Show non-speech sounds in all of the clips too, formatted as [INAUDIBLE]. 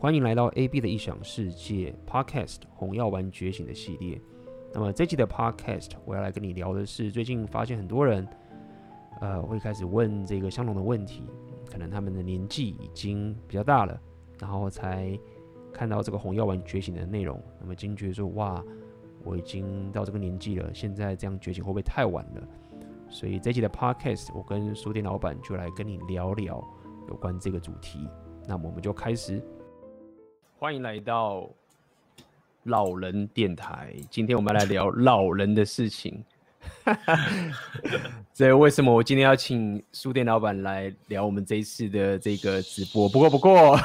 欢迎来到 AB 的异想世界 Podcast《红药丸觉醒》的系列。那么这期的 Podcast 我要来跟你聊的是，最近发现很多人，呃，会开始问这个相同的问题，可能他们的年纪已经比较大了，然后才看到这个红药丸觉醒的内容，那么惊觉说：哇，我已经到这个年纪了，现在这样觉醒会不会太晚了？所以这期的 Podcast 我跟书店老板就来跟你聊聊有关这个主题。那么我们就开始。欢迎来到老人电台。今天我们来聊老人的事情。[LAUGHS] 这为什么我今天要请书店老板来聊我们这一次的这个直播？不过，不过，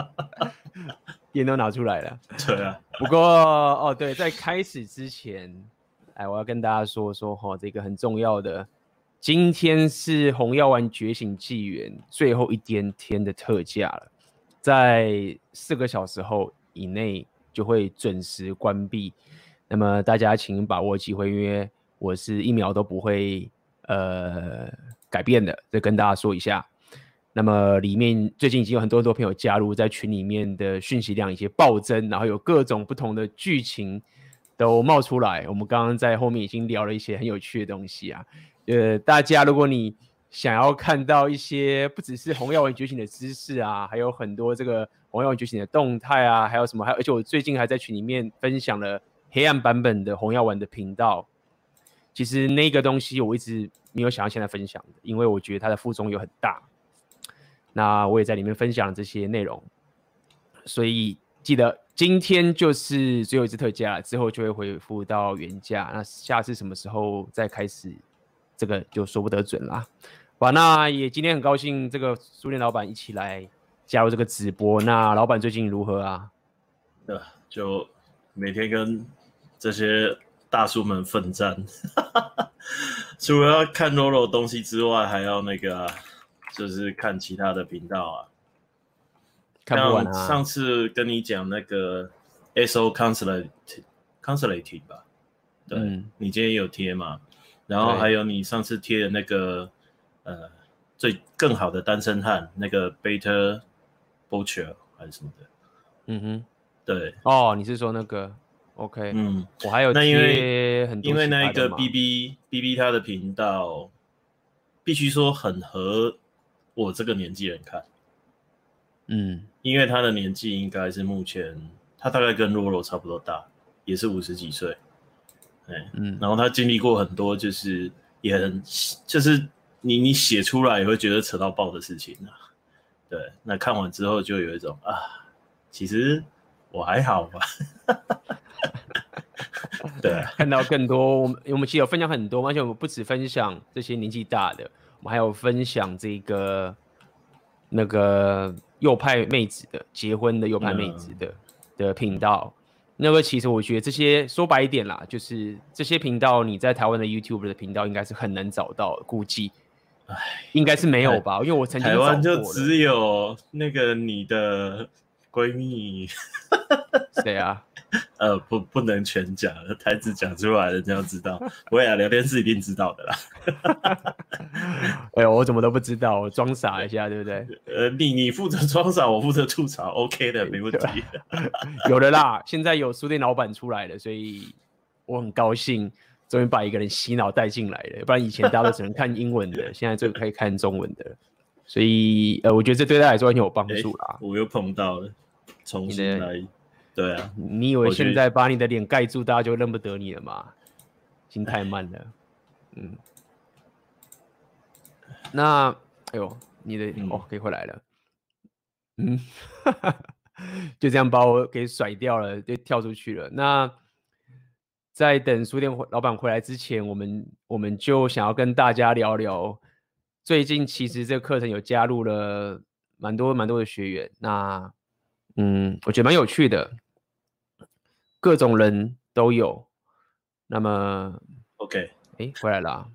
[LAUGHS] 电都拿出来了。对啊。不过，哦，对，在开始之前，哎，我要跟大家说说哈，这个很重要的，今天是红药丸觉醒纪元最后一天天的特价了。在四个小时后以内就会准时关闭，那么大家请把握机会，因为我是一秒都不会呃改变的，再跟大家说一下。那么里面最近已经有很多很多朋友加入，在群里面的讯息量一些暴增，然后有各种不同的剧情都冒出来。我们刚刚在后面已经聊了一些很有趣的东西啊，呃，大家如果你想要看到一些不只是红药丸觉醒的知识啊，还有很多这个红药丸觉醒的动态啊，还有什么？还，而且我最近还在群里面分享了黑暗版本的红药丸的频道。其实那个东西我一直没有想要现在分享的，因为我觉得它的负重又很大。那我也在里面分享了这些内容，所以记得今天就是最后一次特价，之后就会恢复到原价。那下次什么时候再开始？这个就说不得准啦。哇，那也今天很高兴，这个书店老板一起来加入这个直播。那老板最近如何啊？对，就每天跟这些大叔们奋战，[LAUGHS] 除了要看 Roro 东西之外，还要那个，就是看其他的频道啊。看不完啊。像上次跟你讲那个 SO Constellation Constellation 吧，对、嗯、你今天有贴吗？然后还有你上次贴的那个，呃，最更好的单身汉那个 Beta Butcher 还是什么的，嗯哼，对，哦，你是说那个？OK，嗯，我还有那因为很因为那一个 BB BB 他的频道，必须说很合我这个年纪人看，嗯，因为他的年纪应该是目前他大概跟洛洛差不多大，也是五十几岁。嗯，然后他经历过很多，就是也很，就是你你写出来也会觉得扯到爆的事情啊。对，那看完之后就有一种啊，其实我还好吧。[LAUGHS] 对，看到更多，我们我们其实有分享很多，而且我们不止分享这些年纪大的，我们还有分享这个那个右派妹子的结婚的右派妹子的、嗯、的频道。那么其实我觉得这些说白一点啦，就是这些频道你在台湾的 YouTube 的频道应该是很难找到，估计，唉，应该是没有吧？因为我曾经台湾就只有那个你的闺蜜，[LAUGHS] 谁啊？[LAUGHS] 呃，不，不能全讲，台词讲出来了，就要知道。我也聊天室一定知道的啦。[LAUGHS] 哎呦，我怎么都不知道，我装傻一下，对不对？呃，你你负责装傻，我负责吐槽，OK 的，没问题。有的啦，现在有书店老板出来了，所以我很高兴，终于把一个人洗脑带进来了。不然以前大家都只能看英文的，现在就可以看中文的。所以呃，我觉得这对他来说很有帮助啦。我又碰到了，重新来。对啊，你以为现在把你的脸盖住，大家就认不得你了吗？心太慢了，嗯。那，哎呦，你的、嗯、哦，可以回来了，嗯，[LAUGHS] 就这样把我给甩掉了，就跳出去了。那在等书店老板回来之前，我们我们就想要跟大家聊聊，最近其实这个课程有加入了蛮多蛮多的学员，那嗯，我觉得蛮有趣的。各种人都有，那么，OK，哎，回来了啊。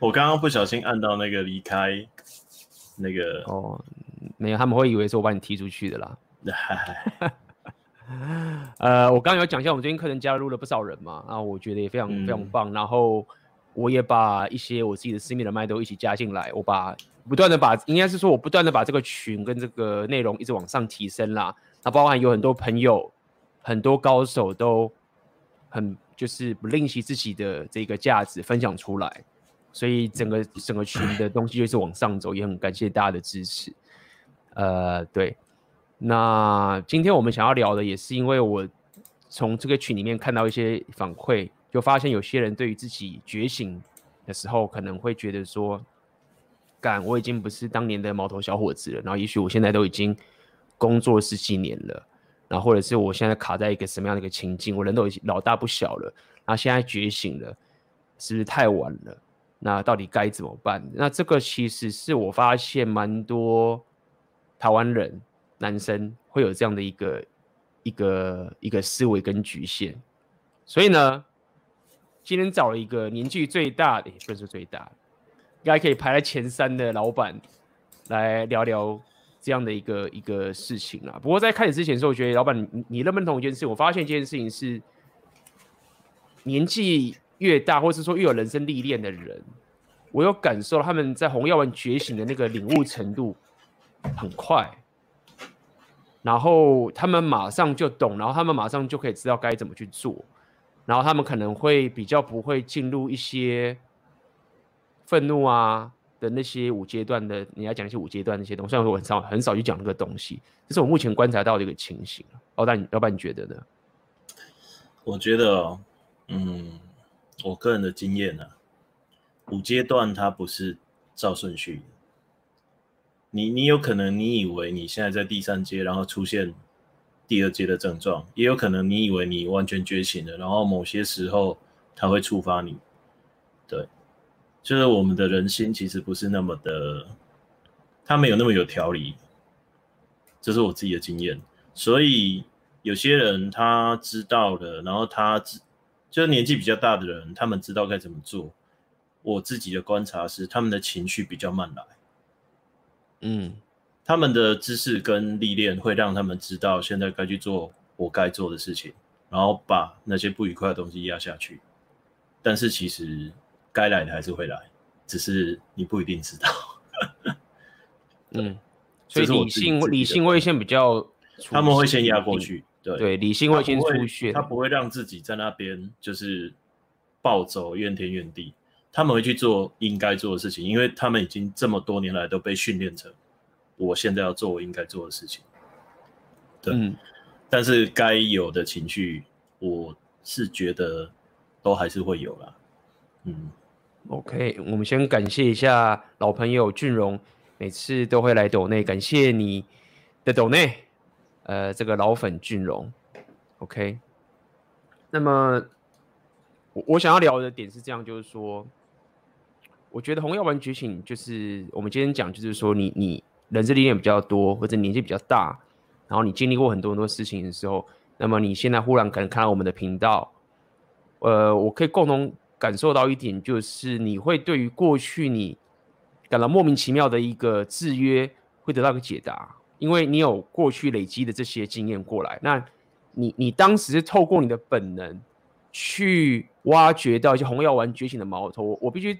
我刚刚不小心按到那个离开，那个哦，没有，他们会以为是我把你踢出去的啦。[LAUGHS] [LAUGHS] 呃，我刚刚有讲一下，我们最近客人加入了不少人嘛，然后我觉得也非常非常棒。嗯、然后我也把一些我自己的私密人脉都一起加进来，我把不断的把，应该是说我不断的把这个群跟这个内容一直往上提升啦。那包含有很多朋友，很多高手都很就是不吝惜自己的这个价值分享出来，所以整个整个群的东西就是往上走，也很感谢大家的支持。呃，对，那今天我们想要聊的也是因为我从这个群里面看到一些反馈，就发现有些人对于自己觉醒的时候，可能会觉得说，干，我已经不是当年的毛头小伙子了，然后也许我现在都已经。工作十几年了，然后或者是我现在卡在一个什么样的一个情境，我人都已经老大不小了，然后现在觉醒了，是不是太晚了？那到底该怎么办？那这个其实是我发现蛮多台湾人男生会有这样的一个一个一个思维跟局限，所以呢，今天找了一个年纪最大的，也不是最大，应该可以排在前三的老板来聊聊。这样的一个一个事情啦。不过在开始之前的时候，我觉得老板，你你认不认同一件事？我发现一件事情是，年纪越大，或是说越有人生历练的人，我有感受到他们在红药丸觉醒的那个领悟程度很快，然后他们马上就懂，然后他们马上就可以知道该怎么去做，然后他们可能会比较不会进入一些愤怒啊。的那些五阶段的，你要讲一些五阶段那些东西，虽然说我很少很少去讲那个东西，这是我目前观察到的一个情形。老板，老板你觉得呢？我觉得，嗯，我个人的经验呢、啊，五阶段它不是照顺序。你你有可能你以为你现在在第三阶，然后出现第二阶的症状，也有可能你以为你完全觉醒了，然后某些时候它会触发你，对。就是我们的人心其实不是那么的，他没有那么有条理，这是我自己的经验。所以有些人他知道了，然后他知，就是年纪比较大的人，他们知道该怎么做。我自己的观察是，他们的情绪比较慢来，嗯，他们的知识跟历练会让他们知道现在该去做我该做的事情，然后把那些不愉快的东西压下去。但是其实。该来的还是会来，只是你不一定知道。[LAUGHS] 嗯，所以理性理性会先比较，他们会先压过去。对对，理性会先出现，他不会让自己在那边就是暴走怨天怨地。他们会去做应该做的事情，因为他们已经这么多年来都被训练成，我现在要做我应该做的事情。对，嗯、但是该有的情绪，我是觉得都还是会有啦。嗯。OK，我们先感谢一下老朋友俊荣，每次都会来抖内，感谢你的抖内，呃，这个老粉俊荣。OK，那么我我想要聊的点是这样，就是说，我觉得红药丸觉醒就是我们今天讲，就是说你你人生历练比较多，或者年纪比较大，然后你经历过很多很多事情的时候，那么你现在忽然可能看到我们的频道，呃，我可以共同。感受到一点，就是你会对于过去你感到莫名其妙的一个制约，会得到一个解答，因为你有过去累积的这些经验过来。那你你当时是透过你的本能去挖掘到一些红药丸觉醒的矛头。我我必须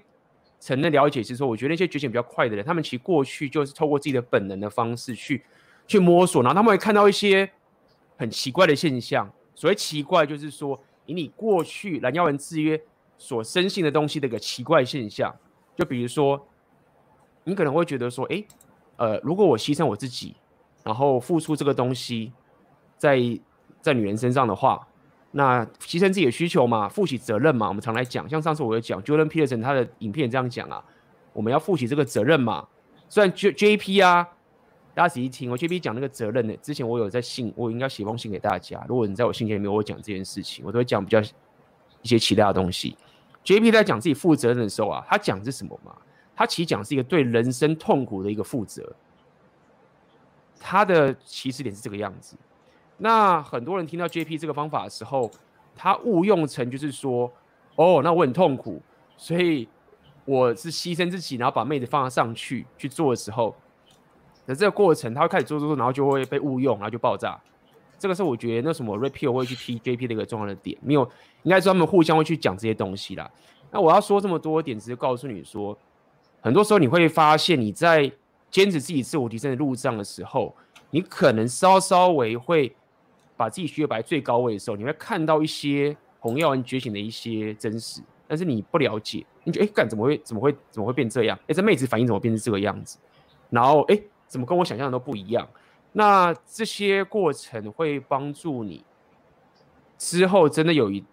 承认了解是说，我觉得那些觉醒比较快的人，他们其实过去就是透过自己的本能的方式去去摸索，然后他们会看到一些很奇怪的现象。所谓奇怪，就是说以你过去蓝药丸制约。所深信的东西的一个奇怪现象，就比如说，你可能会觉得说，诶，呃，如果我牺牲我自己，然后付出这个东西在，在女人身上的话，那牺牲自己的需求嘛，负起责任嘛，我们常来讲，像上次我有讲，Jordan Peterson 他的影片这样讲啊，我们要负起这个责任嘛。虽然 J J P 啊，大家仔细听，我 J P 讲那个责任呢，之前我有在信，我应该写封信给大家，如果你在我信件里面我讲这件事情，我都会讲比较一些其他的东西。JP 在讲自己负责任的时候啊，他讲是什么嘛？他其实讲是一个对人生痛苦的一个负责。他的起始点是这个样子。那很多人听到 JP 这个方法的时候，他误用成就是说，哦，那我很痛苦，所以我是牺牲自己，然后把妹子放上去去做的时候，那这个过程他会开始做做做，然后就会被误用，然后就爆炸。这个是我觉得那什么 Repeal 会去踢 JP 的一个重要的点，没有，应该是他们互相会去讲这些东西啦。那我要说这么多点，只是告诉你说，很多时候你会发现你在坚持自己自我提升的路上的时候，你可能稍稍微会把自己需求摆最高位的时候，你会看到一些红药丸觉醒的一些真实，但是你不了解，你觉得哎干怎么会怎么会怎么会变这样？哎这妹子反应怎么变成这个样子？然后哎怎么跟我想象的都不一样？那这些过程会帮助你之后真的有一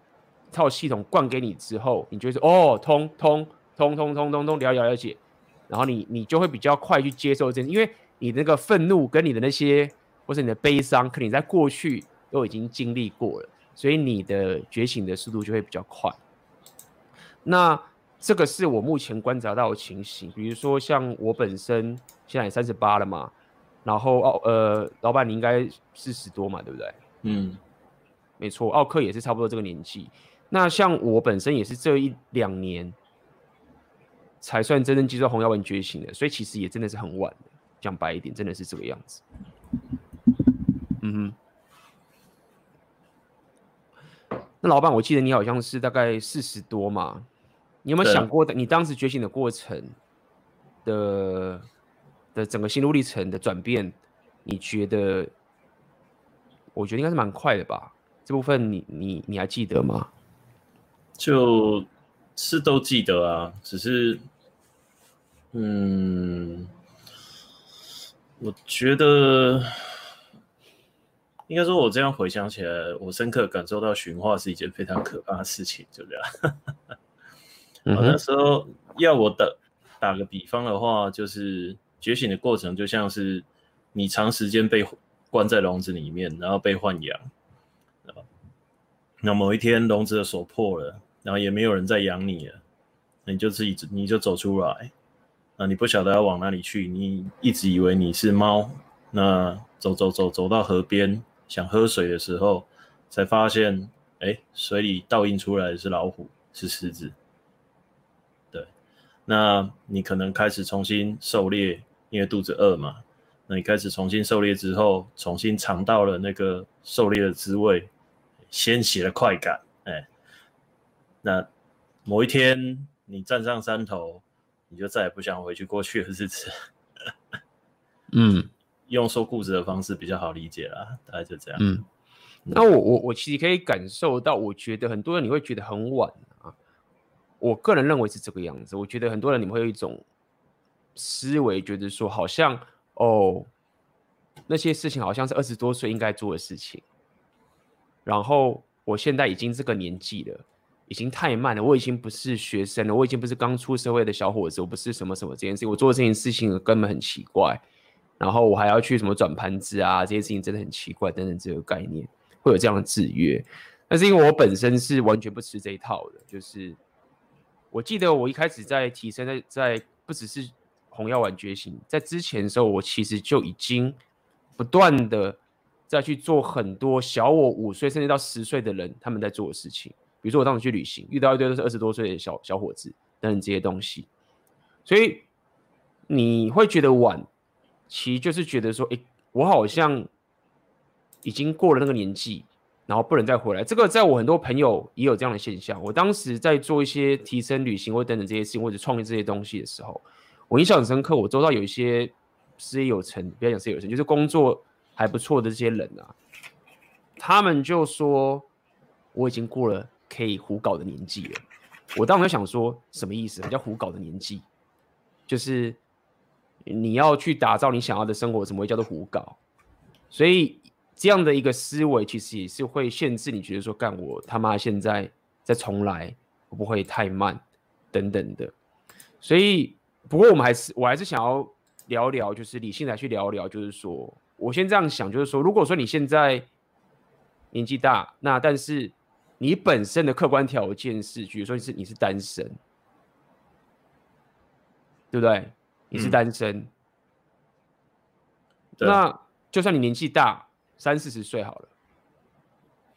套系统灌给你之后，你就是哦通通通通通通通了解了解，然后你你就会比较快去接受这，因为你那个愤怒跟你的那些或者你的悲伤，可能你在过去都已经经历过了，所以你的觉醒的速度就会比较快。那这个是我目前观察到的情形，比如说像我本身现在三十八了嘛，然后奥呃老板你应该四十多嘛，对不对？嗯，没错，奥克也是差不多这个年纪。那像我本身也是这一两年才算真正接受红药丸觉醒的，所以其实也真的是很晚的。讲白一点，真的是这个样子。嗯哼。那老板，我记得你好像是大概四十多嘛？你有没有想过，你当时觉醒的过程的的整个心路历程的转变？你觉得？我觉得应该是蛮快的吧？这部分你你你还记得吗？就是都记得啊，只是，嗯，我觉得。应该说，我这样回想起来，我深刻感受到驯化是一件非常可怕的事情，就这样。我、那时候要我打打个比方的话，就是觉醒的过程就像是你长时间被关在笼子里面，然后被豢养。那某一天笼子的锁破了，然后也没有人再养你了，你就自己你就走出来，那你不晓得要往哪里去，你一直以为你是猫，那走走走走到河边。想喝水的时候，才发现，哎，水里倒映出来的是老虎，是狮子。对，那你可能开始重新狩猎，因为肚子饿嘛。那你开始重新狩猎之后，重新尝到了那个狩猎的滋味，鲜血的快感。哎，那某一天你站上山头，你就再也不想回去过去的日子。嗯。[LAUGHS] 用说故事的方式比较好理解啦，大概就这样。嗯，那我我我其实可以感受到，我觉得很多人你会觉得很晚啊。我个人认为是这个样子。我觉得很多人你们会有一种思维，觉得说好像哦，那些事情好像是二十多岁应该做的事情。然后我现在已经这个年纪了，已经太慢了。我已经不是学生了，我已经不是刚出社会的小伙子，我不是什么什么这件事情。我做这件事情根本很奇怪。然后我还要去什么转盘子啊，这些事情真的很奇怪，等等这个概念会有这样的制约。但是因为我本身是完全不吃这一套的，就是我记得我一开始在提升在在不只是红药丸觉醒，在之前的时候，我其实就已经不断的在去做很多小我五岁甚至到十岁的人他们在做的事情，比如说我当时去旅行，遇到一堆都是二十多岁的小小伙子等等这些东西，所以你会觉得晚。其实就是觉得说，哎，我好像已经过了那个年纪，然后不能再回来。这个在我很多朋友也有这样的现象。我当时在做一些提升旅行或等等这些事情，或者创业这些东西的时候，我印象很深刻。我周遭有一些事业有成，不要讲事业有成，就是工作还不错的这些人啊，他们就说我已经过了可以胡搞的年纪了。我当时想说，什么意思？什么叫胡搞的年纪？就是。你要去打造你想要的生活，怎么会叫做胡搞？所以这样的一个思维，其实也是会限制你，觉得说干我他妈现在再重来，会不会太慢等等的。所以，不过我们还是，我还是想要聊聊，就是理性来去聊聊，就是说，我先这样想，就是说，如果说你现在年纪大，那但是你本身的客观条件是，比如说你是你是单身，对不对？你是单身，嗯、那就算你年纪大，三四十岁好了，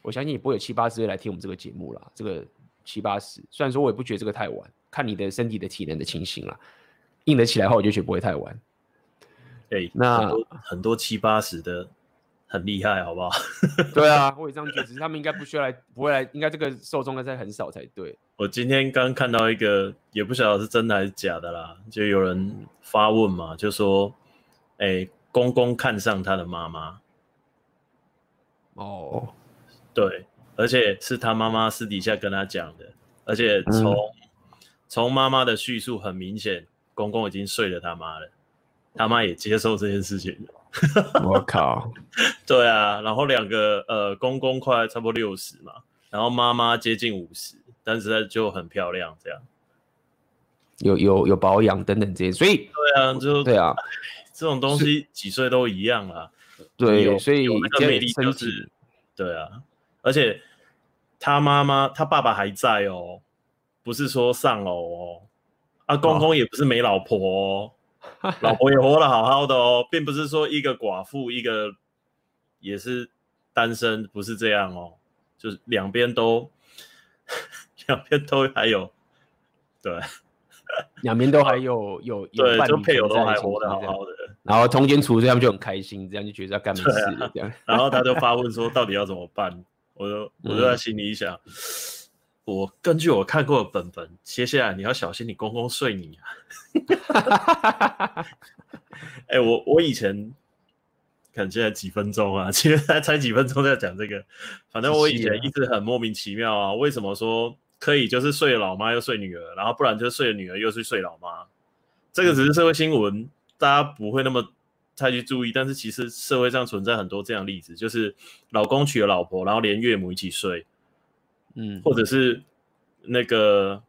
我相信你不会有七八十岁来听我们这个节目啦。这个七八十，虽然说我也不觉得这个太晚，看你的身体的体能的情形啦，硬得起来的话，我就觉得不会太晚。哎、欸，那很多，七八十的很厉害，好不好？[LAUGHS] 对啊，我也这样觉得，只是他们应该不需要来，不会来，应该这个受众应该在很少才对。我今天刚看到一个，也不晓得是真的还是假的啦，就有人发问嘛，就说，哎、欸，公公看上他的妈妈。哦，对，而且是他妈妈私底下跟他讲的，而且从从妈妈的叙述很明显，公公已经睡了他妈了，他妈也接受这件事情。[LAUGHS] 我靠，对啊，然后两个呃，公公快差不多六十嘛，然后妈妈接近五十。但是她就很漂亮，这样有有有保养等等这些，所以对啊，就对啊，这种东西几岁都一样啊。对，所以有那个魅力就是对啊，而且他妈妈他爸爸还在哦，不是说丧偶哦，啊公公也不是没老婆 [LAUGHS] 老婆也活得好好的哦，并不是说一个寡妇一个也是单身，不是这样哦，就是两边都。[LAUGHS] 两边都还有，对，两边都还有 [LAUGHS] 有有伴侣，就配偶都还活得好好的，然后通奸处，这样就很开心，这样就觉得要干没事这样。然后他就发问说：“到底要怎么办？”我就我就在心里想，嗯、我根据我看过的本本，接下来你要小心你公公睡你啊！[LAUGHS] 哎、欸，我我以前可能现在几分钟啊，其实才才几分钟在讲这个，反正我以前一直很莫名其妙啊，为什么说？可以，就是睡了老妈又睡女儿，然后不然就是睡了女儿又去睡老妈。这个只是社会新闻，嗯、大家不会那么太去注意。但是其实社会上存在很多这样的例子，就是老公娶了老婆，然后连岳母一起睡，嗯，或者是那个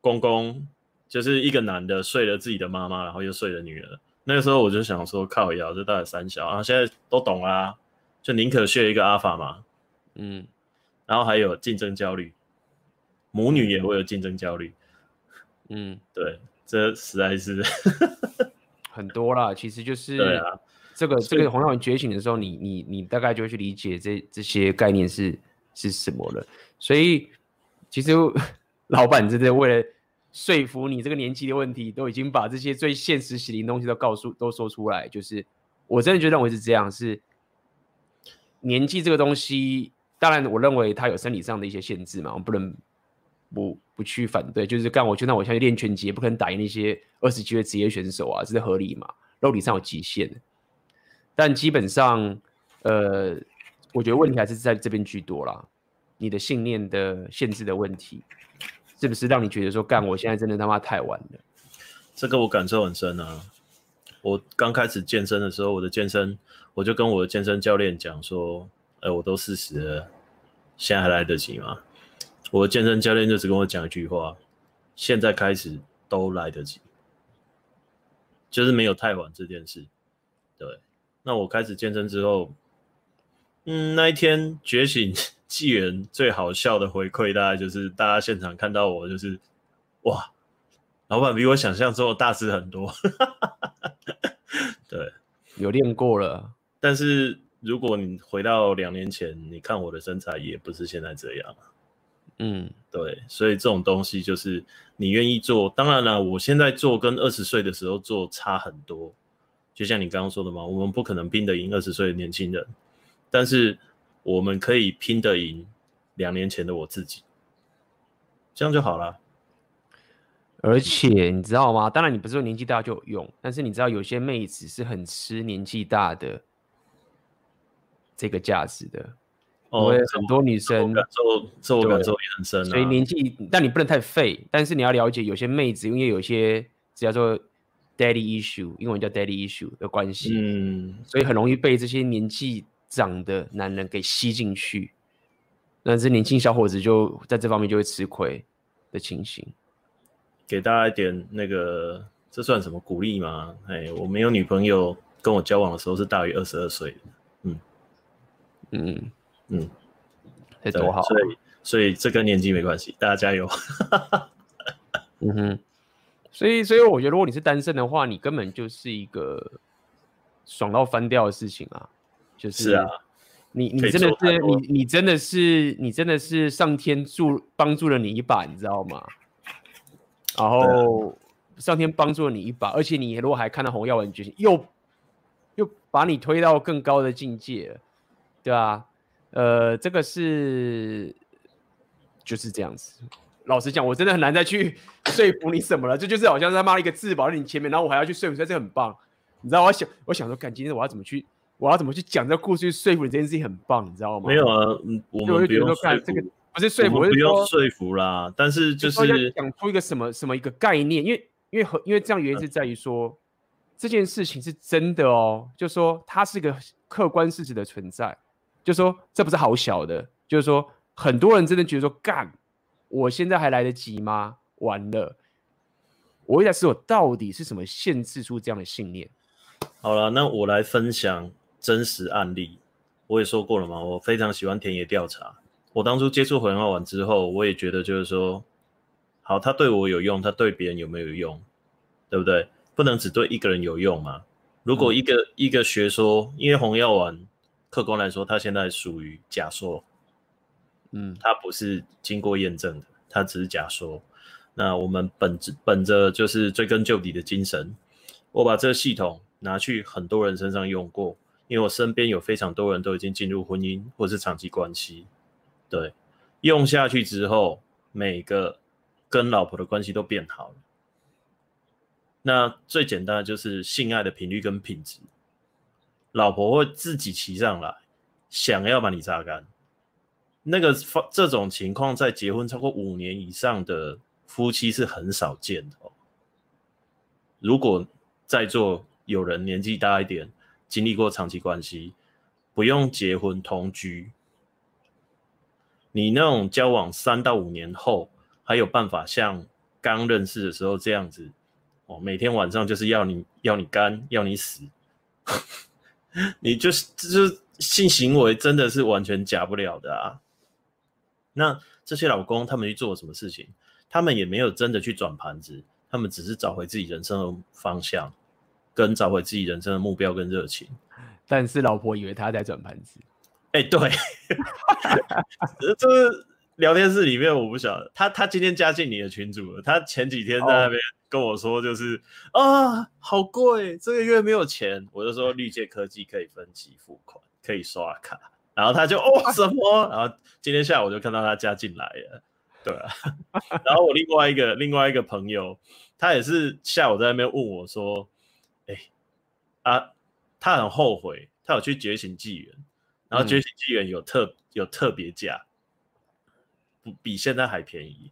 公公，就是一个男的睡了自己的妈妈，然后又睡了女儿。那个时候我就想说，靠腰，这大概三小啊，现在都懂啦、啊，就宁可睡一个阿法嘛，嗯，然后还有竞争焦虑。母女也会有竞争焦虑，嗯，对，这实在是 [LAUGHS] 很多啦。其实就 [LAUGHS] 是对啊，这个这个红药丸觉醒的时候，你你你大概就会去理解这这些概念是是什么了。所以其实 [LAUGHS] 老板真的为了说服你这个年纪的问题，都已经把这些最现实血淋的东西都告诉都说出来。就是我真的就认为是这样，是年纪这个东西，当然我认为它有生理上的一些限制嘛，我不能。不不去反对，就是干我就算我下去练拳击，也不可能打赢那些二十几岁职业选手啊，这是合理嘛？肉体上有极限，但基本上，呃，我觉得问题还是在这边居多啦。你的信念的限制的问题，是不是让你觉得说干我现在真的他妈太晚了？这个我感受很深啊。我刚开始健身的时候，我的健身，我就跟我的健身教练讲说，哎，我都四十了，现在还来得及吗？我的健身教练就只跟我讲一句话：现在开始都来得及，就是没有太晚这件事。对，那我开始健身之后，嗯，那一天觉醒纪元最好笑的回馈，大概就是大家现场看到我，就是哇，老板比我想象中的大只很多。[LAUGHS] 对，有练过了。但是如果你回到两年前，你看我的身材也不是现在这样。嗯，对，所以这种东西就是你愿意做。当然了，我现在做跟二十岁的时候做差很多，就像你刚刚说的嘛，我们不可能拼得赢二十岁的年轻人，但是我们可以拼得赢两年前的我自己，这样就好了。而且你知道吗？当然你不是说年纪大就有用，但是你知道有些妹子是很吃年纪大的这个价值的。哦，很多女生感受，自我感受也很深，所以年纪，但你不能太废。但是你要了解，有些妹子因为有些只要做 daddy issue，英文叫 daddy issue 的关系，嗯，所以很容易被这些年纪长的男人给吸进去。那是年轻小伙子就在这方面就会吃亏的情形。给大家一点那个，这算什么鼓励吗？哎，我没有女朋友，跟我交往的时候是大于二十二岁的，嗯嗯。嗯，这多好，啊，所以所以这跟年纪没关系，大家加油。[LAUGHS] 嗯哼，所以所以我觉得，如果你是单身的话，你根本就是一个爽到翻掉的事情啊！就是，是啊，你你真的是你你真的是你真的是上天助帮助了你一把，你知道吗？然后上天帮助了你一把，而且你如果还看到红药丸觉醒，又又把你推到更高的境界。对啊，呃，这个是就是这样子。老实讲，我真的很难再去 [LAUGHS] 说服你什么了。这就，是好像他妈一个字保在你前面，然后我还要去说服，这很棒。你知道，我想，我想说，干今天我要怎么去，我要怎么去讲这个故事去说服你这件事情很棒，你知道吗？没有啊，嗯，我们不用说服，这个不是说服，不用说服啦。但是就是讲出一个什么什么一个概念，因为因为因为这样原因是在于说、嗯、这件事情是真的哦，就说它是一个客观事实的存在，就说这不是好小的，就是说很多人真的觉得说干。我现在还来得及吗？完了，我一直在思考到底是什么限制出这样的信念。好了，那我来分享真实案例。我也说过了嘛，我非常喜欢田野调查。我当初接触红药丸之后，我也觉得就是说，好，它对我有用，它对别人有没有用？对不对？不能只对一个人有用嘛。如果一个、嗯、一个学说，因为红药丸，客观来说，它现在属于假说。嗯，它不是经过验证的，它只是假说。那我们本着本着就是追根究底的精神，我把这个系统拿去很多人身上用过，因为我身边有非常多人都已经进入婚姻或是长期关系。对，用下去之后，每个跟老婆的关系都变好了。那最简单的就是性爱的频率跟品质，老婆会自己骑上来，想要把你榨干。那个这种情况，在结婚超过五年以上的夫妻是很少见的。如果在座有人年纪大一点，经历过长期关系，不用结婚同居，你那种交往三到五年后，还有办法像刚认识的时候这样子哦，每天晚上就是要你要你干要你死，[LAUGHS] 你就是就是性行为真的是完全假不了的啊。那这些老公他们去做什么事情？他们也没有真的去转盘子，他们只是找回自己人生的方向，跟找回自己人生的目标跟热情。但是老婆以为他在转盘子。哎、欸，[LAUGHS] 对，就是聊天室里面我不晓得他，他今天加进你的群组了。他前几天在那边跟我说，就是、哦、啊，好贵，这个月没有钱。我就说绿界科技可以分期付款，可以刷卡。然后他就哦什么？然后今天下午就看到他加进来了，对啊。[LAUGHS] 然后我另外一个另外一个朋友，他也是下午在那边问我说：“哎啊，他很后悔，他有去觉醒纪元，然后觉醒纪元有特、嗯、有特别价，不比现在还便宜。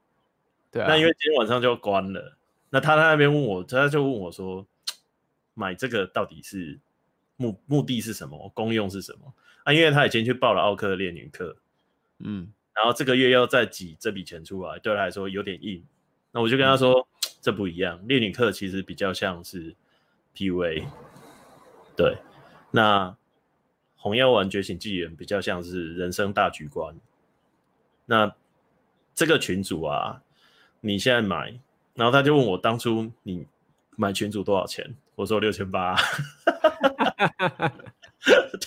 对啊。那因为今天晚上就要关了，那他在那边问我，他就问我说，买这个到底是目目的是什么？功用是什么？”啊，因为他已经去报了奥克的恋女课，嗯，然后这个月要再挤这笔钱出来，对他来说有点硬。那我就跟他说，嗯、这不一样，恋女课其实比较像是 PUA，对。那红药丸觉醒纪元比较像是人生大局观。那这个群主啊，你现在买，然后他就问我当初你买群主多少钱？我说六千八。[LAUGHS]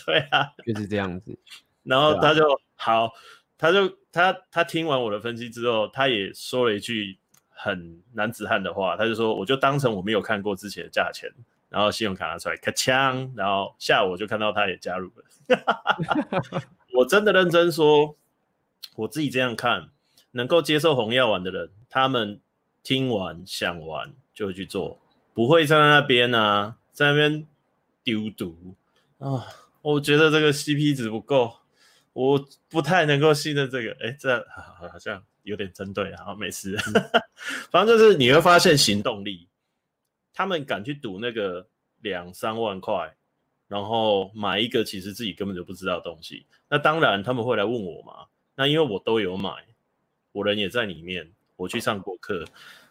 对啊，就是这样子。[LAUGHS] 然后他就、啊、好，他就他他听完我的分析之后，他也说了一句很男子汉的话，他就说：“我就当成我没有看过之前的价钱。”然后信用卡拿出来，咔枪，然后下午我就看到他也加入了。[LAUGHS] 我真的认真说，我自己这样看，能够接受红药丸的人，他们听完想完就会去做，不会站在那边啊，在那边丢毒。啊、哦，我觉得这个 CP 值不够，我不太能够信任这个。哎，这好像有点针对啊，没事。[LAUGHS] 反正就是你会发现行动力，他们敢去赌那个两三万块，然后买一个其实自己根本就不知道的东西。那当然他们会来问我嘛，那因为我都有买，我人也在里面，我去上过课，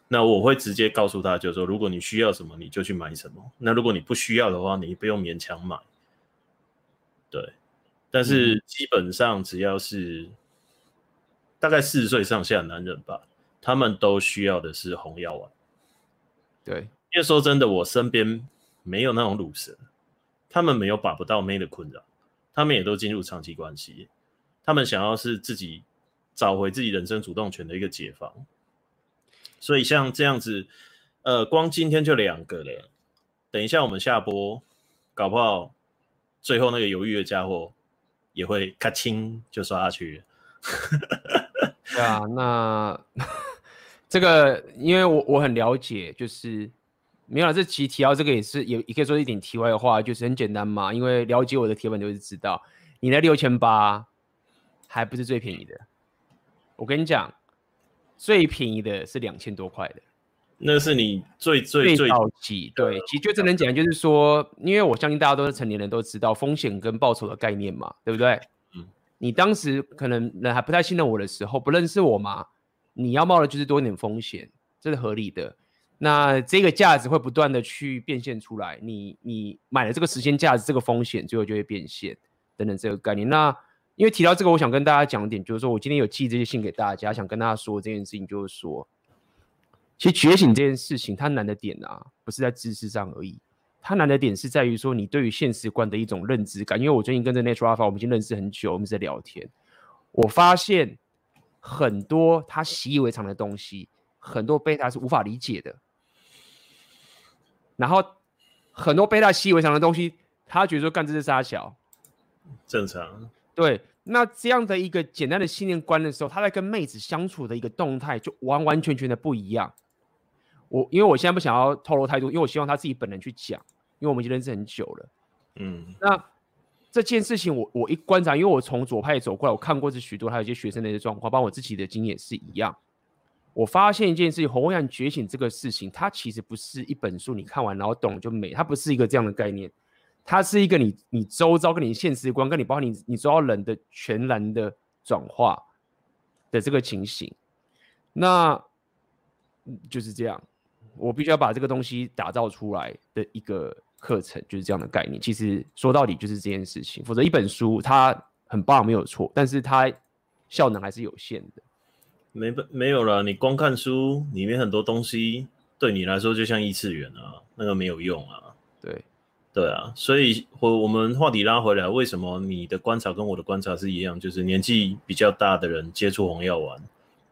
那我会直接告诉他，就是说如果你需要什么，你就去买什么。那如果你不需要的话，你不用勉强买。对，但是基本上只要是大概四十岁上下的男人吧，他们都需要的是红药丸。对，因为说真的，我身边没有那种鲁蛇，他们没有把不到妹的困扰，他们也都进入长期关系，他们想要是自己找回自己人生主动权的一个解放。所以像这样子，呃，光今天就两个了，等一下我们下播，搞不好。最后那个犹豫的家伙也会咔轻就刷下去。[LAUGHS] 对啊，那 [LAUGHS] 这个因为我我很了解，就是没有这期提到这个也是也也可以说一点题外话，就是很简单嘛，因为了解我的铁粉就是知道，你的六千八还不是最便宜的，我跟你讲，最便宜的是两千多块的。那是你最最最高级，对，其实就真的讲，就是说，因为我相信大家都是成年人，都知道风险跟报酬的概念嘛，对不对？嗯，你当时可能人还不太信任我的时候，不认识我嘛，你要冒的就是多一点风险，这是合理的。那这个价值会不断的去变现出来，你你买了这个时间价值，这个风险最后就会变现等等这个概念。那因为提到这个，我想跟大家讲点，就是说我今天有寄这些信给大家，想跟大家说这件事情，就是说。其实觉醒这件事情，它难的点啊，不是在知识上而已，它难的点是在于说你对于现实观的一种认知感。因为我最近跟着 Natural Alpha，我们已经认识很久，我们在聊天，我发现很多他习以为常的东西，很多贝塔是无法理解的。然后很多被他习以为常的东西，他觉得说干这是杀小，正常。对，那这样的一个简单的信念观的时候，他在跟妹子相处的一个动态就完完全全的不一样。我因为我现在不想要透露太多，因为我希望他自己本人去讲，因为我们已经认识很久了。嗯，那这件事情我我一观察，因为我从左派走过来，我看过这许多，还有一些学生的一些状况，包括我自己的经验是一样。我发现一件事情，红阳觉醒这个事情，它其实不是一本书，你看完然后懂就美，它不是一个这样的概念，它是一个你你周遭跟你现实观，跟你包括你你周遭人的全然的转化的这个情形，那就是这样。我必须要把这个东西打造出来的一个课程，就是这样的概念。其实说到底就是这件事情，否则一本书它很棒没有错，但是它效能还是有限的。没没有了，你光看书里面很多东西对你来说就像异次元啊，那个没有用啊。对，对啊，所以我我们话题拉回来，为什么你的观察跟我的观察是一样？就是年纪比较大的人接触红药丸。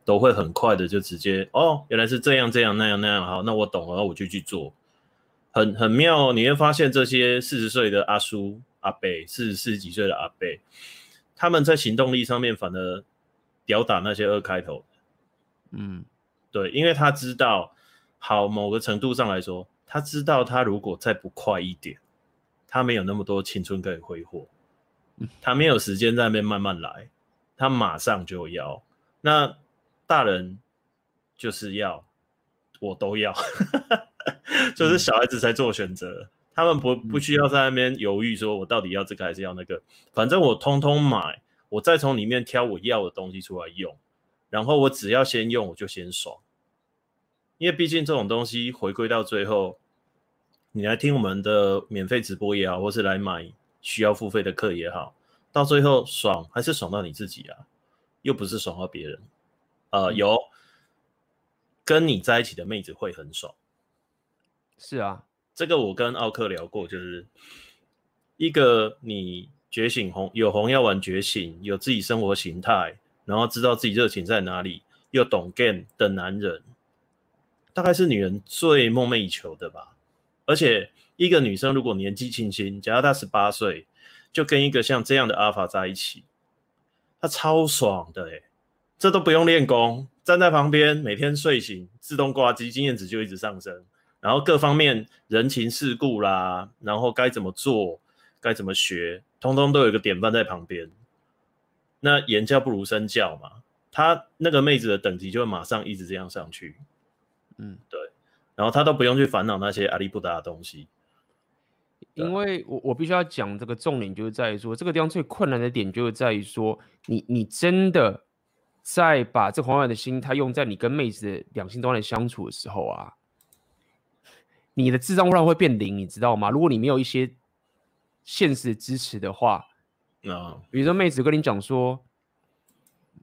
都会很快的就直接哦，原来是这样这样那样那样，好，那我懂了，我就去做，很很妙哦。你会发现这些四十岁的阿叔阿伯，四十四十几岁的阿伯，他们在行动力上面反而吊打那些二开头。嗯，对，因为他知道，好，某个程度上来说，他知道他如果再不快一点，他没有那么多青春可以挥霍，他没有时间在那边慢慢来，他马上就要。那。大人就是要，我都要，[LAUGHS] 就是小孩子才做选择，嗯、他们不不需。要在那边犹豫，说我到底要这个还是要那个，反正我通通买，我再从里面挑我要的东西出来用，然后我只要先用，我就先爽，因为毕竟这种东西回归到最后，你来听我们的免费直播也好，或是来买需要付费的课也好，到最后爽还是爽到你自己啊，又不是爽到别人。呃，有跟你在一起的妹子会很爽，是啊，这个我跟奥克聊过，就是一个你觉醒红有红药丸觉醒，有自己生活形态，然后知道自己热情在哪里，又懂 game 的男人，大概是女人最梦寐以求的吧。而且一个女生如果年纪轻轻，假如她十八岁，就跟一个像这样的阿法在一起，她超爽的欸这都不用练功，站在旁边，每天睡醒自动挂机，经验值就一直上升。然后各方面人情世故啦，然后该怎么做，该怎么学，通通都有一个典范在旁边。那言教不如身教嘛，他那个妹子的等级就会马上一直这样上去。嗯，对。然后他都不用去烦恼那些阿里不达的东西，因为我我必须要讲这个重点，就是在于说这个地方最困难的点，就是在于说你你真的。在把这红药丸的心态用在你跟妹子的两性端的相处的时候啊，你的智商忽然会变零，你知道吗？如果你没有一些现实支持的话，啊，比如说妹子跟你讲说，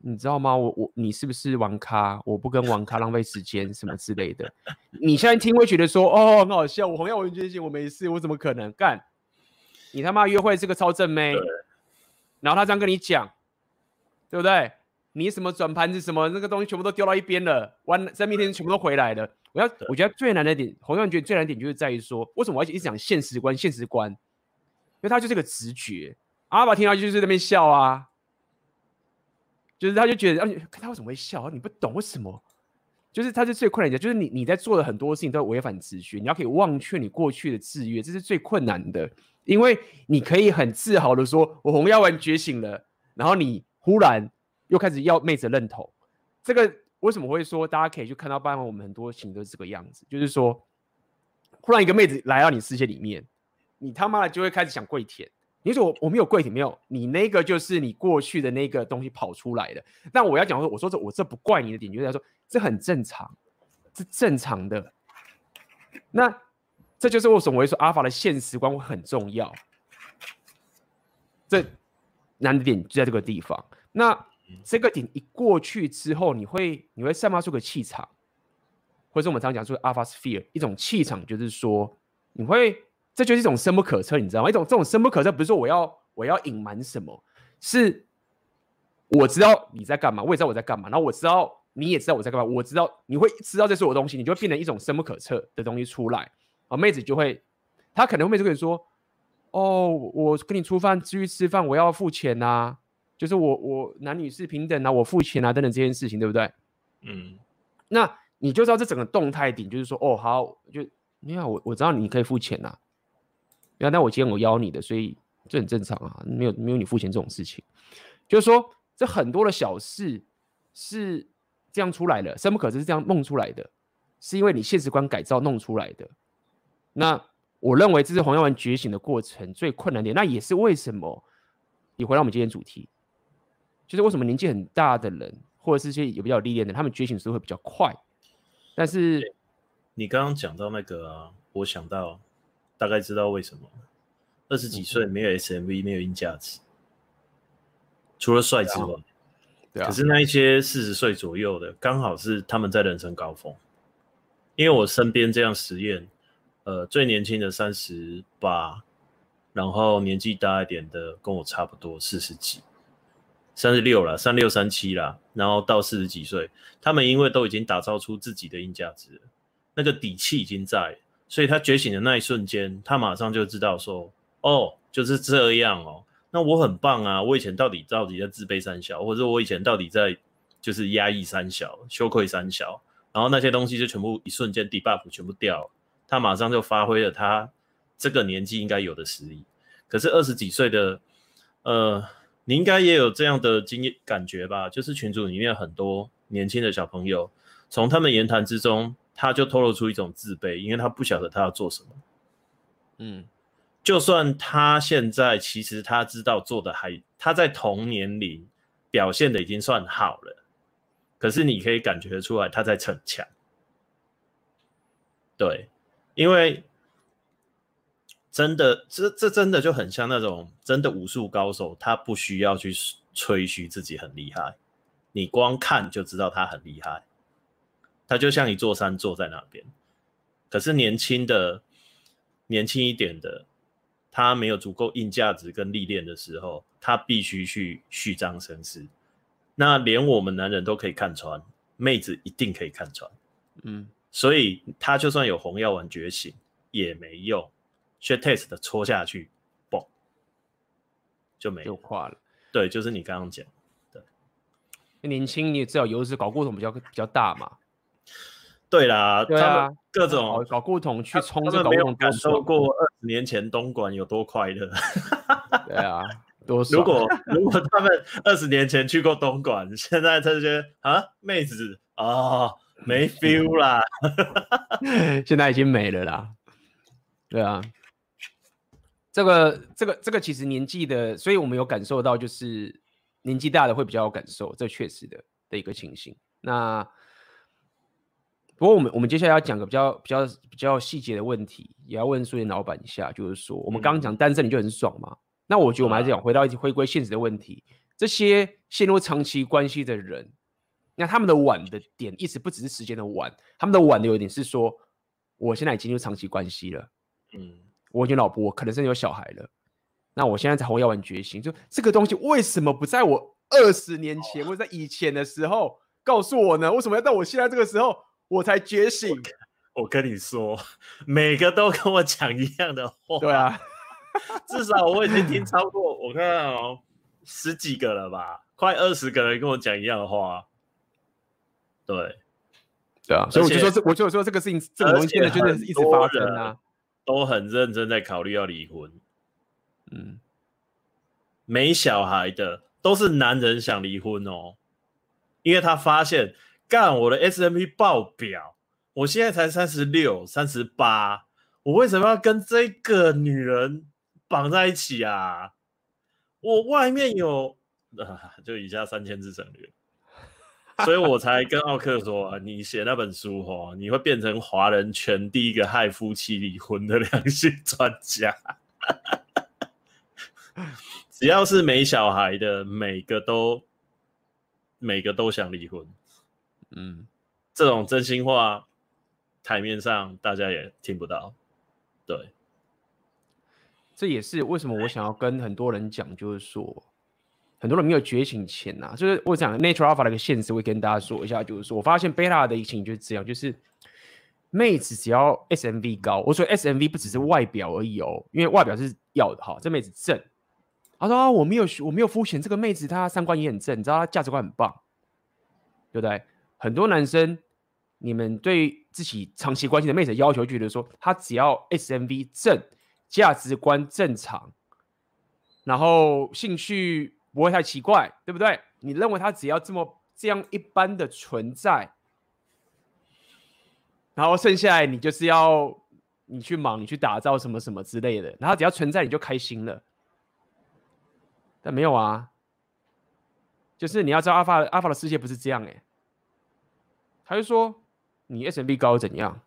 你知道吗？我我你是不是玩咖？我不跟玩咖浪费时间什么之类的。你现在听会觉得说，哦，很好笑。我红药文觉醒，我没事，我怎么可能干？你他妈约会是个超正妹，然后他这样跟你讲，对不对？你什么转盘子什么那个东西全部都丢到一边了，完在明天全部都回来了。我要我觉得最难的点，好像觉得最难的点就是在于说，为什么我要一直讲现实观？现实观，因为它就是个直觉。阿爸听到就是在那边笑啊，就是他就觉得，啊，他为什么会笑？啊你不懂为什么？就是他是最困难的，就是你你在做的很多事情都违反秩序，你要可以忘却你过去的制约，这是最困难的。因为你可以很自豪的说，我红药丸觉醒了，然后你忽然又开始要妹子认同，这个为什么会说大家可以去看到，包括我们很多情都是这个样子，就是说，忽然一个妹子来到你世界里面，你他妈的就会开始想跪舔。你说我我没有跪舔，没有，你那个就是你过去的那个东西跑出来的。但我要讲说，我说这我这不怪你的点，就是他说这很正常，是正常的。那这就是为什么我会说阿法的现实观会很重要。这难的点就在这个地方。那这个点一过去之后，你会你会散发出个气场，或者我们常讲说阿法 sphere 一种气场，就是说你会。这就是一种深不可测，你知道吗？一种这种深不可测，不是说我要我要隐瞒什么，是我知道你在干嘛，我也知道我在干嘛，然后我知道你也知道我在干嘛，我知道你会知道这是我的东西，你就会变成一种深不可测的东西出来啊。妹子就会，她可能会妹子跟你说：“哦，我跟你出饭出去吃饭，我要付钱呐，就是我我男女是平等啊，我付钱啊等等这件事情，对不对？”嗯，那你就知道这整个动态点就是说：“哦，好，就你好，我我知道你可以付钱呐。”原来我今天我邀你的，所以这很正常啊，没有没有你付钱这种事情，就是说这很多的小事是这样出来的，深不可测是这样弄出来的，是因为你现实观改造弄出来的。那我认为这是黄耀文觉醒的过程最困难点，那也是为什么你回到我们今天主题，就是为什么年纪很大的人，或者是一些有比较历练的，他们觉醒的时候会比较快。但是你刚刚讲到那个，我想到。大概知道为什么，二十几岁没有 SMV，没有硬价值，除了帅之外，对啊。可是那一些四十岁左右的，刚好是他们在人生高峰。因为我身边这样实验，呃，最年轻的三十八，然后年纪大一点的跟我差不多四十几，三十六了，三六三七了，然后到四十几岁，他们因为都已经打造出自己的硬价值了，那个底气已经在。所以他觉醒的那一瞬间，他马上就知道说：“哦，就是这样哦，那我很棒啊！我以前到底到底在自卑三小，或者我以前到底在就是压抑三小、羞愧三小，然后那些东西就全部一瞬间 debuff 全部掉，他马上就发挥了他这个年纪应该有的实力。可是二十几岁的，呃，你应该也有这样的经验感觉吧？就是群组里面很多年轻的小朋友，从他们言谈之中。他就透露出一种自卑，因为他不晓得他要做什么。嗯，就算他现在其实他知道做的还，他在同年龄表现的已经算好了，可是你可以感觉得出来他在逞强。对，因为真的，这这真的就很像那种真的武术高手，他不需要去吹嘘自己很厉害，你光看就知道他很厉害。他就像一座山坐在那边，可是年轻的、年轻一点的，他没有足够硬价值跟历练的时候，他必须去虚张声势。那连我们男人都可以看穿，妹子一定可以看穿。嗯，所以他就算有红药丸觉醒也没用，shit test 的戳下去，嘣，就没有，就垮了。对，就是你刚刚讲，对，年轻你也知道，有时搞过程比较比较大嘛。对啦，对啊，各种搞古董去冲这个，没有感受过二十年前东莞有多快乐。[LAUGHS] 对啊，多如果 [LAUGHS] 如果他们二十年前去过东莞，现在他就觉得啊，妹子啊、哦，没 [LAUGHS] feel 啦，现在已经没了啦。对啊，这个这个这个其实年纪的，所以我们有感受到，就是年纪大的会比较有感受，这确实的的一个情形。那。不过我们我们接下来要讲个比较比较比较细节的问题，也要问苏联老板一下，就是说我们刚刚讲单身你就很爽嘛？那我觉得我们还是讲回到一起回归现实的问题，这些陷入长期关系的人，那他们的晚的点意思不只是时间的晚，他们的晚的有点是说，我现在已经有长期关系了，嗯，我已经老婆，我可能甚至有小孩了，那我现在才红药丸觉醒，就这个东西为什么不在我二十年前或者在以前的时候告诉我呢？为什么要到我现在这个时候？我才觉醒，我跟你说，每个都跟我讲一样的话。对啊，至少我已经听超过，我看哦，十几个了吧，快二十个人跟我讲一样的话。对，对啊，所以我就说这，我就说这个事情，这个东西现在真的是一直发生啊，都很认真在考虑要离婚。嗯，没小孩的都是男人想离婚哦，因为他发现干我的 S M P 爆表，我现在才三十六、三十八。我为什么要跟这个女人绑在一起啊？我外面有啊，就以下三千字省略，所以我才跟奥克说，你写那本书哦，你会变成华人圈第一个害夫妻离婚的良心专家。只要是没小孩的，每个都每个都想离婚。嗯，这种真心话台面上大家也听不到。对，这也是为什么我想要跟很多人讲，就是说，很多人没有觉醒前呐、啊，就是我讲 Natural Alpha 的一个现实，会跟大家说一下，就是说我发现 Beta 的疫情就是这样，就是妹子只要 SMV 高，我说 SMV 不只是外表而已哦，因为外表是要的哈，这妹子正，他说、啊、我没有我没有肤浅，这个妹子她三观也很正，你知道她价值观很棒，对不对？很多男生。你们对自己长期关系的妹子要求，觉得说她只要 SMV 正，价值观正常，然后兴趣不会太奇怪，对不对？你认为她只要这么这样一般的存在，然后剩下来你就是要你去忙，你去打造什么什么之类的，然后只要存在你就开心了。但没有啊，就是你要知道阿法阿法的世界不是这样哎、他就说。你 S M B 高怎样？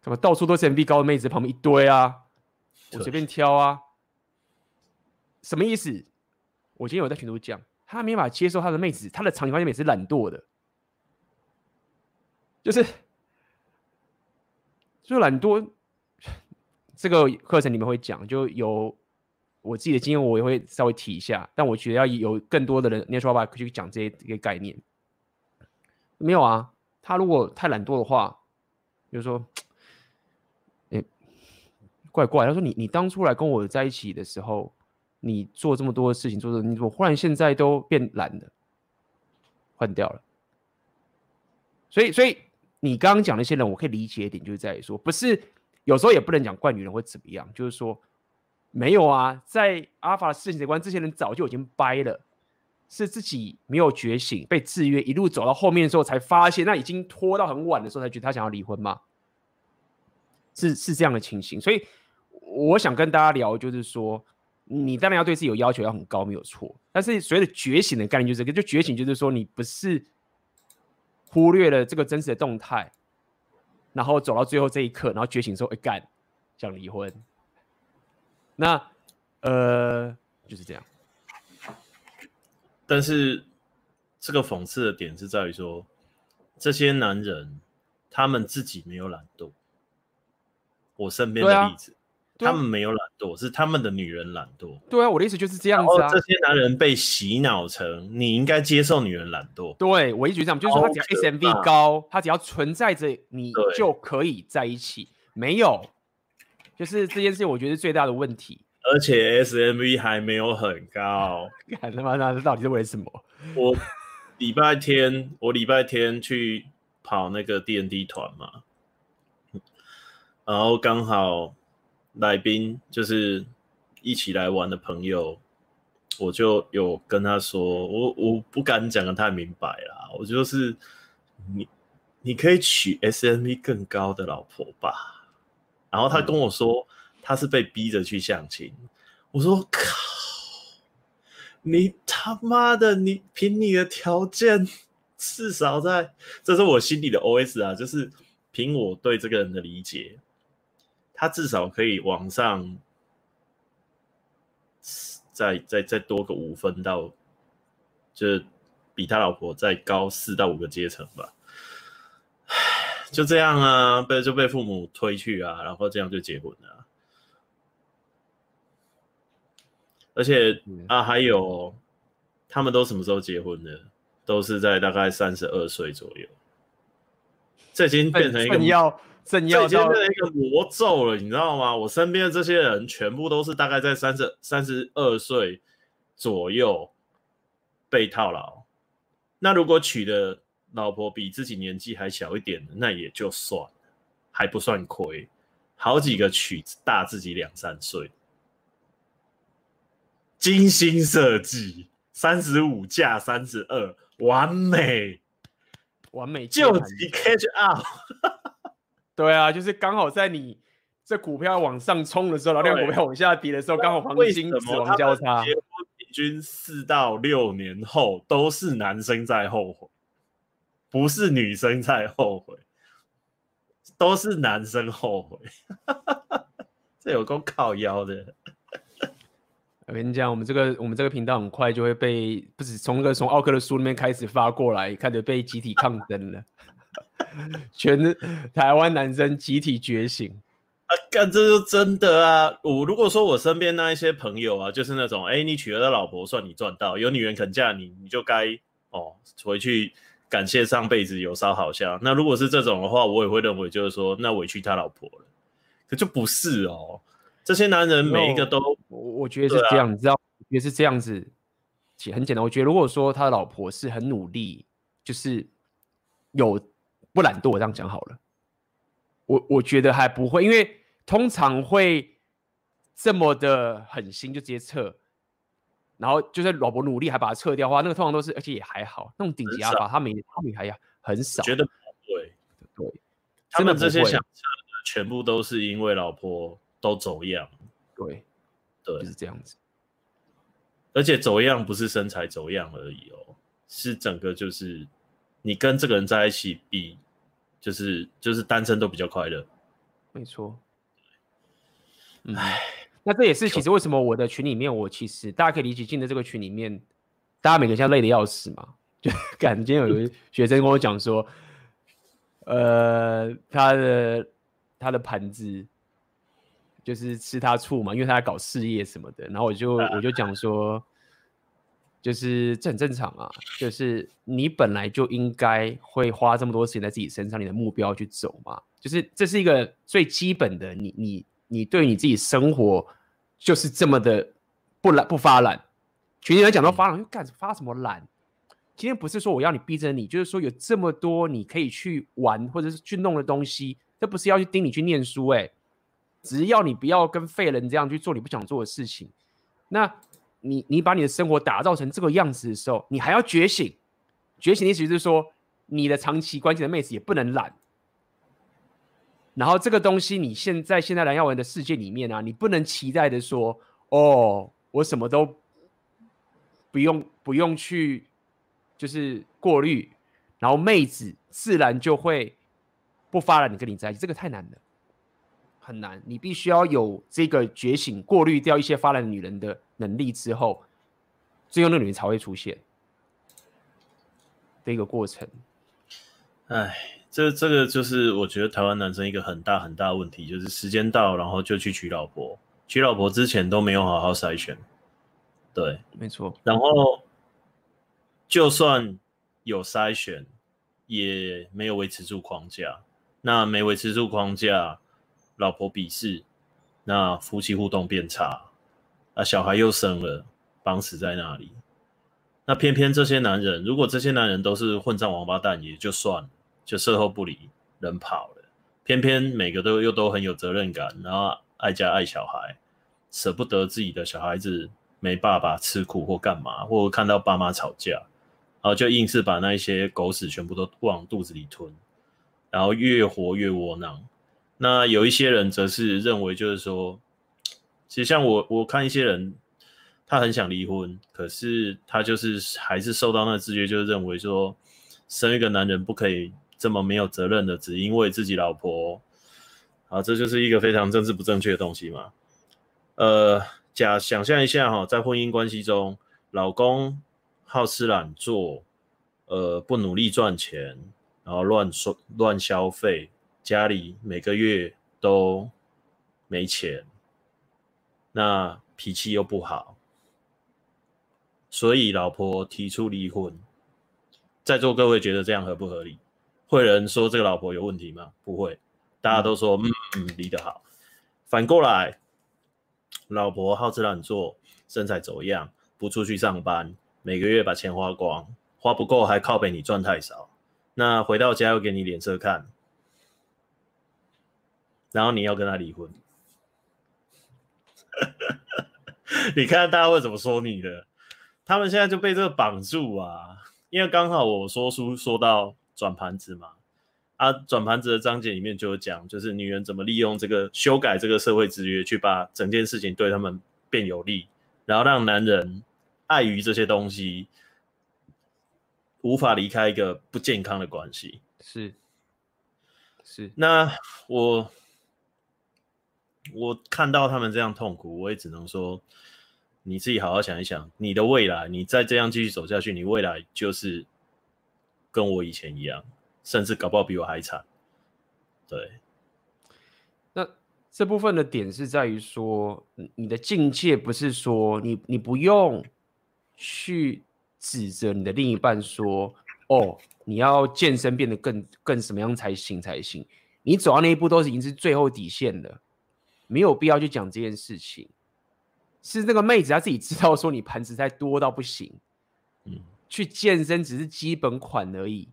怎么到处都是 SMB 高的妹子旁边一堆啊？我随便挑啊？什么意思？我今天有在群组讲，他没办法接受他的妹子，他的长期关系妹子是懒惰的，就是就懒惰。这个课程里面会讲，就有我自己的经验，我也会稍微提一下。但我觉得要有更多的人 Natural Alpha 去讲这些这些概念，没有啊？他如果太懒惰的话，就是说，哎，怪怪。他说你：“你当初来跟我在一起的时候，你做这么多事情，做的你怎么忽然现在都变懒了，换掉了？”所以，所以你刚刚讲那些人，我可以理解一点，就是在于说，不是有时候也不能讲怪女人会怎么样，就是说，没有啊，在阿法的世界观，这些人早就已经掰了。是自己没有觉醒，被制约，一路走到后面的时候才发现，那已经拖到很晚的时候才觉得他想要离婚吗？是是这样的情形，所以我想跟大家聊，就是说，你当然要对自己有要求，要很高，没有错。但是所谓的觉醒的概念就是这个，就觉醒就是说，你不是忽略了这个真实的动态，然后走到最后这一刻，然后觉醒说，哎干，想离婚。那呃，就是这样。但是，这个讽刺的点是在于说，这些男人他们自己没有懒惰。我身边的例子，啊啊、他们没有懒惰，是他们的女人懒惰。对啊，我的意思就是这样子啊。这些男人被洗脑成你应该接受女人懒惰。对，我一直这样，就是说他只要 SMV 高，他只要存在着，你就可以在一起。没有，就是这件事情，我觉得是最大的问题。而且 SMV 还没有很高，[LAUGHS] 看他妈那这到底是为什么？我礼拜天我礼拜天去跑那个 DND 团嘛，然后刚好来宾就是一起来玩的朋友，我就有跟他说，我我不敢讲的太明白啦，我就是你你可以娶 SMV 更高的老婆吧，然后他跟我说。他是被逼着去相亲，我说靠，你他妈的，你凭你的条件，至少在，这是我心里的 OS 啊，就是凭我对这个人的理解，他至少可以往上，再再再多个五分到，就比他老婆再高四到五个阶层吧，就这样啊，被就被父母推去啊，然后这样就结婚了。而且啊，还有，他们都什么时候结婚的？都是在大概三十二岁左右。这已经变成一个要正要到一个魔咒了，你知道吗？我身边的这些人全部都是大概在三十三十二岁左右被套牢。那如果娶的老婆比自己年纪还小一点的，那也就算了，还不算亏。好几个娶大自己两三岁，精心设计，三十五架三十二，完美，完美，就急 catch up。[LAUGHS] 对啊，就是刚好在你这股票往上冲的时候，然后那股票往下跌的时候，刚好黄金死亡交叉。结婚平均四到六年后都是男生在后悔，不是女生在后悔，都是男生后悔。[LAUGHS] 这有够靠腰的。我跟你讲，我们这个我们这个频道很快就会被不止从那个从奥克的书里面开始发过来，开始被集体抗争了。[LAUGHS] 全台湾男生集体觉醒啊！干，这就真的啊！我如果说我身边那一些朋友啊，就是那种，哎、欸，你娶了的老婆算你赚到，有女人肯嫁你，你就该哦回去感谢上辈子有烧好香。那如果是这种的话，我也会认为就是说，那委屈他老婆了。可就不是哦，这些男人每一个都，我我觉得是这样，啊、你知道，也是这样子，很简单。我觉得如果说他的老婆是很努力，就是有。不懒惰，我这样讲好了。我我觉得还不会，因为通常会这么的狠心就直接撤，然后就是老婆努力还把它撤掉的话，那个通常都是，而且也还好，那种顶级阿爸他没他没还要很少，觉得不会，对，他们这些想撤的全部都是因为老婆都走样，对对，就是这样子。而且走样不是身材走样而已哦，是整个就是你跟这个人在一起比。就是就是单身都比较快乐，没错。哎，那这也是其实为什么我的群里面，我其实大家可以理解进的这个群里面，大家每个人现在累的要死嘛。[LAUGHS] 就感觉今天有学生跟我讲说，呃，他的他的盘子就是吃他醋嘛，因为他在搞事业什么的。然后我就我就讲说。就是这很正常啊，就是你本来就应该会花这么多时间在自己身上，你的目标去走嘛。就是这是一个最基本的，你你你对你自己生活就是这么的不懒不发懒。群里人讲到发懒，干、嗯、发什么懒？今天不是说我要你逼着你，就是说有这么多你可以去玩或者是去弄的东西，这不是要去盯你去念书哎、欸，只要你不要跟废人这样去做你不想做的事情，那。你你把你的生活打造成这个样子的时候，你还要觉醒。觉醒的意思就是说，你的长期关系的妹子也不能懒。然后这个东西，你现在现在蓝耀文的世界里面啊，你不能期待的说，哦，我什么都不用不用去，就是过滤，然后妹子自然就会不发了，你跟你在一起，这个太难了。很难，你必须要有这个觉醒，过滤掉一些发懒的女人的能力之后，最后那个女人才会出现的一个过程。哎，这这个就是我觉得台湾男生一个很大很大的问题，就是时间到，然后就去娶老婆，娶老婆之前都没有好好筛选。对，没错。然后就算有筛选，也没有维持住框架。那没维持住框架。老婆鄙视，那夫妻互动变差，啊，小孩又生了，绑死在那里。那偏偏这些男人，如果这些男人都是混账王八蛋，也就算了，就事后不理，人跑了。偏偏每个都又都很有责任感，然后爱家爱小孩，舍不得自己的小孩子没爸爸吃苦或干嘛，或看到爸妈吵架，然后就硬是把那一些狗屎全部都往肚子里吞，然后越活越窝囊。那有一些人则是认为，就是说，其实像我，我看一些人，他很想离婚，可是他就是还是受到那个制约，就是认为说，生一个男人不可以这么没有责任的，只因为自己老婆，啊，这就是一个非常政治不正确的东西嘛。呃，假想象一下哈，在婚姻关系中，老公好吃懒做，呃，不努力赚钱，然后乱说乱消费。家里每个月都没钱，那脾气又不好，所以老婆提出离婚。在座各位觉得这样合不合理？会有人说这个老婆有问题吗？不会，大家都说嗯嗯离得好。反过来，老婆好吃懒做，身材走样，不出去上班，每个月把钱花光，花不够还靠北你赚太少，那回到家又给你脸色看，然后你要跟他离婚。[LAUGHS] 你看大家会怎么说你的？他们现在就被这个绑住啊！因为刚好我说书说到转盘子嘛，啊，转盘子的章节里面就有讲，就是女人怎么利用这个修改这个社会制约，去把整件事情对他们变有利，然后让男人碍于这些东西无法离开一个不健康的关系。是是，那我。我看到他们这样痛苦，我也只能说，你自己好好想一想，你的未来，你再这样继续走下去，你未来就是跟我以前一样，甚至搞不好比我还惨。对，那这部分的点是在于说，你的境界不是说你你不用去指责你的另一半说，哦，你要健身变得更更什么样才行才行，你走到那一步都是已经是最后底线了。没有必要去讲这件事情，是那个妹子她自己知道，说你盘子太多到不行，嗯，去健身只是基本款而已。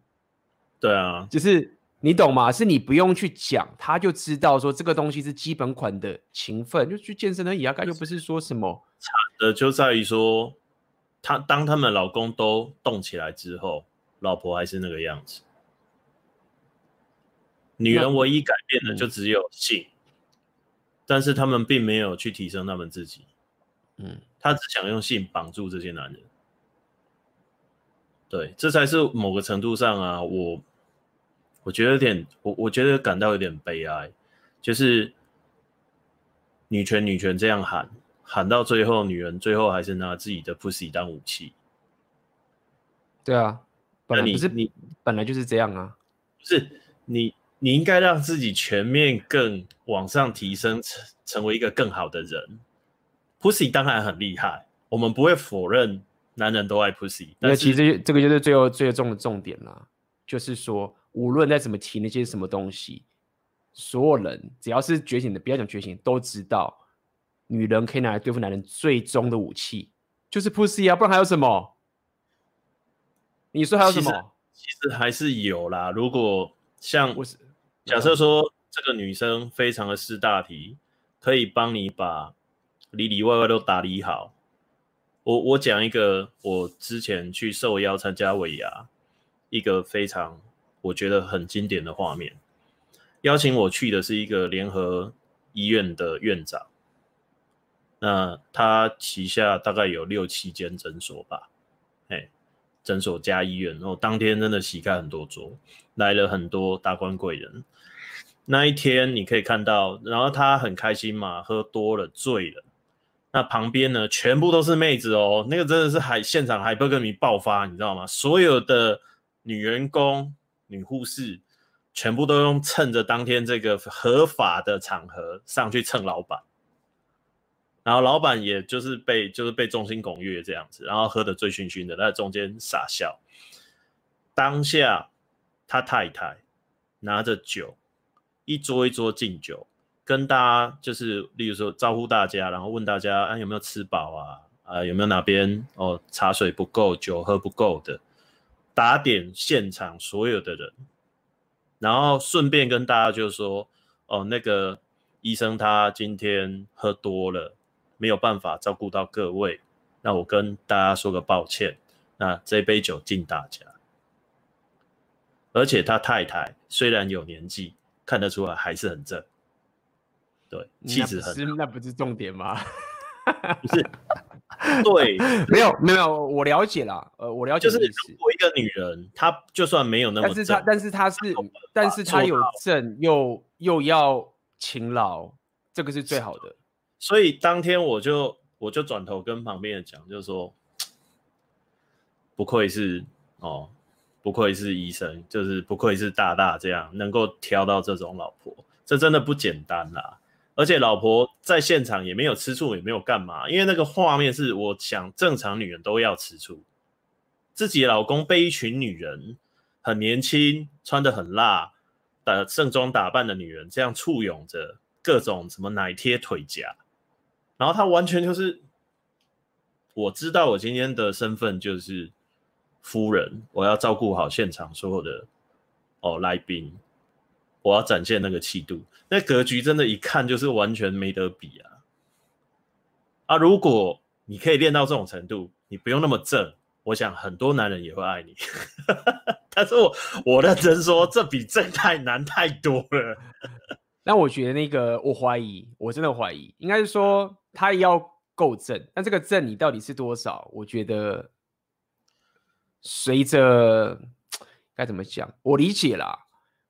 对啊，就是你懂吗？是你不用去讲，她就知道说这个东西是基本款的情分，就去健身而已啊，又不是说什么。差的就在于说，她当他们老公都动起来之后，老婆还是那个样子。女人唯一改变的就只有性。但是他们并没有去提升他们自己，嗯，他只想用性绑住这些男人，对，这才是某个程度上啊，我我觉得有点，我我觉得感到有点悲哀，就是女权女权这样喊喊到最后，女人最后还是拿自己的 pussy 当武器，对啊，本来不是你，你本来就是这样啊，不是你。你应该让自己全面更往上提升，成成为一个更好的人。Pussy 当然很厉害，我们不会否认男人都爱 Pussy。那其实这个就是最后最重的重点啦，就是说无论再怎么提那些什么东西，所有人只要是觉醒的，不要讲觉醒，都知道女人可以拿来对付男人最终的武器就是 Pussy 啊，不然还有什么？你说还有什么？其实，还是有啦，如果像我是。假设说这个女生非常的识大体，可以帮你把里里外外都打理好。我我讲一个我之前去受邀参加尾牙，一个非常我觉得很经典的画面。邀请我去的是一个联合医院的院长，那他旗下大概有六七间诊所吧，哎，诊所加医院，然后当天真的席开很多桌，来了很多达官贵人。那一天你可以看到，然后他很开心嘛，喝多了醉了。那旁边呢，全部都是妹子哦，那个真的是海现场海贝克米爆发，你知道吗？所有的女员工、女护士，全部都用趁着当天这个合法的场合上去蹭老板，然后老板也就是被就是被众星拱月这样子，然后喝得醉醺醺的，在中间傻笑。当下他太太拿着酒。一桌一桌敬酒，跟大家就是，例如说招呼大家，然后问大家，啊有没有吃饱啊？啊有没有哪边哦茶水不够，酒喝不够的，打点现场所有的人，然后顺便跟大家就说，哦那个医生他今天喝多了，没有办法照顾到各位，那我跟大家说个抱歉，那这杯酒敬大家。而且他太太虽然有年纪。看得出来还是很正，对，气质很好。那不是重点吗？[LAUGHS] 不是，对，[LAUGHS] 没有没有，我了解了，呃，我了解。就是如果一个女人，她就算没有那么正，但是她，但是她是，但是她有正又又要勤劳，这个是最好的。所以当天我就我就转头跟旁边的讲，就是说，不愧是哦。不愧是医生，就是不愧是大大这样能够挑到这种老婆，这真的不简单啦。而且老婆在现场也没有吃醋，也没有干嘛，因为那个画面是我想正常女人都要吃醋，自己老公被一群女人很年轻，穿得很辣，打盛装打扮的女人，这样簇拥着各种什么奶贴腿夹，然后他完全就是，我知道我今天的身份就是夫人，我要照顾好现场所有的哦来宾，我要展现那个气度，那格局真的，一看就是完全没得比啊！啊，如果你可以练到这种程度，你不用那么正，我想很多男人也会爱你。[LAUGHS] 但是我我认真说，这比正太难太多了。那我觉得那个，我怀疑，我真的怀疑，应该是说他要够正。但这个正你到底是多少？我觉得随着该怎么讲，我理解啦，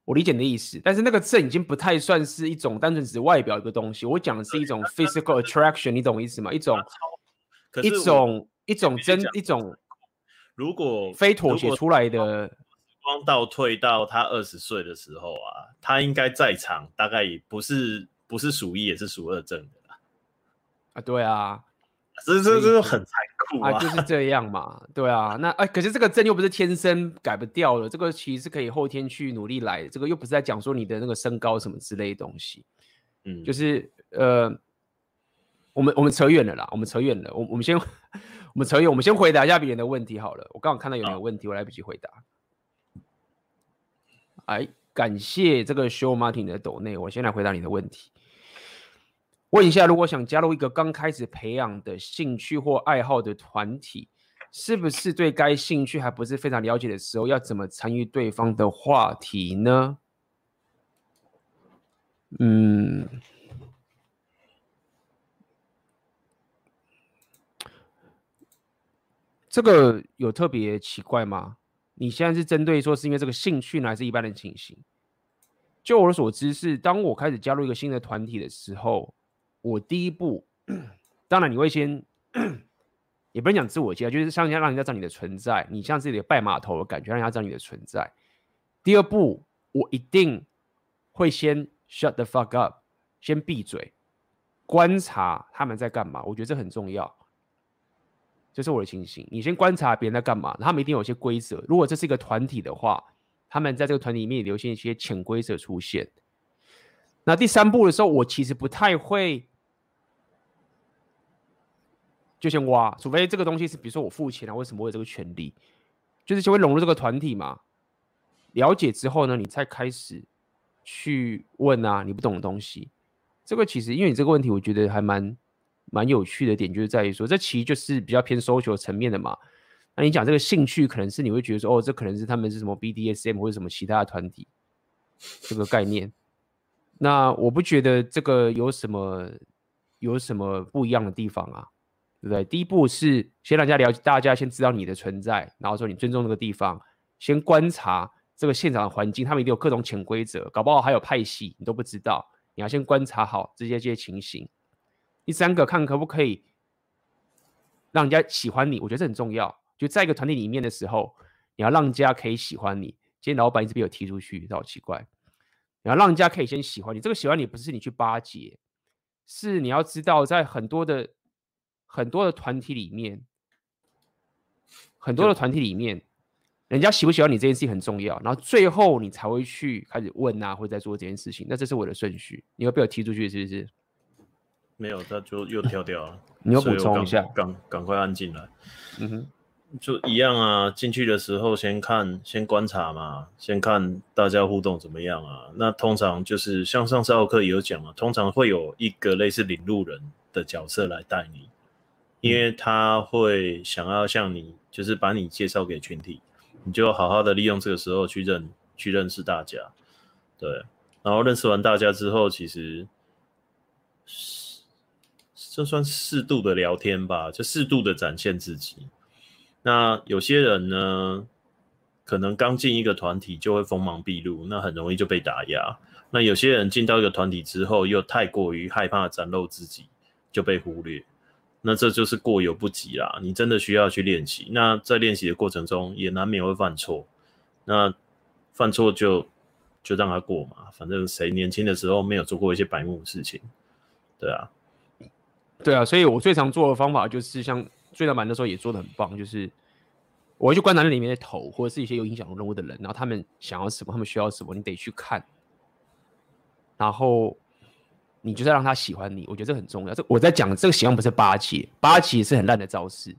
我理解你的意思。但是那个正已经不太算是一种单纯只外表一个东西。我讲的是一种 physical attraction，你懂我意思吗？一种一种一种真一种，如果非妥协出来的。光倒退到他二十岁的时候啊，他应该在场，大概也不是不是数一也是数二正的啦。啊，对啊，这这这很残酷啊，啊，就是这样嘛，对啊，那哎，可是这个证又不是天生改不掉的，这个其实是可以后天去努力来，这个又不是在讲说你的那个身高什么之类的东西，嗯，就是呃，我们我们扯远了啦，我们扯远了，我我们先 [LAUGHS] 我们扯远，我们先回答一下别人的问题好了，我刚好看到有人有问题，我来不及回答。哎，感谢这个 Show Martin 的抖内，我先来回答你的问题。问一下，如果想加入一个刚开始培养的兴趣或爱好的团体，是不是对该兴趣还不是非常了解的时候，要怎么参与对方的话题呢？嗯，这个有特别奇怪吗？你现在是针对说是因为这个兴趣呢，还是一般的情形？就我所知是，当我开始加入一个新的团体的时候，我第一步，当然你会先，也不能讲自我介绍，就是像让人家知道你的存在，你像自己的拜码头的感觉，让人家知道你的存在。第二步，我一定会先 shut the fuck up，先闭嘴，观察他们在干嘛，我觉得这很重要。这是我的情形，你先观察别人在干嘛，他们一定有些规则。如果这是一个团体的话，他们在这个团体里面留下一些潜规则出现。那第三步的时候，我其实不太会就先挖，除非这个东西是比如说我付钱了，为什么我有这个权利？就是先会融入这个团体嘛。了解之后呢，你再开始去问啊，你不懂的东西。这个其实因为你这个问题，我觉得还蛮。蛮有趣的点就是在于说，这其实就是比较偏 social 层面的嘛。那你讲这个兴趣，可能是你会觉得说，哦，这可能是他们是什么 BDSM 或者什么其他的团体这个概念。那我不觉得这个有什么有什么不一样的地方啊，对不对？第一步是先让大家了解，大家先知道你的存在，然后说你尊重这个地方，先观察这个现场的环境，他们一定有各种潜规则，搞不好还有派系你都不知道，你要先观察好这些这些情形。第三个，看可不可以让人家喜欢你，我觉得这很重要。就在一个团体里面的时候，你要让人家可以喜欢你。今天老板一直被我踢出去，这好奇怪。你要让人家可以先喜欢你，这个喜欢你不是你去巴结，是你要知道，在很多的很多的团体里面，很多的团体里面，人家喜不喜欢你这件事情很重要。然后最后你才会去开始问啊，或者在做这件事情。那这是我的顺序。你会被我踢出去，是不是？没有，他就又跳掉了。[LAUGHS] 你要补充一下，赶赶快按进来。嗯哼，就一样啊。进去的时候先看，先观察嘛，先看大家互动怎么样啊。那通常就是像上次奥克也有讲啊，通常会有一个类似领路人的角色来带你，因为他会想要向你，就是把你介绍给群体，你就好好的利用这个时候去认去认识大家。对，然后认识完大家之后，其实。这算适度的聊天吧，就适度的展现自己。那有些人呢，可能刚进一个团体就会锋芒毕露，那很容易就被打压。那有些人进到一个团体之后，又太过于害怕展露自己，就被忽略。那这就是过犹不及啦。你真的需要去练习。那在练习的过程中，也难免会犯错。那犯错就就让他过嘛，反正谁年轻的时候没有做过一些白目的事情，对啊。对啊，所以我最常做的方法就是像最大版的时候也做的很棒，就是我会去观察那里面的头，或者是一些有影响的人物的人，然后他们想要什么，他们需要什么，你得去看，然后你就是让他喜欢你，我觉得这很重要。这我在讲这个喜欢不是巴结，巴结是很烂的招式，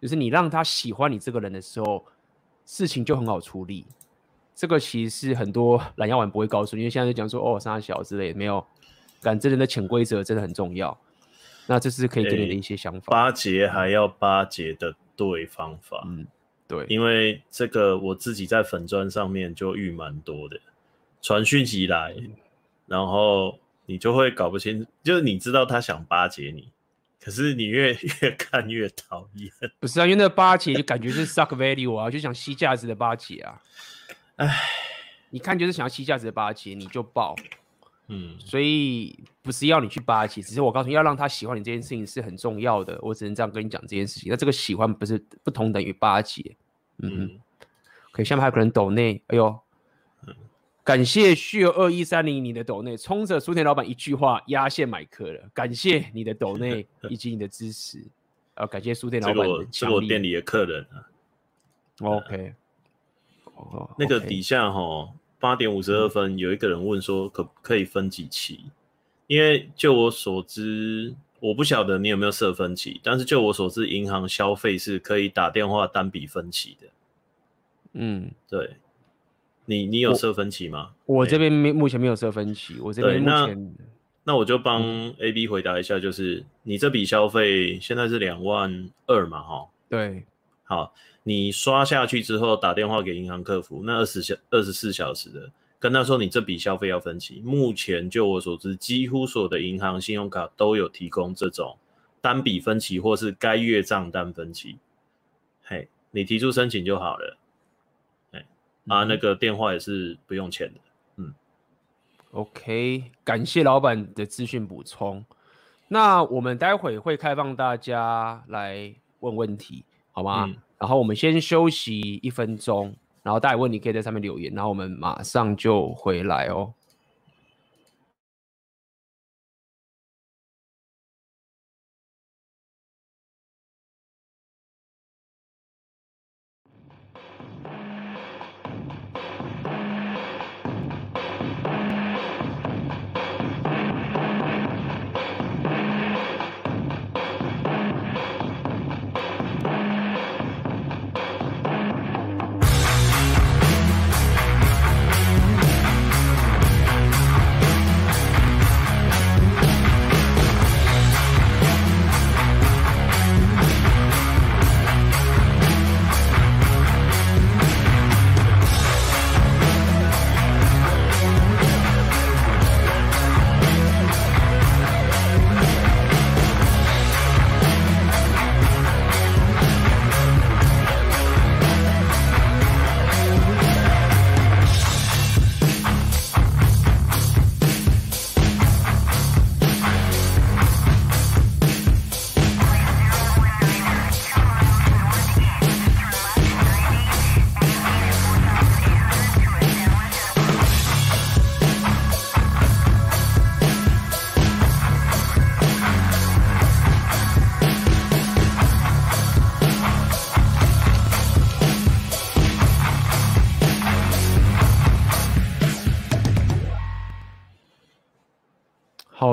就是你让他喜欢你这个人的时候，事情就很好处理。这个其实是很多懒腰丸不会告诉你，因为现在就讲说哦，三小之类没有，感这人的潜规则真的很重要。那这是可以给你的一些想法。欸、巴结还要巴结的对方法，嗯，对，因为这个我自己在粉砖上面就遇蛮多的，传讯息来，然后你就会搞不清，就是你知道他想巴结你，可是你越 [LAUGHS] 越看越讨厌。不是啊，因为那个巴结就感觉是 suck value 啊，就想吸价值的巴结啊。哎，你看就是想要吸价值的巴结，你就报，嗯，所以不是要你去巴结，只是我告诉你要让他喜欢你这件事情是很重要的，我只能这样跟你讲这件事情。那这个喜欢不是不同等于巴结，嗯，嗯。可以下面还有可能抖内，哎呦，嗯、感谢旭二一三零你的抖内，冲着书店老板一句话压线买客了，感谢你的抖内 [LAUGHS] 以及你的支持，呃，感谢书店老板是我店里的客人啊，OK。哦。那个底下哈八点五十二分有一个人问说可可以分几期？因为就我所知，我不晓得你有没有设分期，但是就我所知，银行消费是可以打电话单笔分期的。嗯，对，你你有设分期吗？我，我这边没目前没有设分期，我这边目前那，那我就帮 A B 回答一下，就是你这笔消费现在是两万二嘛？哈，对，好。你刷下去之后打电话给银行客服，那二十小二十四小时的跟他说你这笔消费要分期。目前就我所知，几乎所有的银行信用卡都有提供这种单笔分期或是该月账单分期。嘿，你提出申请就好了。哎，啊，那个电话也是不用钱的。嗯，OK，感谢老板的资讯补充。那我们待会会开放大家来问问题，好吗？嗯然后我们先休息一分钟，然后大家问你可以在上面留言，然后我们马上就回来哦。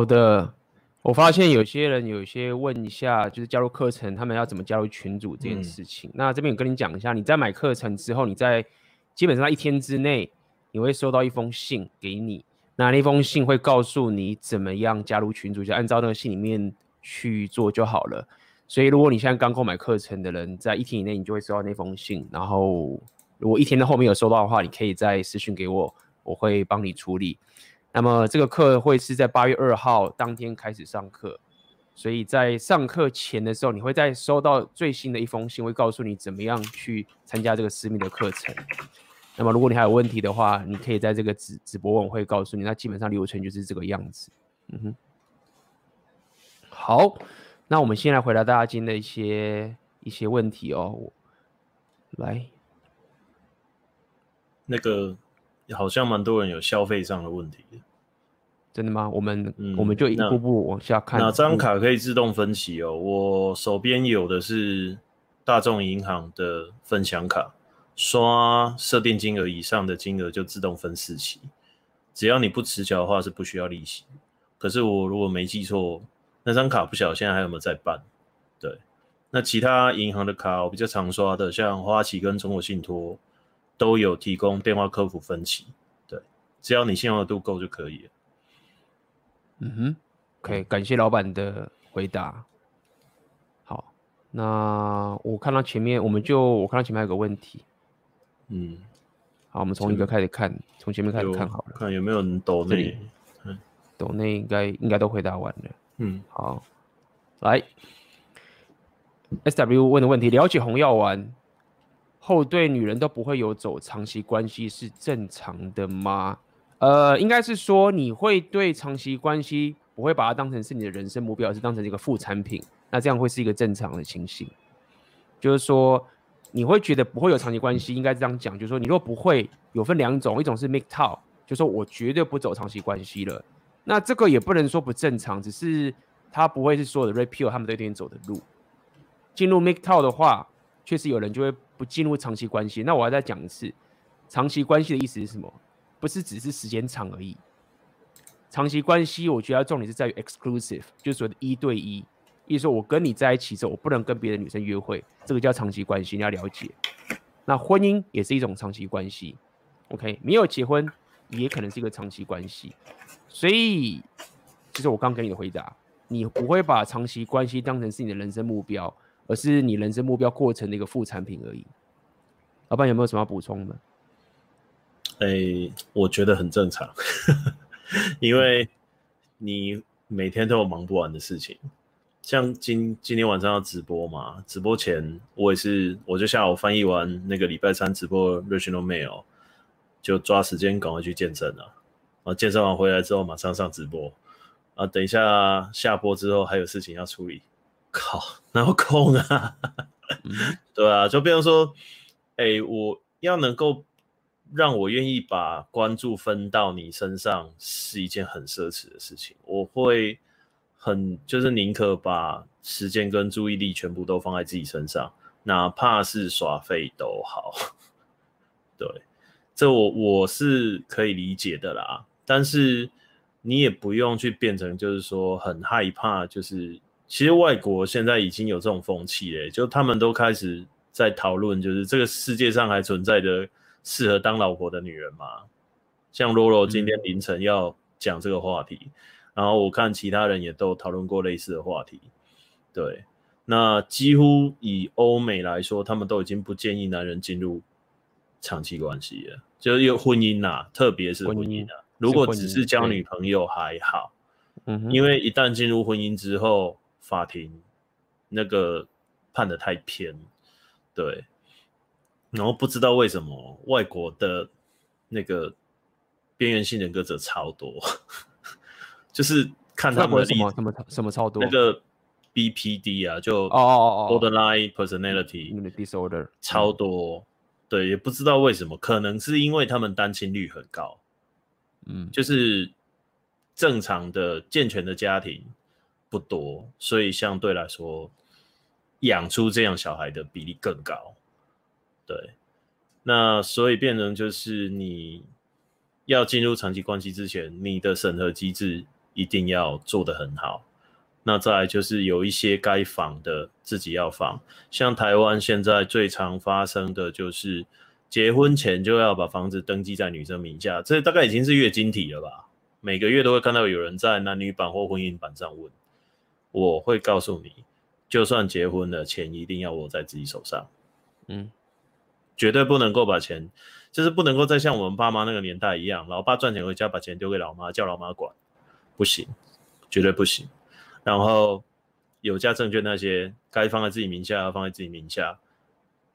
好的，我发现有些人有些问一下，就是加入课程，他们要怎么加入群组这件事情。嗯、那这边我跟你讲一下，你在买课程之后，你在基本上一天之内，你会收到一封信给你，那那封信会告诉你怎么样加入群组，就按照那个信里面去做就好了。所以如果你现在刚购买课程的人，在一天以内你就会收到那封信，然后如果一天的后面有收到的话，你可以再私信给我，我会帮你处理。那么这个课会是在八月二号当天开始上课，所以在上课前的时候，你会在收到最新的一封信，会告诉你怎么样去参加这个私密的课程。那么如果你还有问题的话，你可以在这个直直播我会告诉你。那基本上流程就是这个样子。嗯哼。好，那我们先来回答大家今天的一些一些问题哦。来，那个。好像蛮多人有消费上的问题，真的吗？我们、嗯、我们就一步步往下看。哪张卡可以自动分期哦？我手边有的是大众银行的分享卡，刷设定金额以上的金额就自动分四期。只要你不迟缴的话是不需要利息。可是我如果没记错，那张卡不晓得现在还有没有在办？对，那其他银行的卡我比较常刷的，像花旗跟中国信托都有提供电话客服分期。对，只要你信用额度够就可以了。嗯哼，OK，感谢老板的回答。好，那我看到前面，我们就我看到前面还有个问题。嗯，好，我们从一个开始看，从前面开始看好了，看有没有人抖内。抖内应该应该都回答完了。嗯，好，来，S W 问的问题：了解红药丸后对女人都不会有走长期关系是正常的吗？呃，应该是说你会对长期关系不会把它当成是你的人生目标，而是当成一个副产品，那这样会是一个正常的情形。就是说你会觉得不会有长期关系，应该这样讲，就是说你若不会有分两种，一种是 MGTOW，就是说我绝对不走长期关系了。那这个也不能说不正常，只是它不会是所有的 repeal 他们都一定走的路。进入 MGTOW 的话，确实有人就会不进入长期关系。那我要再讲一次，长期关系的意思是什么？不是只是时间长而已。长期关系，我觉得重点是在于 exclusive，就是说的一对一，意思说我跟你在一起之后，我不能跟别的女生约会，这个叫长期关系，你要了解。那婚姻也是一种长期关系，OK？没有结婚也可能是一个长期关系。所以，其实我刚给你的回答，你不会把长期关系当成是你的人生目标，而是你人生目标过程的一个副产品而已。老板有没有什么要补充的？哎、欸，我觉得很正常，[LAUGHS] 因为你每天都有忙不完的事情。像今今天晚上要直播嘛，直播前我也是，我就下午翻译完那个礼拜三直播 Regional Mail，就抓时间赶快去健身了。啊，健身完回来之后马上上直播，啊，等一下下播之后还有事情要处理，靠，哪有空啊？[LAUGHS] 对啊，就比如说，哎、欸，我要能够让我愿意把关注分到你身上，是一件很奢侈的事情。我会很就是宁可把时间跟注意力全部都放在自己身上，哪怕是耍废都好。[LAUGHS] 对，这我我是可以理解的啦。但是你也不用去变成，就是说很害怕，就是其实外国现在已经有这种风气了，就他们都开始在讨论，就是这个世界上还存在着适合当老婆的女人吗？像罗罗今天凌晨要讲这个话题，嗯，然后我看其他人也都讨论过类似的话题。对，那几乎以欧美来说，他们都已经不建议男人进入长期关系了，就是有婚姻呐，特别是婚姻啊。如果只是交女朋友还好，嗯，因为一旦进入婚姻之后，法庭那个判的太偏，对，然后不知道为什么外国的那个边缘性人格者超多，[LAUGHS] 就是看他们的什么什么什么超多，那个 BPD 啊，就哦哦哦，Borderline Personality Disorder 超多，对，也不知道为什么，可能是因为他们单亲率很高。嗯，就是正常的健全的家庭不多，所以相对来说养出这样小孩的比例更高。对，那所以变成就是你要进入长期关系之前，你的审核机制一定要做得很好。那再来就是有一些该防的自己要防，像台湾现在最常发生的就是。结婚前就要把房子登记在女生名下，这大概已经是月经题了吧？每个月都会看到有人在男女版或婚姻版上问。我会告诉你，就算结婚了，钱一定要握在自己手上。嗯，绝对不能够把钱，就是不能够再像我们爸妈那个年代一样，老爸赚钱回家把钱丢给老妈，叫老妈管，不行，绝对不行。然后有价证券那些该放在自己名下要放在自己名下，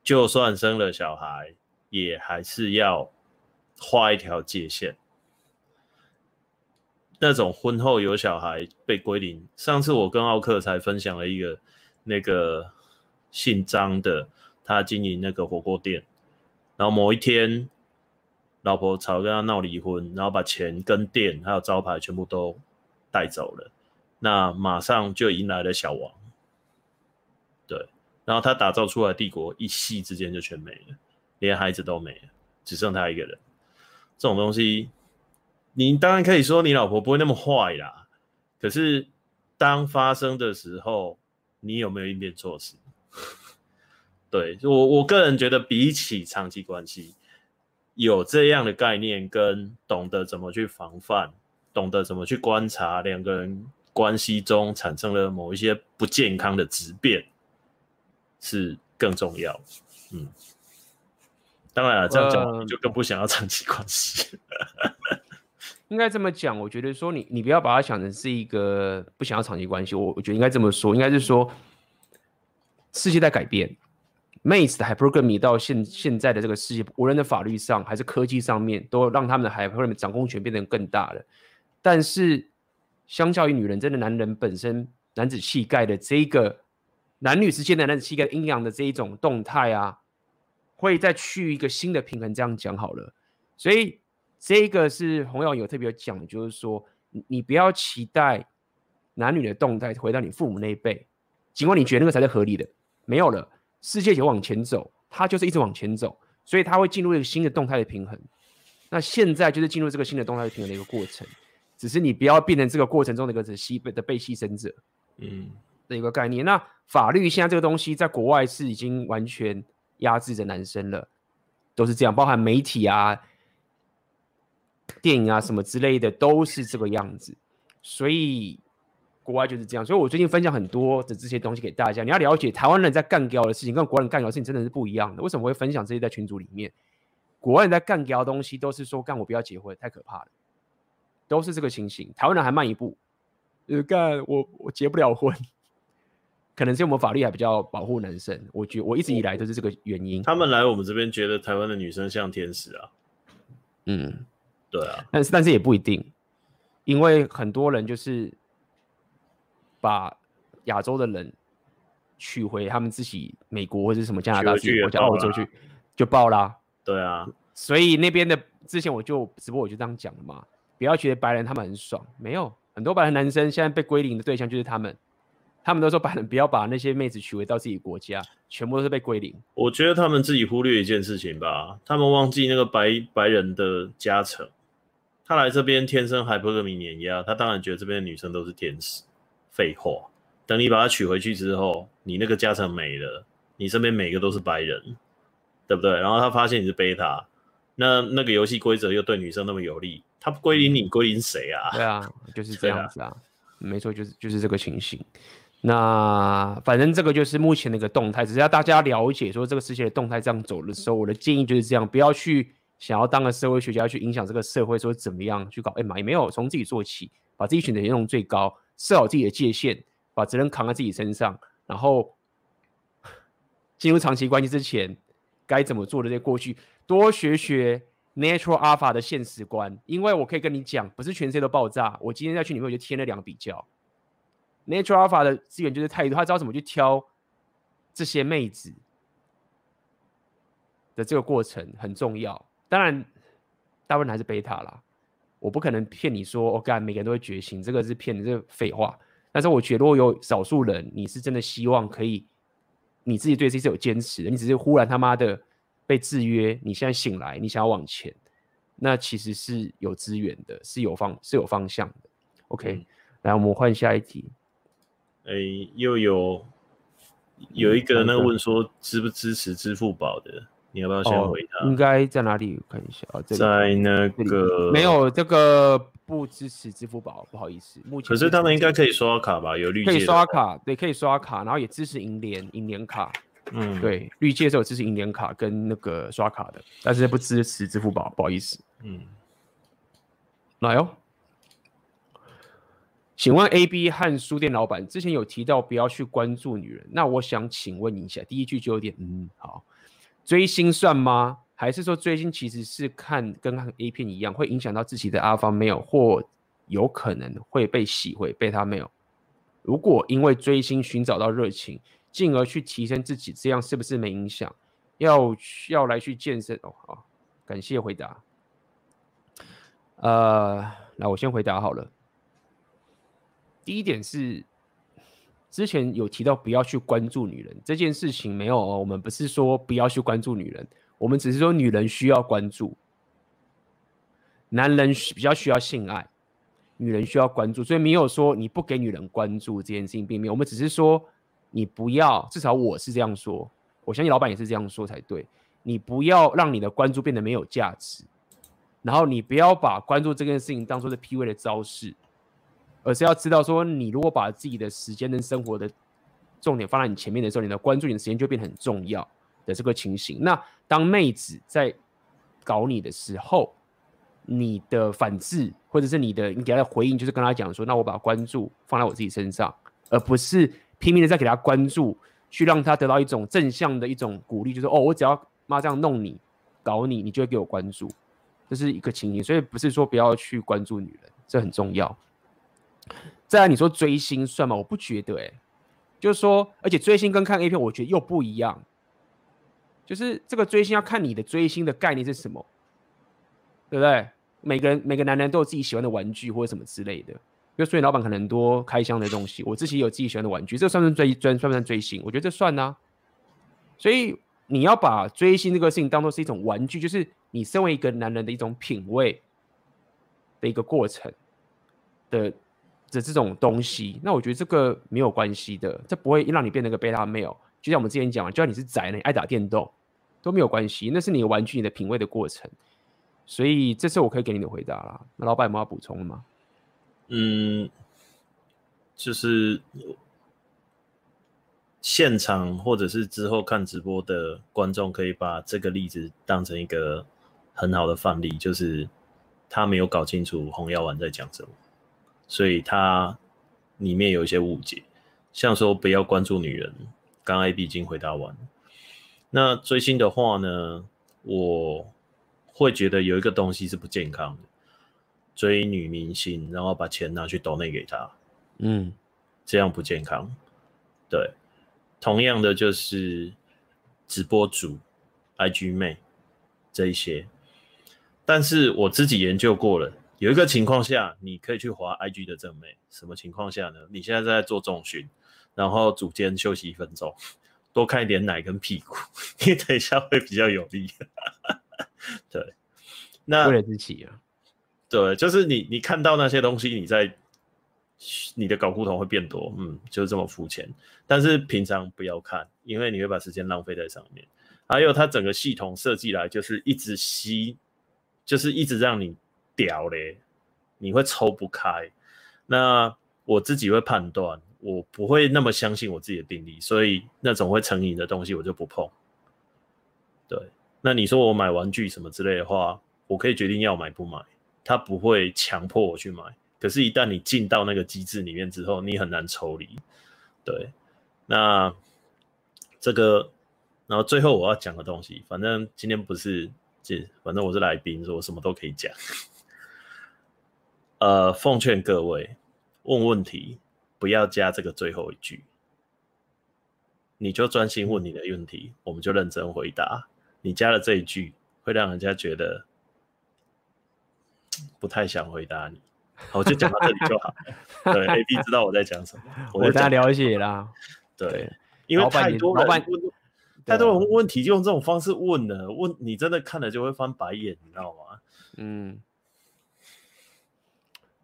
就算生了小孩。也还是要画一条界限。那种婚后有小孩被归零，上次我跟奥克才分享了一个那个姓张的，他经营那个火锅店，然后某一天老婆吵跟他闹离婚，然后把钱跟店还有招牌全部都带走了，那马上就迎来了小王，对，然后他打造出来的帝国一夕之间就全没了。连孩子都没了，只剩他一个人。这种东西你当然可以说你老婆不会那么坏啦，可是当发生的时候，你有没有应变措施？对，我我个人觉得，比起长期关系，有这样的概念跟懂得怎么去防范，懂得怎么去观察两个人关系中产生了某一些不健康的质变，是更重要。嗯，当然了，这样讲就更不想要长期关系。呃 [LAUGHS] 应该这么讲，我觉得说你你不要把它想成是一个不想要长期关系，我我觉得应该这么说，应该是说世界在改变，妹子的 hypergamy 到现现在的这个世界，无论在法律上还是科技上面，都让他们的海布罗米掌控权变得更大了。但是相较于女人，真的男人本身男子气概的这个男女之间的男子气概阴阳的这一种动态啊，会再去一个新的平衡。这样讲好了，所以。这个是洪耀有特别讲，就是说，你不要期待男女的动态回到你父母那一辈，尽管你觉得那个才是合理的，没有了，世界就往前走，它就是一直往前走，所以它会进入一个新的动态的平衡。那现在就是进入这个新的动态的平衡的一个过程，只是你不要变成这个过程中的一个牺被的被牺牲者，嗯，的一个概念。那法律现在这个东西在国外是已经完全压制着男生了，都是这样，包含媒体啊。电影啊，什么之类的都是这个样子，所以国外就是这样。所以我最近分享很多的这些东西给大家，你要了解台湾人在干掉的事情跟国外人干掉的事情真的是不一样的。为什么会分享这些在群组里面？国外人在干掉的东西都是说干我不要结婚，太可怕了，都是这个情形。台湾人还慢一步，呃，干我我结不了婚，可能是我们法律还比较保护男生。我觉我一直以来都是这个原因。他们来我们这边觉得台湾的女生像天使啊，嗯。对啊，但是但是也不一定，因为很多人就是把亚洲的人娶回他们自己美国或者什么加拿大自己国家澳洲去就爆啦。对啊，所以那边的之前我就直播我就这样讲了嘛，不要觉得白人他们很爽，没有很多白人男生现在被归零的对象就是他们，他们都说白人不要把那些妹子娶回到自己国家，全部都是被归零。我觉得他们自己忽略一件事情吧，他们忘记那个白白人的加成。他来这边天生还不是个碾压，他当然觉得这边的女生都是天使。废话，等你把她娶回去之后，你那个加成没了，你身边每个都是白人，对不对？然后他发现你是贝塔，那那个游戏规则又对女生那么有利，他归零你归零谁啊？[LAUGHS] 对啊，就是这样子啊，啊没错，就是就是这个情形。那反正这个就是目前的一个动态，只是要大家了解说这个世界的动态这样走的时候，我的建议就是这样，不要去。想要当个社会学家去影响这个社会，说怎么样去搞？哎妈，也没有从自己做起，把自己选择用最高，设好自己的界限，把责任扛在自己身上，然后进入长期关系之前，该怎么做的这些过去，多学学 Natural Alpha 的现实观。因为我可以跟你讲，不是全世界都爆炸。我今天在群里面就添了两个比较，Natural Alpha 的资源就是太多，他知道怎么去挑这些妹子的这个过程很重要。当然，大部分还是贝塔啦。我不可能骗你说，我、哦、干每个人都会觉醒，这个是骗你，这个废话。但是我觉得，如果有少数人，你是真的希望可以，你自己对自己是有坚持的，你只是忽然他妈的被制约，你现在醒来，你想要往前，那其实是有资源的，是有方是有方向的。OK，、嗯、来，我们换下一题。哎，又有有一个那个问说，支不支持支付宝的？你要不要先回答？哦、应该在哪里？我看一下啊，在那个没有这个不支持支付宝，不好意思。目前可是他们应该可以刷卡吧？有绿界可以刷卡，对，可以刷卡，然后也支持银联银联卡。嗯，对，绿界是有支持银联卡跟那个刷卡的，但是不支持支付宝，不好意思。嗯，来哦。请问 A B 和书店老板之前有提到不要去关注女人，那我想请问一下，第一句就有点嗯好。追星算吗？还是说追星其实是看跟看 A 片一样，会影响到自己的阿方没有或有可能会被洗回被他没有如果因为追星寻找到热情，进而去提升自己，这样是不是没影响？要要来去健身哦？好，感谢回答。呃，那我先回答好了。第一点是。之前有提到不要去关注女人这件事情没有哦，我们不是说不要去关注女人，我们只是说女人需要关注。男人比较需要性爱，女人需要关注，所以没有说你不给女人关注这件事情，并没有。我们只是说你不要，至少我是这样说，我相信老板也是这样说才对。你不要让你的关注变得没有价值，然后你不要把关注这件事情当做是 PUA 的招式，而是要知道说，你如果把自己的时间跟生活的重点放在你前面的时候，你的关注你的时间就变得很重要的这个情形。那当妹子在搞你的时候，你的反制或者是你的你给她的回应，就是跟她讲说，那我把关注放在我自己身上，而不是拼命的在给她关注，去让她得到一种正向的一种鼓励，就是哦，我只要妈这样弄你、搞你，你就会给我关注，这是一个情形。所以不是说不要去关注女人，这很重要。再来，你说追星算吗？我不觉得、哎。就是说，而且追星跟看 A 片，我觉得又不一样。就是这个追星要看你的追星的概念是什么，对不对？每个人每个男人都有自己喜欢的玩具或者什么之类的。比如说，老板可能多开箱的东西，我自己有自己喜欢的玩具，这算不算追追算不算追星？我觉得这算啊。所以你要把追星这个事情当做是一种玩具，就是你身为一个男人的一种品味的一个过程的。的这种东西，那我觉得这个没有关系的，这不会让你变成个贝塔 male。就像我们之前讲，就算你是宅，你爱打电动都没有关系，那是你玩具，你的品味的过程。所以这是我可以给你的回答啦。那老板有没有要补充的吗？嗯，就是现场或者是之后看直播的观众，可以把这个例子当成一个很好的范例，就是他没有搞清楚红药丸在讲什么。所以它里面有一些误解，像说不要关注女人，刚刚 AB 已经回答完。那追星的话呢，我会觉得有一个东西是不健康的，追女明星，然后把钱拿去抖内给她，嗯，这样不健康。对，同样的就是直播主、IG 妹这一些，但是我自己研究过了。有一个情况下，你可以去滑 IG 的正妹。什么情况下呢？你现在在做重训，然后组间休息一分钟，多看一点奶跟屁股，[LAUGHS] 你等一下会比较有力。[LAUGHS] 对，那为了自己啊，对，就是你你看到那些东西，你在你的搞固酮会变多，嗯，就是这么肤浅。但是平常不要看，因为你会把时间浪费在上面。还有它整个系统设计来就是一直吸，就是一直让你。屌嘞，你会抽不开。那我自己会判断，我不会那么相信我自己的定力，所以那种会成瘾的东西我就不碰。对，那你说我买玩具什么之类的话，我可以决定要买不买，他不会强迫我去买。可是，一旦你进到那个机制里面之后，你很难抽离。对，那这个，然后最后我要讲的东西，反正今天不是，这反正我是来宾，所以我什么都可以讲。呃，奉劝各位问问题不要加这个最后一句，你就专心问你的问题，我们就认真回答。你加了这一句，会让人家觉得不太想回答你。好，我就讲到这里就好。对，AB 知道我在讲什么，我大家了解啦。对，因为太多人问，太多人问问题就用这种方式问了，问你真的看了就会翻白眼，你知道吗？嗯。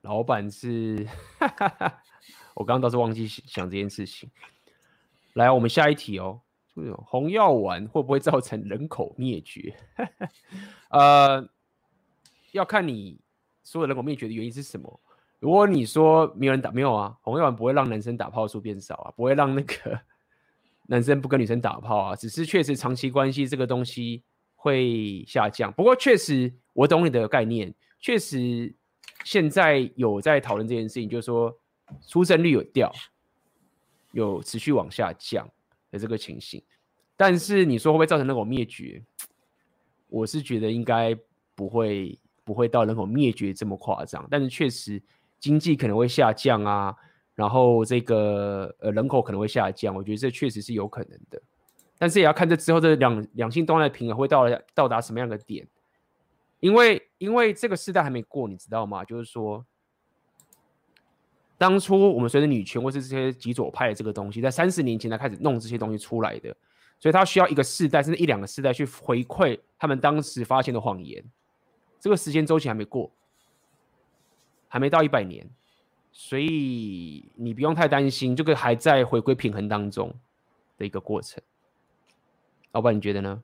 老板是，[LAUGHS] 我刚刚倒是忘记想这件事情。来，我们下一题哦。红药丸会不会造成人口灭绝？[LAUGHS] 呃，要看你说的人口灭绝的原因是什么。如果你说没有人打，没有啊，红药丸不会让男生打炮数变少啊，不会让那个 [LAUGHS] 男生不跟女生打炮啊，只是确实长期关系这个东西会下降。不过确实，我懂你的概念，确实。现在有在讨论这件事情，就是说出生率有掉，有持续往下降的这个情形。但是你说会不会造成人口灭绝？我是觉得应该不会，不会到人口灭绝这么夸张。但是确实经济可能会下降啊，然后这个呃人口可能会下降，我觉得这确实是有可能的。但是也要看这之后这两两性动态平衡会到到达什么样的点。因为因为这个时代还没过，你知道吗？就是说，当初我们随着女权或是这些极左派的这个东西，在三十年前才开始弄这些东西出来的，所以他需要一个世代甚至一两个世代去回馈他们当时发现的谎言。这个时间周期还没过，还没到一百年，所以你不用太担心，这个还在回归平衡当中的一个过程。老板，你觉得呢？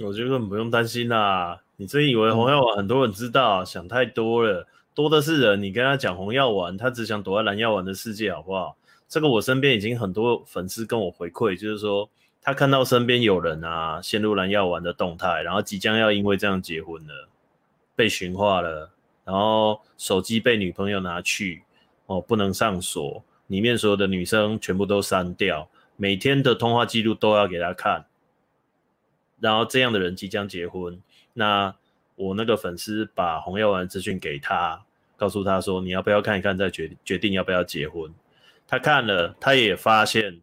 我觉得根本不用担心啦。你真以为红药丸很多人知道？嗯、想太多了，多的是人。你跟他讲红药丸，他只想躲在蓝药丸的世界，好不好？这个我身边已经很多粉丝跟我回馈，就是说他看到身边有人啊陷入蓝药丸的动态，然后即将要因为这样结婚了，被驯化了，然后手机被女朋友拿去，哦，不能上锁，里面所有的女生全部都删掉，每天的通话记录都要给他看。然后这样的人即将结婚，那我那个粉丝把红药丸资讯给他，告诉他说，你要不要看一看，再决决定要不要结婚。他看了，他也发现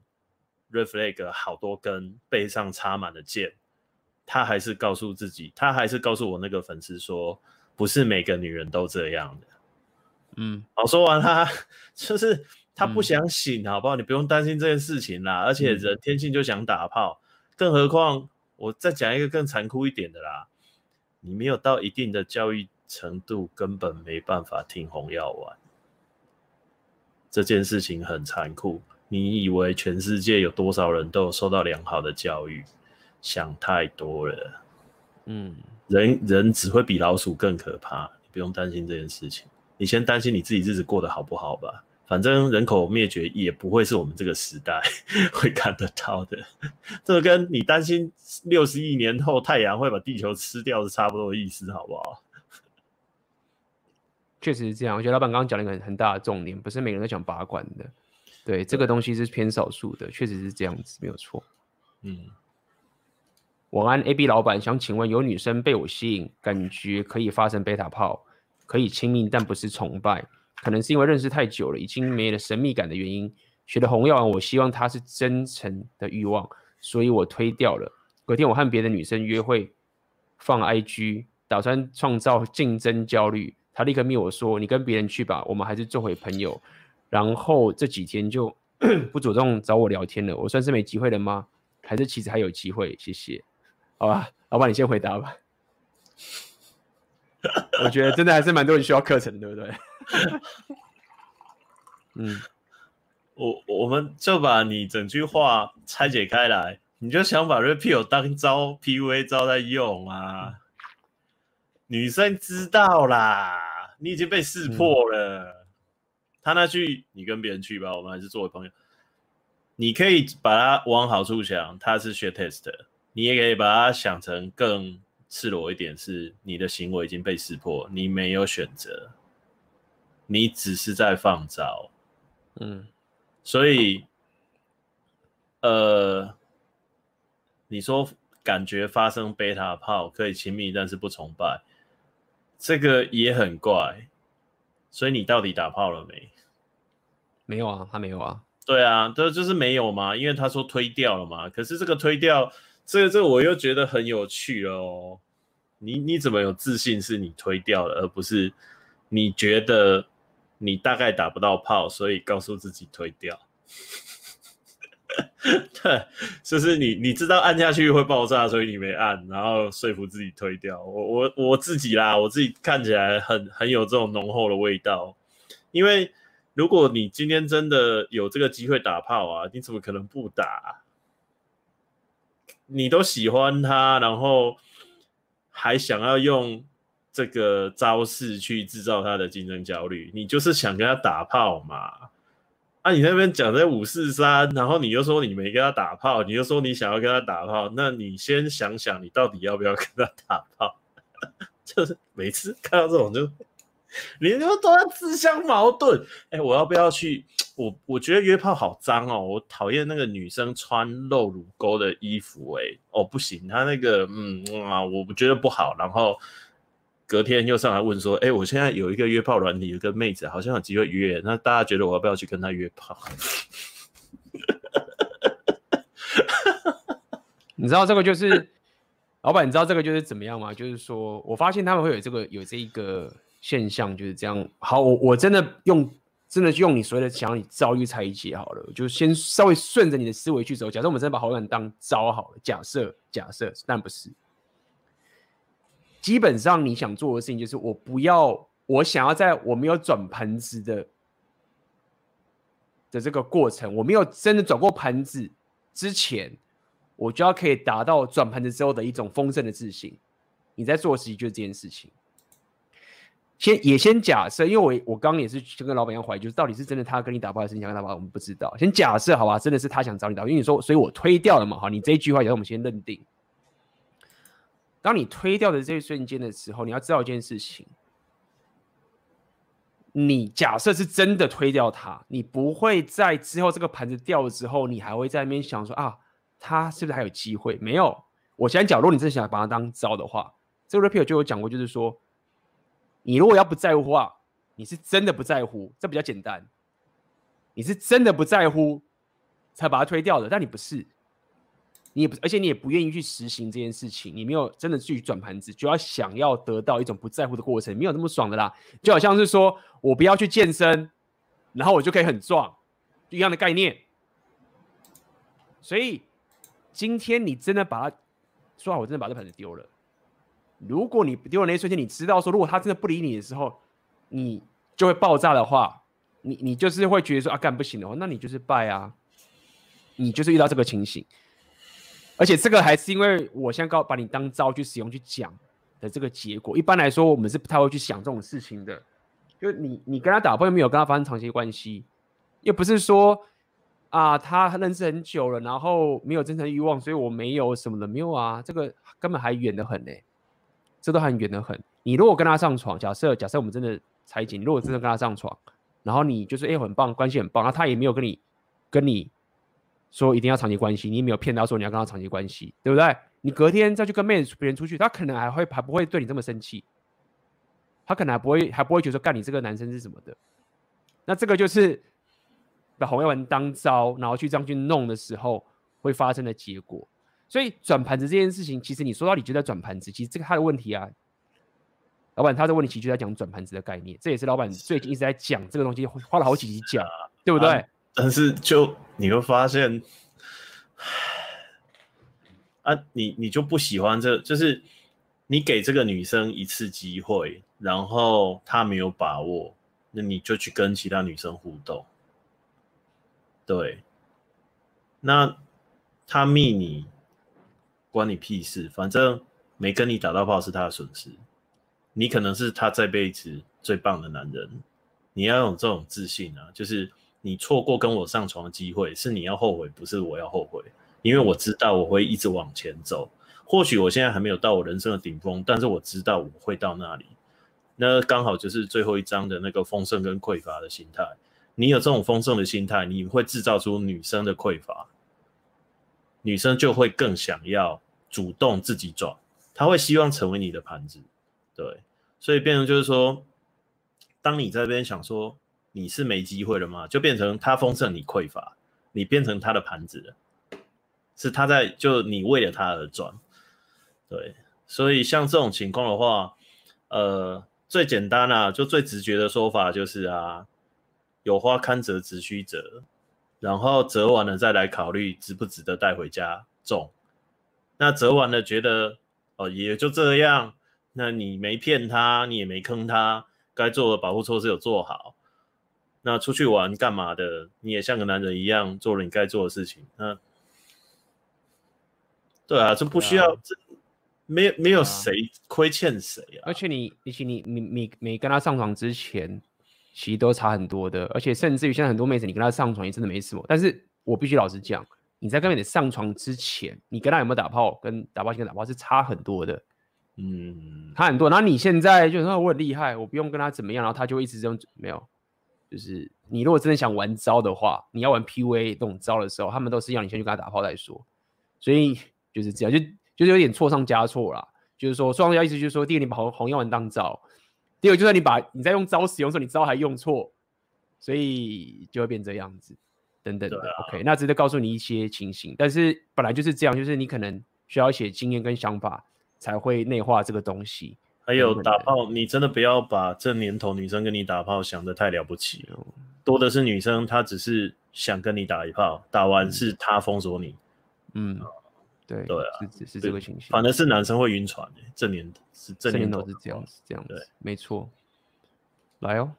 red flag 好多根，背上插满了箭。他还是告诉自己，他还是告诉我那个粉丝说，不是每个女人都这样的。嗯，好，说完他 [LAUGHS] 就是他不想醒，好不好？你不用担心这件事情啦。而且人天性就想打炮，更何况。我再讲一个更残酷一点的啦，你没有到一定的教育程度，根本没办法听红药丸。这件事情很残酷。你以为全世界有多少人都有受到良好的教育？想太多了。嗯，人人只会比老鼠更可怕。你不用担心这件事情，你先担心你自己日子过得好不好吧。反正人口灭绝也不会是我们这个时代 [LAUGHS] 会看得到的，这个跟你担心六十亿年后太阳会把地球吃掉是差不多的意思，好不好？[LAUGHS] 确实是这样。我觉得老板刚刚讲了一个很很大的重点，不是每个人都想拔管的，对，这个东西是偏少数的，确实是这样子，没有错。嗯，晚安，AB 老板，想请问，有女生被我吸引，感觉可以发生贝塔炮，可以亲密，但不是崇拜。可能是因为认识太久了，已经没了神秘感的原因。学了红药丸，我希望他是真诚的欲望，所以我推掉了。隔天我和别的女生约会，放 IG，打算创造竞争焦虑。他立刻密我说：“你跟别人去吧，我们还是做回朋友。”然后这几天就 [COUGHS] 不主动找我聊天了。我算是没机会了吗？还是其实还有机会？谢谢。好吧，老板你先回答吧。[COUGHS] 我觉得真的还是蛮多人需要课程，对不对？[LAUGHS] 嗯，[LAUGHS] 我我们就把你整句话拆解开来，你就想把 Red Pill 当招 PUA 招在用啊？女生知道啦，你已经被识破了。嗯、他那句“你跟别人去吧，我们还是作为朋友”，你可以把它往好处想，他是学 test，你也可以把它想成更赤裸一点，是你的行为已经被识破，你没有选择。你只是在放招，嗯，所以，呃，你说感觉发生贝塔炮可以亲密，但是不崇拜，这个也很怪。所以你到底打炮了没？没有啊，他没有啊。对啊，这就是没有嘛，因为他说推掉了嘛。可是这个推掉，这个这个我又觉得很有趣了哦。你你怎么有自信是你推掉了，而不是你觉得？你大概打不到炮，所以告诉自己推掉。[LAUGHS] 对，就是你你知道按下去会爆炸，所以你没按，然后说服自己推掉。我我我自己啦，我自己看起来很很有这种浓厚的味道。因为如果你今天真的有这个机会打炮啊，你怎么可能不打？你都喜欢他，然后还想要用。这个招式去制造他的竞争焦虑，你就是想跟他打炮嘛？啊，你那边讲在五四三，然后你又说你没跟他打炮，你又说你想要跟他打炮，那你先想想你到底要不要跟他打炮？[LAUGHS] 就是每次看到这种就，你就都在自相矛盾。哎，我要不要去？我我觉得约炮好脏哦，我讨厌那个女生穿露乳沟的衣服。哎，哦不行，他那个嗯啊，我不觉得不好。然后。隔天又上来问说：“哎、我现在有一个约炮软体，有个妹子好像有机会约，那大家觉得我要不要去跟她约炮？” [LAUGHS] 你知道这个就是老板，你知道这个就是怎么样吗？就是说我发现他们会有这个有这一个现象，就是这样。好，我我真的用真的用你所谓的想你遭遇拆解好了，就先稍微顺着你的思维去走。假设我们真的把好感当招好了，假设假设，但不是。基本上你想做的事情就是我不要，我想要在我没有转盘子的的这个过程，我没有真的转过盘子之前，我就要可以达到转盘子之后的一种丰盛的自信。你在做的事情就是这件事情。先也先假设，因为我我刚刚也是就跟老板一样怀疑，就是到底是真的他跟你打炮还是你想跟他打炮，我们不知道。先假设好吧，真的是他想找你打，因为你说，所以我推掉了嘛。好，你这一句话也让我们先认定。当你推掉的这一瞬间的时候，你要知道一件事情。你假设是真的推掉它，你不会在之后这个盘子掉了之后，你还会在那边想说啊，他是不是还有机会？没有。我先讲，如果你真的想把它当招的话，这个 repeal 就有讲过，就是说，你如果要不在乎的话，你是真的不在乎，这比较简单。你是真的不在乎才把它推掉的，但你不是。你也不，而且你也不愿意去实行这件事情，你没有真的去转盘子，就要想要得到一种不在乎的过程，没有那么爽的啦。就好像是说我不要去健身，然后我就可以很壮，一样的概念。所以今天你真的把它说好，我真的把这盘子丢了。如果你丢了那一瞬间，你知道说，如果他真的不理你的时候，你就会爆炸的话，你你就是会觉得说啊，干不行的话，那你就是败啊，你就是遇到这个情形。而且这个还是因为我现在刚把你当招去使用去讲的这个结果。一般来说，我们是不太会去想这种事情的。就你你跟他打炮又没有跟他发生长期关系，又不是说啊他认识很久了，然后没有真诚欲望，所以我没有什么的没有啊。这个根本还远得很呢，这都还远得很。你如果跟他上床，假设假设我们真的拆解，你如果真的跟他上床，然后你就是哎、很棒，关系很棒，然后他也没有跟你跟你。说一定要长期关系，你也没有骗他说你要跟他长期关系，对不对？你隔天再去跟妹子别人出去，他可能还会还不会对你这么生气，他可能还不会还不会觉得干你这个男生是什么的。那这个就是把红药丸当招，然后去这样去弄的时候会发生的结果。所以转盘子这件事情，其实你说到底就在转盘子，其实这个他的问题啊，老板他的问题其实就在讲转盘子的概念，这也是老板最近一直在讲这个东西，花了好几集讲，对不对？但是就你会发现，啊，你你就不喜欢这，就是你给这个女生一次机会，然后她没有把握，那你就去跟其他女生互动，对，那她密你，关你屁事，反正没跟你打到炮是她的损失，你可能是她这辈子最棒的男人，你要有这种自信啊，就是。你错过跟我上床的机会，是你要后悔，不是我要后悔。因为我知道我会一直往前走，或许我现在还没有到我人生的顶峰，但是我知道我会到那里。那刚好就是最后一章的那个丰盛跟匮乏的心态。你有这种丰盛的心态，你会制造出女生的匮乏，女生就会更想要主动自己转，她会希望成为你的盘子。对，所以变成就是说，当你在这边想说。你是没机会了吗？就变成他丰盛，你匮乏，你变成他的盘子了，是他在就你为了他而转，对，所以像这种情况的话，呃，最简单啊，就最直觉的说法就是啊，有花堪折直须折，然后折完了再来考虑值不值得带回家种，那折完了觉得哦也就这样，那你没骗他，你也没坑他，该做的保护措施有做好。那出去玩干嘛的？你也像个男人一样做了你该做的事情。那，对啊，这不需要，啊、这没有没有谁亏欠谁啊。而且你，而且你，你你你跟他上床之前，其实都差很多的。而且甚至于现在很多妹子，你跟他上床也真的没什么。但是我必须老实讲，你在跟妹子上床之前，你跟他有没有打炮，跟打炮前跟打炮是差很多的。嗯，差很多。然后你现在就说我很厉害，我不用跟他怎么样，然后他就一直这样没有。就是你如果真的想玩招的话，你要玩 PUA 这种招的时候，他们都是要你先去跟他打炮再说。所以就是这样，就就是有点错上加错啦。就是说，双标意思就是说，第一个你把红红药丸当招，第二个就算你把你在用招使用的时候，你招还用错，所以就会变这样子等等的。啊、OK，那值得告诉你一些情形，但是本来就是这样，就是你可能需要一些经验跟想法才会内化这个东西。还有打炮，你真的不要把这年头女生跟你打炮想得太了不起了。多的是女生，她只是想跟你打一炮，打完是她封锁你。嗯，对对啊，是是这个情形。反而是男生会晕船，这年是这年头是这样子，这样子，对，没错。来哦，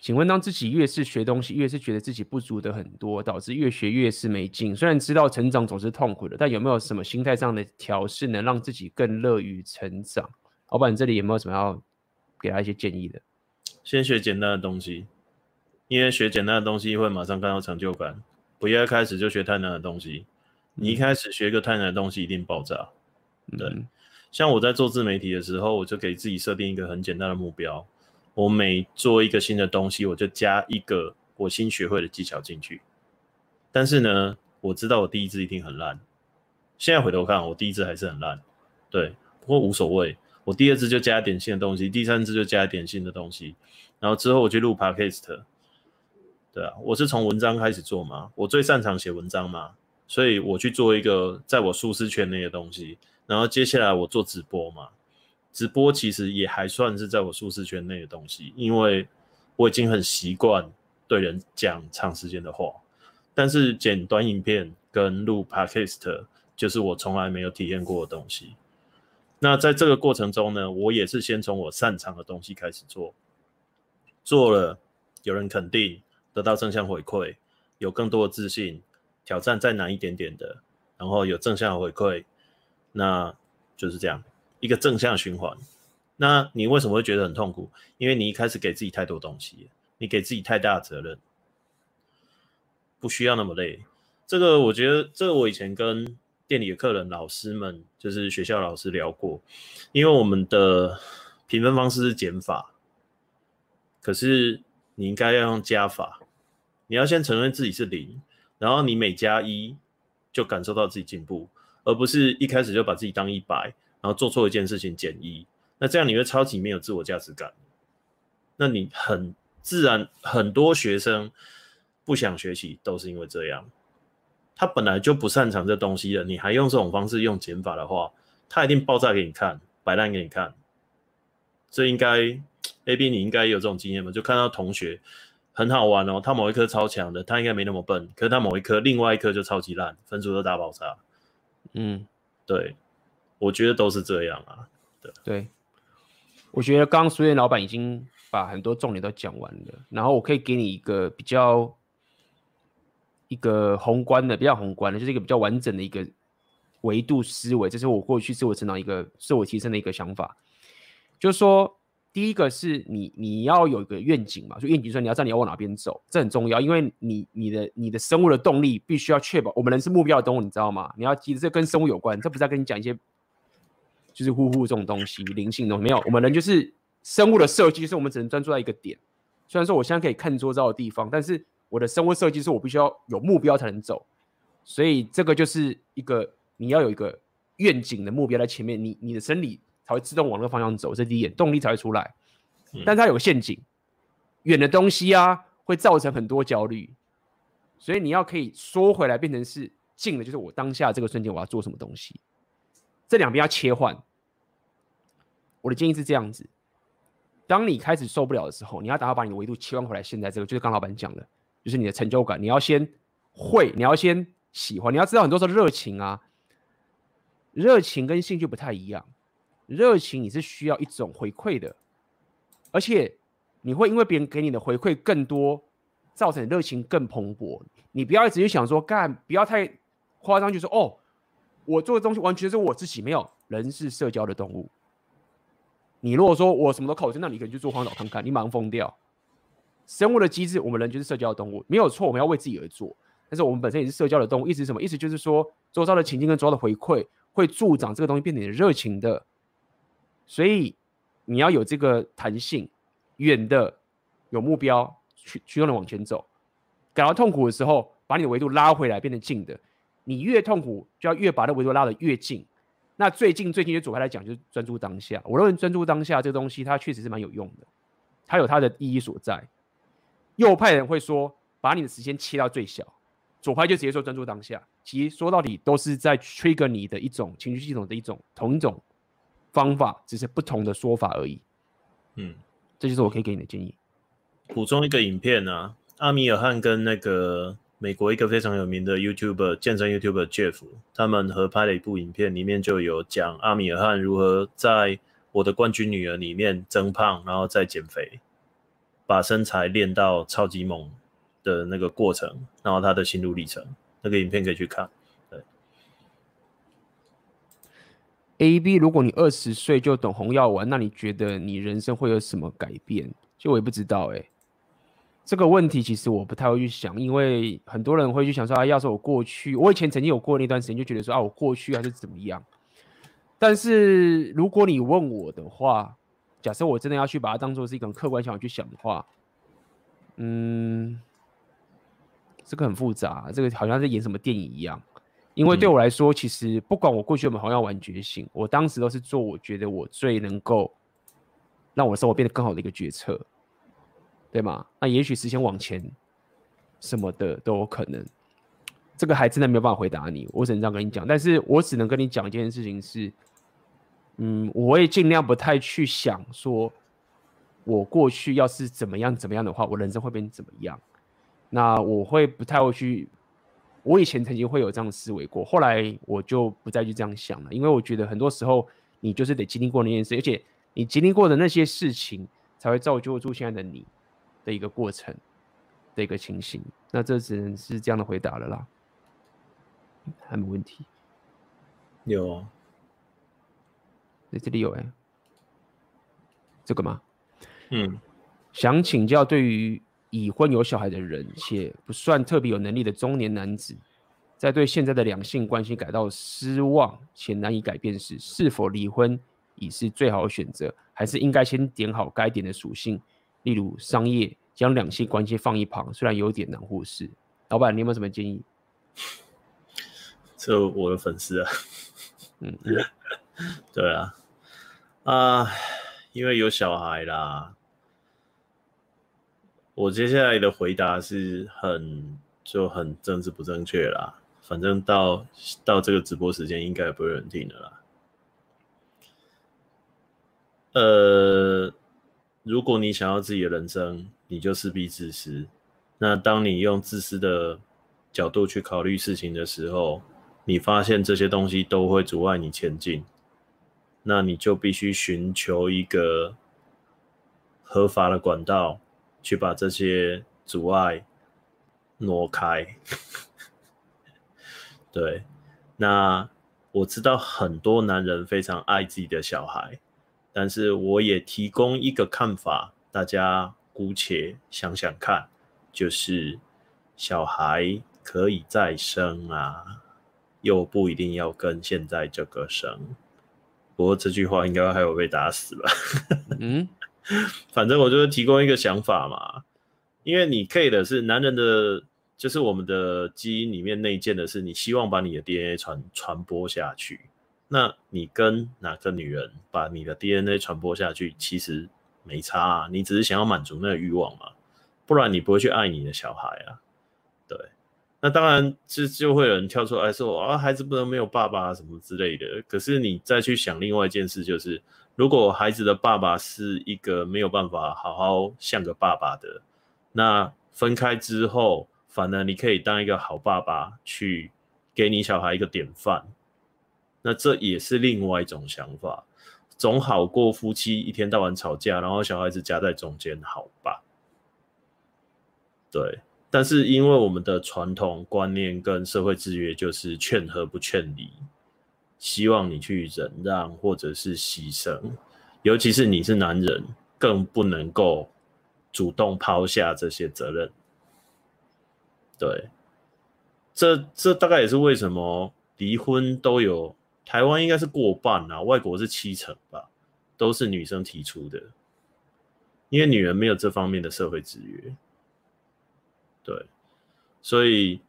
请问当自己越是学东西，越是觉得自己不足的很多，导致越学越是没劲。虽然知道成长总是痛苦的，但有没有什么心态上的调试，能让自己更乐于成长？老板这里有没有什么要给他一些建议的？先学简单的东西，因为学简单的东西会马上看到成就感。不要一开始就学太难的东西，你一开始学一个太难的东西一定爆炸。嗯、对，像我在做自媒体的时候，我就给自己设定一个很简单的目标。我每做一个新的东西，我就加一个我新学会的技巧进去。但是呢，我知道我第一支一定很烂。现在回头看，我第一支还是很烂。对，不过无所谓。我第二支就加点心的东西，第三支就加点心的东西。然后之后我去录 Podcast。对啊，我是从文章开始做嘛，我最擅长写文章嘛，所以我去做一个在我舒适圈内的东西。然后接下来我做直播嘛。直播其实也还算是在我舒适圈内的东西，因为我已经很习惯对人讲长时间的话，但是剪短影片跟录 Podcast 就是我从来没有体验过的东西。那在这个过程中呢，我也是先从我擅长的东西开始做，做了有人肯定，得到正向回馈，有更多的自信，挑战再难一点点的，然后有正向回馈，那就是这样。一个正向循环，那你为什么会觉得很痛苦？因为你一开始给自己太多东西，你给自己太大的责任，不需要那么累。这个我觉得，这个我以前跟店里的客人、老师们，就是学校老师聊过，因为我们的评分方式是减法，可是你应该要用加法，你要先承认自己是零，然后你每加一就感受到自己进步，而不是一开始就把自己当一百。然后做错一件事情减一，那这样你会超级没有自我价值感。那你很自然，很多学生不想学习都是因为这样。他本来就不擅长这东西的，你还用这种方式用减法的话，他一定爆炸给你看，摆烂给你看。这应该 A B 你应该有这种经验吧？就看到同学很好玩哦，他某一科超强的，他应该没那么笨，可是他某一科另外一科就超级烂，分数都大爆炸。嗯，对。我觉得都是这样啊，对，对，我觉得刚刚书店老板已经把很多重点都讲完了，然后我可以给你一个比较一个宏观的，比较宏观的，就是一个比较完整的一个维度思维，这是我过去自我成长一个自我提升的一个想法，就是说，第一个是你你要有一个愿景嘛，就愿景说你要知道你要往哪边走，这很重要，因为你你的你的生物的动力必须要确保，我们人是目标的动物，你知道吗？你要记得这跟生物有关，这不是在跟你讲一些。就是呼呼这种东西，灵性的东西没有。我们人就是生物的设计，就是我们只能专注在一个点。虽然说我现在可以看周遭的地方，但是我的生活设计是我必须要有目标才能走。所以这个就是一个你要有一个愿景的目标在前面，你你的生理才会自动往那个方向走。这是第一点，动力才会出来。但是它有个陷阱，远的东西啊会造成很多焦虑，所以你要可以缩回来，变成是近的，就是我当下这个瞬间我要做什么东西。这两边要切换。我的建议是这样子：当你开始受不了的时候，你要打算把你的维度切换回来。现在这个就是刚老板讲的，就是你的成就感。你要先会，你要先喜欢。你要知道，很多时候热情啊，热情跟兴趣不太一样。热情你是需要一种回馈的，而且你会因为别人给你的回馈更多，造成热情更蓬勃。你不要一直去想说干，不要太夸张，就说哦。我做的东西完全是我自己，没有人是社交的动物。你如果说我什么都靠我，那你可能去做荒岛看看，你马上疯掉。生物的机制，我们人就是社交动物，没有错，我们要为自己而做。但是我们本身也是社交的动物，意思是什么？意思就是说，周遭的情境跟周遭的回馈会助长这个东西变得热情的。所以你要有这个弹性，远的有目标，去驱动的往前走。感到痛苦的时候，把你的维度拉回来，变得近的。你越痛苦，就要越把那维度拉得越近。那最近最近，对左派来讲，就是专注当下。我认为专注当下这个东西，它确实是蛮有用的，它有它的意义所在。右派人会说，把你的时间切到最小；左派就直接说专注当下。其实说到底，都是在 trigger 你的一种情绪系统的一种同一种方法，只是不同的说法而已。嗯，这就是我可以给你的建议。补充一个影片啊，阿米尔汗跟那个。美国一个非常有名的 YouTuber 健身 YouTuber Jeff，他们合拍了一部影片，里面就有讲阿米尔汗如何在我的冠军女儿里面增胖，然后再减肥，把身材练到超级猛的那个过程，然后他的心路历程，那个影片可以去看。对，AB，如果你二十岁就懂红药丸，那你觉得你人生会有什么改变？就我也不知道哎、这个问题其实我不太会去想，因为很多人会去想说啊，要是我过去，我以前曾经有过那段时间，就觉得说啊，我过去还是怎么样。但是如果你问我的话，假设我真的要去把它当做是一种客观想法去想的话，嗯，这个很复杂，这个好像在演什么电影一样。因为对我来说，其实不管我过去有没有好像玩觉醒，我当时都是做我觉得我最能够让我的生活变得更好的一个决策。对吗？那也许时间往前，什么的都有可能。这个还真的没有办法回答你，我只能这样跟你讲。但是我只能跟你讲一件事情是，嗯，我也尽量不太去想说，我过去要是怎么样怎么样的话，我人生会变怎么样。那我会不太会去，我以前曾经会有这样的思维过，后来我就不再去这样想了，因为我觉得很多时候你就是得经历过那件事，而且你经历过的那些事情，才会造就出现在的你。的一个过程的一个情形，那这只能是这样的回答了啦，还没问题。有，在这里有哎、欸，这个吗？嗯，想请教，对于已婚有小孩的人且不算特别有能力的中年男子，在对现在的两性关系感到失望且难以改变时，是否离婚已是最好的选择，还是应该先点好该点的属性？例如商业，将两性关系放一旁，虽然有点难忽视。老板，你有没有什么建议？这我的粉丝啊，嗯，[LAUGHS] 对啊，啊，因为有小孩啦，我接下来的回答是很就很政治不正确啦。反正到到这个直播时间，应该也不会有人听的啦。呃。如果你想要自己的人生，你就势必自私。那当你用自私的角度去考虑事情的时候，你发现这些东西都会阻碍你前进，那你就必须寻求一个合法的管道，去把这些阻碍挪开。对，那我知道很多男人非常爱自己的小孩。但是我也提供一个看法，大家姑且想想看，就是小孩可以再生啊，又不一定要跟现在这个生。不过这句话应该还有被打死吧？嗯，[LAUGHS] 反正我就是提供一个想法嘛，因为你 K 的是男人的，就是我们的基因里面内建的是，你希望把你的 DNA 传传播下去。那你跟哪个女人把你的 DNA 传播下去，其实没差啊，你只是想要满足那个欲望嘛，不然你不会去爱你的小孩啊。对，那当然就就会有人跳出来说啊，孩子不能没有爸爸啊什么之类的。可是你再去想另外一件事，就是如果孩子的爸爸是一个没有办法好好像个爸爸的，那分开之后，反而你可以当一个好爸爸，去给你小孩一个典范。那这也是另外一种想法，总好过夫妻一天到晚吵架，然后小孩子夹在中间，好吧？对，但是因为我们的传统观念跟社会制约就是劝和不劝离，希望你去忍让或者是牺牲，尤其是你是男人，更不能够主动抛下这些责任。对，这这大概也是为什么离婚都有。台湾应该是过半啊，外国是七成吧，都是女生提出的，因为女人没有这方面的社会制约。对，所以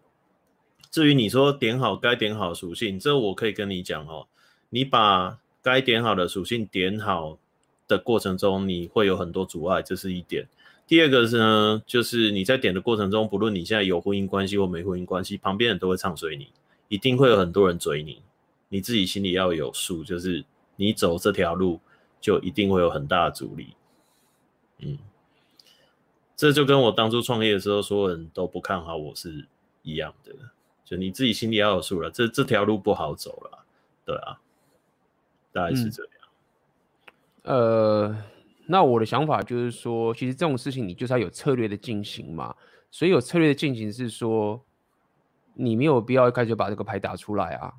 至于你说点好该点好属性，这我可以跟你讲哦，你把该点好的属性点好的过程中，你会有很多阻碍，这是一点。第二个是呢，就是你在点的过程中，不论你现在有婚姻关系或没婚姻关系，旁边人都会唱衰你，一定会有很多人追你。你自己心里要有数，就是你走这条路就一定会有很大的阻力。嗯，这就跟我当初创业的时候，所有人都不看好我是一样的，就你自己心里要有数了。这这条路不好走了，对啊，大概是这样。嗯、呃，那我的想法就是说，其实这种事情你就是要有策略的进行嘛。所以有策略的进行是说，你没有必要一开始就把这个牌打出来啊。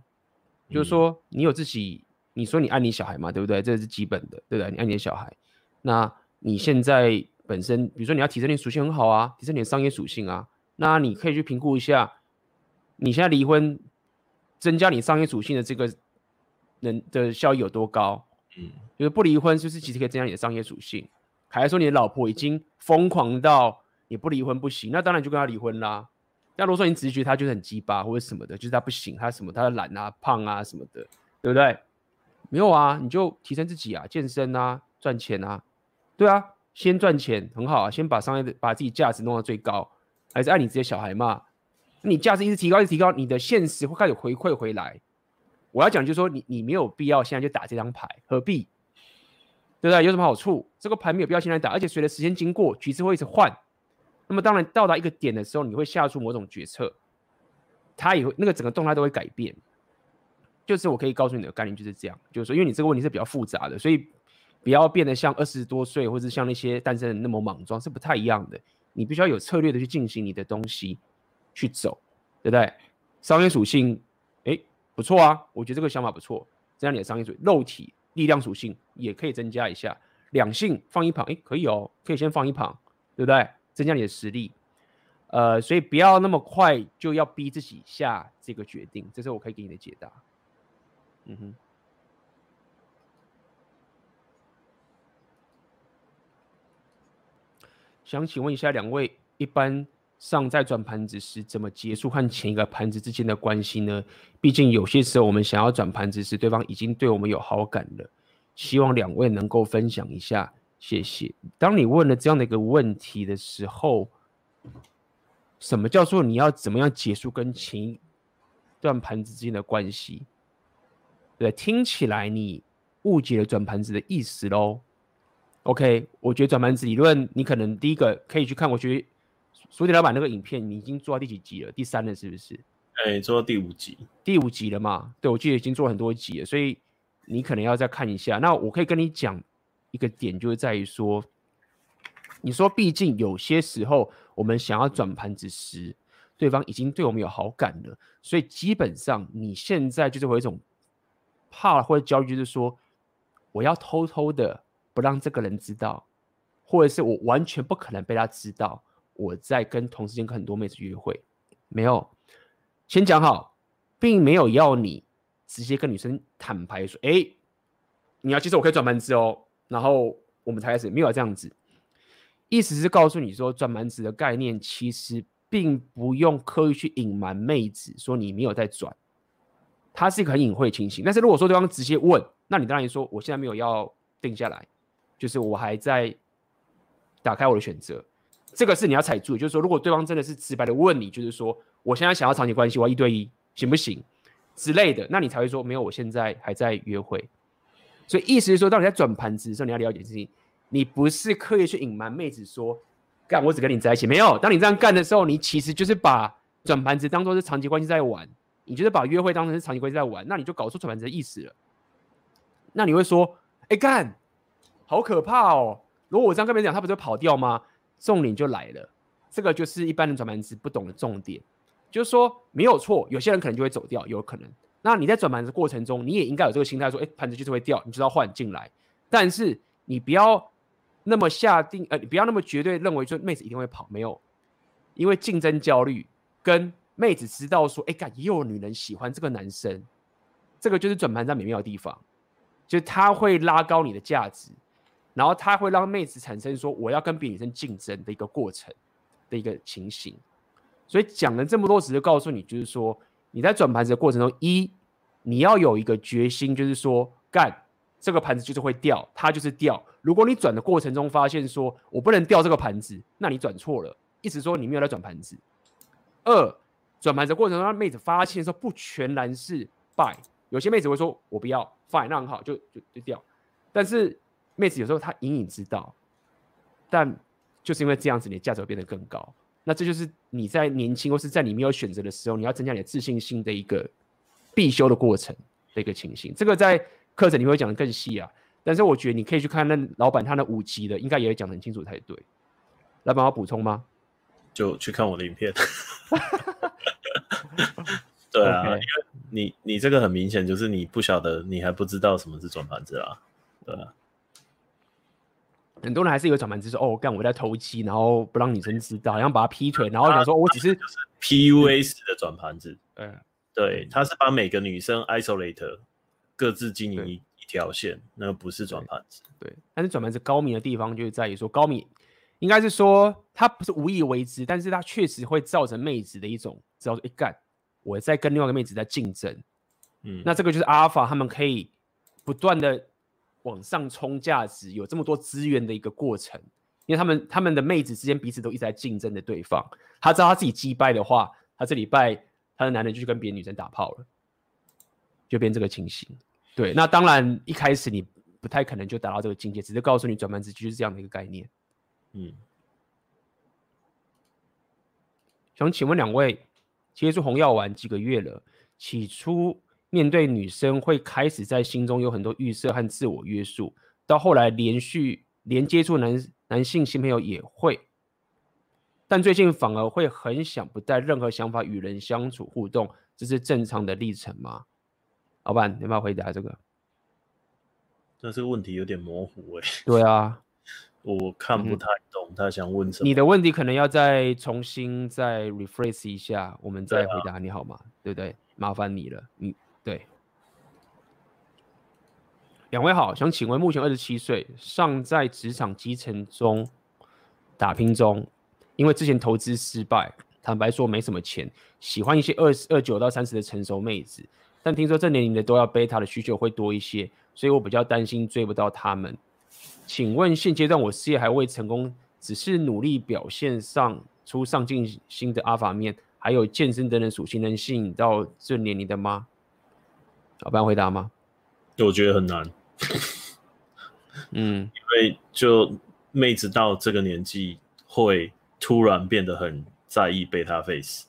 嗯、就是说，你有自己，你说你爱你小孩嘛，对不对？这是基本的，对不对？你爱你的小孩，那你现在本身，比如说你要提升你属性很好啊，提升你的商业属性啊。那你可以去评估一下，你现在离婚增加你商业属性的这个能的效益有多高？嗯，就是不离婚，就是其实可以增加你的商业属性。还是说你的老婆已经疯狂到你不离婚不行？那当然就跟他离婚啦。那如果说你只是觉得他就是很鸡巴或者什么的，就是他不行，他什么他懒啊、胖啊什么的，对不对？没有啊，你就提升自己啊，健身啊，赚钱啊，对啊，先赚钱很好啊，先把商业的把自己价值弄到最高。还是爱你这些小孩嘛？你价值一直提高，一直提高，你的现实会开始回馈回来。我要讲就是说，你你没有必要现在就打这张牌，何必？对不对？有什么好处？这个牌没有必要现在打，而且随着时间经过，局势会一直换。那么当然到达一个点的时候，你会下出某种决策，它也会那个整个动态都会改变。就是我可以告诉你的概念就是这样，就是说，因为你这个问题是比较复杂的，所以不要变得像二十多岁或者像那些单身人那么莽撞，是不太一样的。你必须要有策略的去进行你的东西去走，对不对？商业属性，哎，不错啊，我觉得这个想法不错。增加你的商业属性，肉体力量属性也可以增加一下。两性放一旁，哎，可以哦，可以先放一旁，对不对？增加你的实力。呃，所以不要那么快就要逼自己下这个决定，这是我可以给你的解答。嗯哼。想请问一下两位，一般上在转盘子时，怎么结束和前一个盘子之间的关系呢？毕竟有些时候我们想要转盘子时，对方已经对我们有好感了。希望两位能够分享一下，谢谢。当你问了这样的一个问题的时候，什么叫做你要怎么样结束跟前一段盘子之间的关系？对，听起来你误解了转盘子的意思喽。OK，我觉得转盘子理论，你可能第一个可以去看。我觉得苏迪老板那个影片，你已经做到第几集了？第三了是不是？哎、欸，做到第五集。第五集了嘛？对，我记得已经做了很多集了，所以你可能要再看一下。那我可以跟你讲一个点，就是在于说，你说，毕竟有些时候我们想要转盘子时，对方已经对我们有好感了，所以基本上你现在就是会有一种怕或者焦虑，就是说我要偷偷的。不让这个人知道，或者是我完全不可能被他知道我在跟同时间跟很多妹子约会，没有，先讲好，并没有要你直接跟女生坦白说，哎，你要接受我可以转盘子哦，然后我们才开始，没有这样子，意思是告诉你说，转盘子的概念其实并不用刻意去隐瞒妹子说你没有在转，它是一个很隐晦的情形。但是如果说对方直接问，那你当然说我现在没有要定下来。就是我还在打开我的选择，这个是你要踩住。就是说，如果对方真的是直白的问你，就是说我现在想要长期关系，我要一对一，行不行之类的，那你才会说没有，我现在还在约会。所以意思是说，当你在转盘子的时候，你要了解自己，你不是刻意去隐瞒妹子说干我只跟你在一起，没有。当你这样干的时候，你其实就是把转盘子当做是长期关系在玩，你就是把约会当成是长期关系在玩，那你就搞出转盘子的意思了。那你会说，哎干。好可怕哦！如果我这样跟别人讲，他不是跑掉吗？重点就来了，这个就是一般人转盘子不懂的重点，就是说没有错，有些人可能就会走掉，有可能。那你在转盘子过程中，你也应该有这个心态，说，哎，盘子就是会掉，你知道换进来。但是你不要那么下定，呃，你不要那么绝对认为说妹子一定会跑，没有，因为竞争焦虑跟妹子知道说，哎，干也有女人喜欢这个男生，这个就是转盘子美妙的地方，就是他会拉高你的价值。然后他会让妹子产生说我要跟别女生竞争的一个过程的一个情形，所以讲了这么多，只是告诉你，就是说你在转盘子的过程中，一你要有一个决心，就是说干这个盘子就是会掉，它就是掉。如果你转的过程中发现说我不能掉这个盘子，那你转错了，意思说你没有在转盘子。二转盘子的过程中让妹子发现说不全然是败，有些妹子会说我不要 fine，那很好，就就就掉，但是。妹子有时候她隐隐知道，但就是因为这样子，你的价值会变得更高。那这就是你在年轻或是在你没有选择的时候，你要增加你的自信心的一个必修的过程的一个情形。这个在课程里会讲的更细啊，但是我觉得你可以去看那老板他那五级的，应该也会讲得很清楚才对。老板要补充吗？就去看我的影片。[LAUGHS] 对啊，因为你你这个很明显就是你不晓得，你还不知道什么是转盘子啊，对啊。很多人还是有转盘子说哦，干我在偷鸡，然后不让女生知道，然后把她劈腿，然后想说我只是 PUA 式的转盘子。嗯，对，他是把每个女生 isolate，各自经营一一条线，那个不是转盘子。对，但是转盘子高明的地方就是在于说，高明应该是说他不是无意为之，但是他确实会造成妹子的一种，知道说一干我在跟另外一个妹子在竞争，嗯，那这个就是阿尔法他们可以不断的。往上冲价值，有这么多资源的一个过程，因为他们他们的妹子之间彼此都一直在竞争的对方，他知道他自己击败的话，他这礼拜他的男人就去跟别的女生打炮了，就变这个情形。对，那当然一开始你不太可能就达到这个境界，只是告诉你转盘子就是这样的一个概念。嗯，想请问两位，接触红药丸几个月了，起初。面对女生会开始在心中有很多预设和自我约束，到后来连续连接触男男性新朋友也会，但最近反而会很想不带任何想法与人相处互动，这是正常的历程吗？老板，你要不要回答这个？这是问题有点模糊哎。对啊，[LAUGHS] 我看不太懂他想问什么。你的问题可能要再重新再 rephrase 一下，我们再回答你好吗？对，不对？麻烦你了，你。对，两位好，想请问，目前二十七岁，尚在职场基层中打拼中，因为之前投资失败，坦白说没什么钱，喜欢一些二十二九到三十的成熟妹子，但听说这年龄的都要贝塔的需求会多一些，所以我比较担心追不到他们。请问现阶段我事业还未成功，只是努力表现上出上进心的阿法面，还有健身等等属性，能吸引到这年龄的吗？老板回答吗？我觉得很难。嗯，因为就妹子到这个年纪，会突然变得很在意贝塔 face。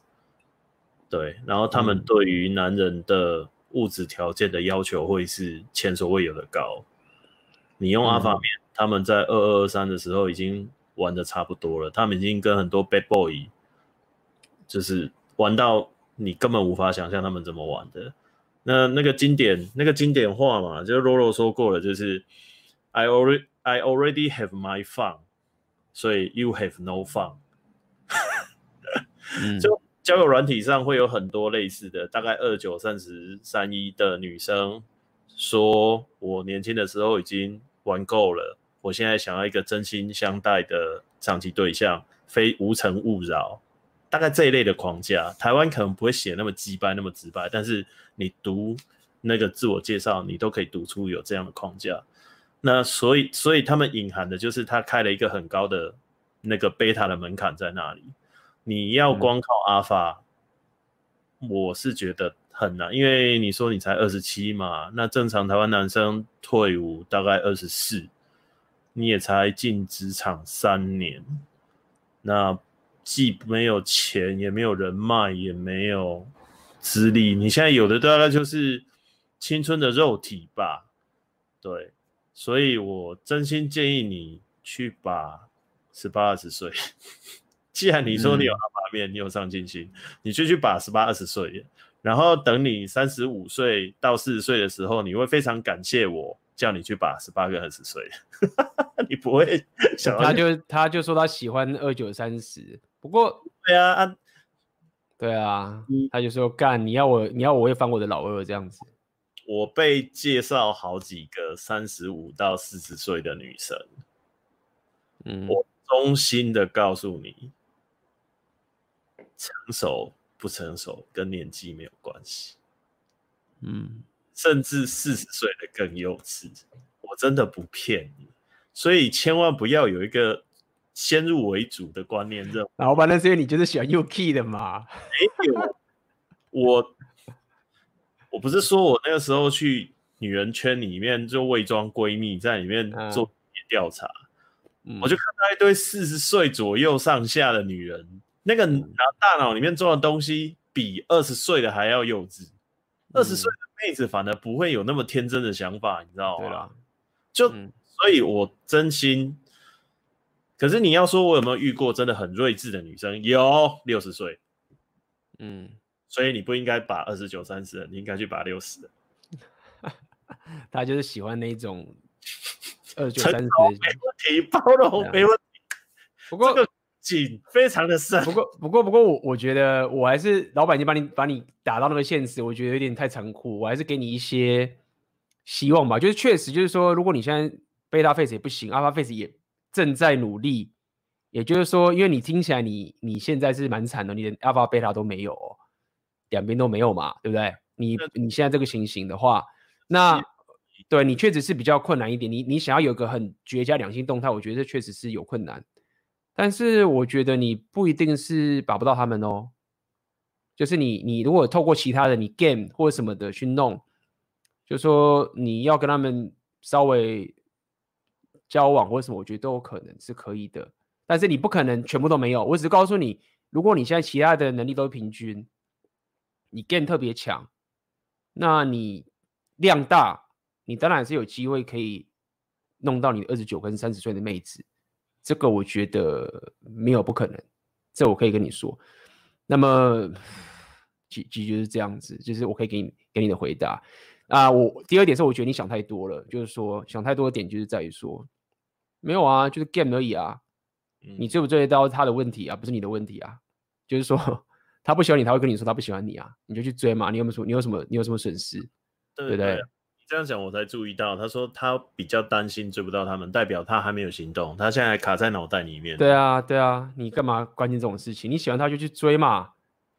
对，然后他们对于男人的物质条件的要求会是前所未有的高。你用阿法面，嗯、他们在二二二三的时候已经玩的差不多了，他们已经跟很多 bad boy，就是玩到你根本无法想象他们怎么玩的。那那个经典那个经典话嘛，就是罗罗说过了，就是 I already I already have my fun，所以 you have no fun。[LAUGHS] 就交友软体上会有很多类似的，大概二九三十三一的女生说，我年轻的时候已经玩够了，我现在想要一个真心相待的长期对象，非无尘勿扰。大概这一类的框架，台湾可能不会写那么直白，那么直白，但是你读那个自我介绍，你都可以读出有这样的框架。那所以，所以他们隐含的就是他开了一个很高的那个贝塔的门槛在那里。你要光靠阿法，嗯，我是觉得很难，因为你说你才二十七嘛，那正常台湾男生退伍大概二十四，你也才进职场三年，那。既没有钱，也没有人脉，也没有资历。你现在有的大概就是青春的肉体吧？对，所以我真心建议你去把十八二十岁。既然你说你有阿法面，你有上进心，你就去把十八二十岁。然后等你三十五岁到四十岁的时候，你会非常感谢我。叫你去把十八个二十岁，[LAUGHS] 你不会想他就他就说他喜欢二九三十，不过对啊，啊对啊，他就说干你要我你要我会翻我的老二这样子。我被介绍好几个三十五到四十岁的女生，嗯，我衷心的告诉你，成熟不成熟跟年纪没有关系，嗯。甚至四十岁的更幼稚，我真的不骗你，所以千万不要有一个先入为主的观念，认为老板那是因为你就是喜欢 UK 的嘛？没有，我我不是说我那个时候去女人圈里面就伪装闺蜜，在里面做调查，嗯、我就看到一堆四十岁左右上下的女人，那个脑大脑里面装的东西比二十岁的还要幼稚。二十岁的妹子反而不会有那么天真的想法，你知道吗？对啦，就、嗯、所以，我真心。可是你要说，我有没有遇过真的很睿智的女生？有，六十岁。嗯，所以你不应该把二十九、三十，你应该去把六十。[LAUGHS] 他就是喜欢那种二十九、三十。没问题，包容没问题。不过这个井非常的深。不过，不过，不过，我我觉得我还是老板已经把你把你打到那个现实，我觉得有点太残酷。我还是给你一些希望吧。就是确实，就是说，如果你现在贝塔 face 也不行，阿尔法 face 也。正在努力，也就是说，因为你听起来你你现在是蛮惨的，你连 alpha beta 都没有，哦，两边都没有嘛，对不对？你你现在这个情形的话，那对你确实是比较困难一点。你你想要有个很绝佳两性动态，我觉得这确实是有困难。但是我觉得你不一定是把不到他们哦，就是你你如果透过其他的你 game 或者什么的去弄，就说你要跟他们稍微。交往或什么，我觉得都有可能是可以的，但是你不可能全部都没有。我只是告诉你，如果你现在其他的能力都平均，你 game 特别强，那你量大，你当然是有机会可以弄到你二十九跟三十岁的妹子。这个我觉得没有不可能，这我可以跟你说。那么，其其实就是这样子，就是我可以给你给你的回答啊。我第二点是，我觉得你想太多了，就是说想太多的点就是在于说。没有啊，就是 game 而已啊。嗯、你追不追得到他的问题啊，不是你的问题啊。就是说，他不喜欢你，他会跟你说他不喜欢你啊，你就去追嘛。你有没有说你有什么你有什么损失？对，对不对？你这样讲我才注意到，他说他比较担心追不到他们，代表他还没有行动，他现在还卡在脑袋里面。对啊，对啊，你干嘛关心这种事情？你喜欢他就去追嘛，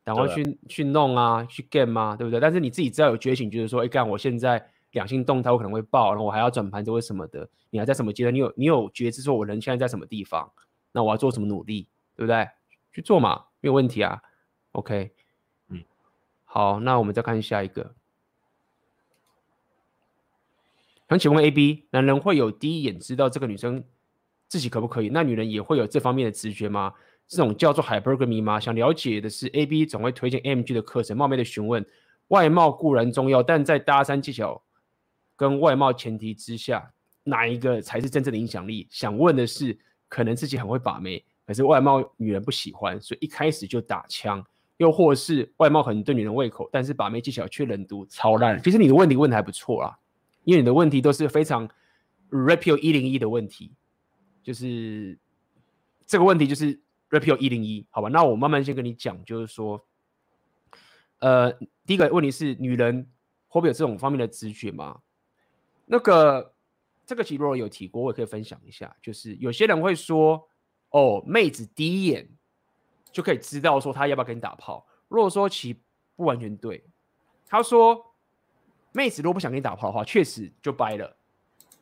然后去、啊、去弄啊，去 game 嘛，对不对？但是你自己知道有觉醒，就是说，哎干，我现在。两性动态我可能会爆，然后我还要转盘子或什么的。你还在什么阶段？你有你有觉知说我人现在在什么地方？那我要做什么努力，对不对？去做嘛，没有问题啊。OK，嗯，好，那我们再看下一个。想请问 AB，男人会有第一眼知道这个女生自己可不可以？那女人也会有这方面的直觉吗？这种叫做 hypergamy 吗？想了解的是 AB 总会推荐 AMG 的课程，冒昧的询问，外貌固然重要，但在搭讪技巧。跟外貌前提之下，哪一个才是真正的影响力？想问的是，可能自己很会把妹，可是外貌女人不喜欢，所以一开始就打枪；又或是外貌很对女人胃口，但是把妹技巧却冷读超烂。其实你的问题问的还不错啦，因为你的问题都是非常 Rapio 一零一的问题，就是这个问题就是 Rapio 一零一，好吧？那我慢慢先跟你讲，就是说，呃，第一个问题是女人会不会有这种方面的直觉吗？那个，这个其实有提过，我也可以分享一下。就是有些人会说，哦，妹子第一眼就可以知道说她要不要跟你打炮。如果说其不完全对，他说，妹子如果不想跟你打炮的话，确实就掰了。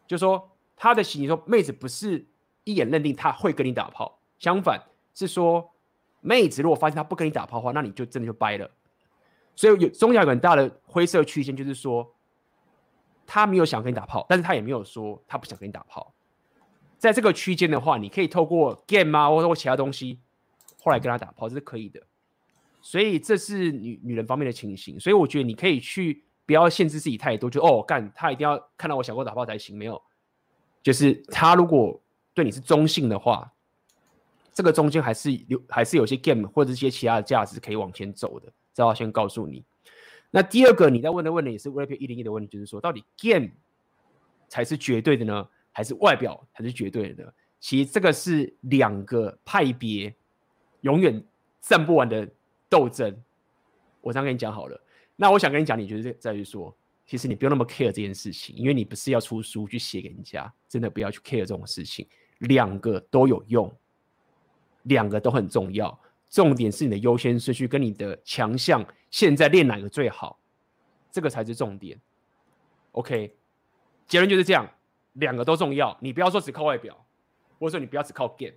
就说他的心里说，妹子不是一眼认定他会跟你打炮，相反是说，妹子如果发现他不跟你打炮的话，那你就真的就掰了。所以有中间有很大的灰色区间，就是说。他没有想跟你打炮，但是他也没有说他不想跟你打炮。在这个区间的话，你可以透过 game 啊，或者说其他东西，后来跟他打炮，这是可以的。所以这是女女人方面的情形。所以我觉得你可以去，不要限制自己太多，就哦干，他一定要看到我想过打炮才行。没有，就是他如果对你是中性的话，这个中间还是有还是有些 game 或者一些其他的价值可以往前走的。这要先告诉你。那第二个你在问的问题也是 Rapio 一零一的问题，就是说到底 game 才是绝对的呢，还是外表才是绝对的呢？其实这个是两个派别永远战不完的斗争。我这样跟你讲好了。那我想跟你讲，你就是在于说，其实你不用那么 care 这件事情，因为你不是要出书去写给人家，真的不要去 care 这种事情。两个都有用，两个都很重要。重点是你的优先顺序跟你的强项，现在练哪个最好，这个才是重点。OK，结论就是这样，两个都重要。你不要说只靠外表，或者说你不要只靠 game。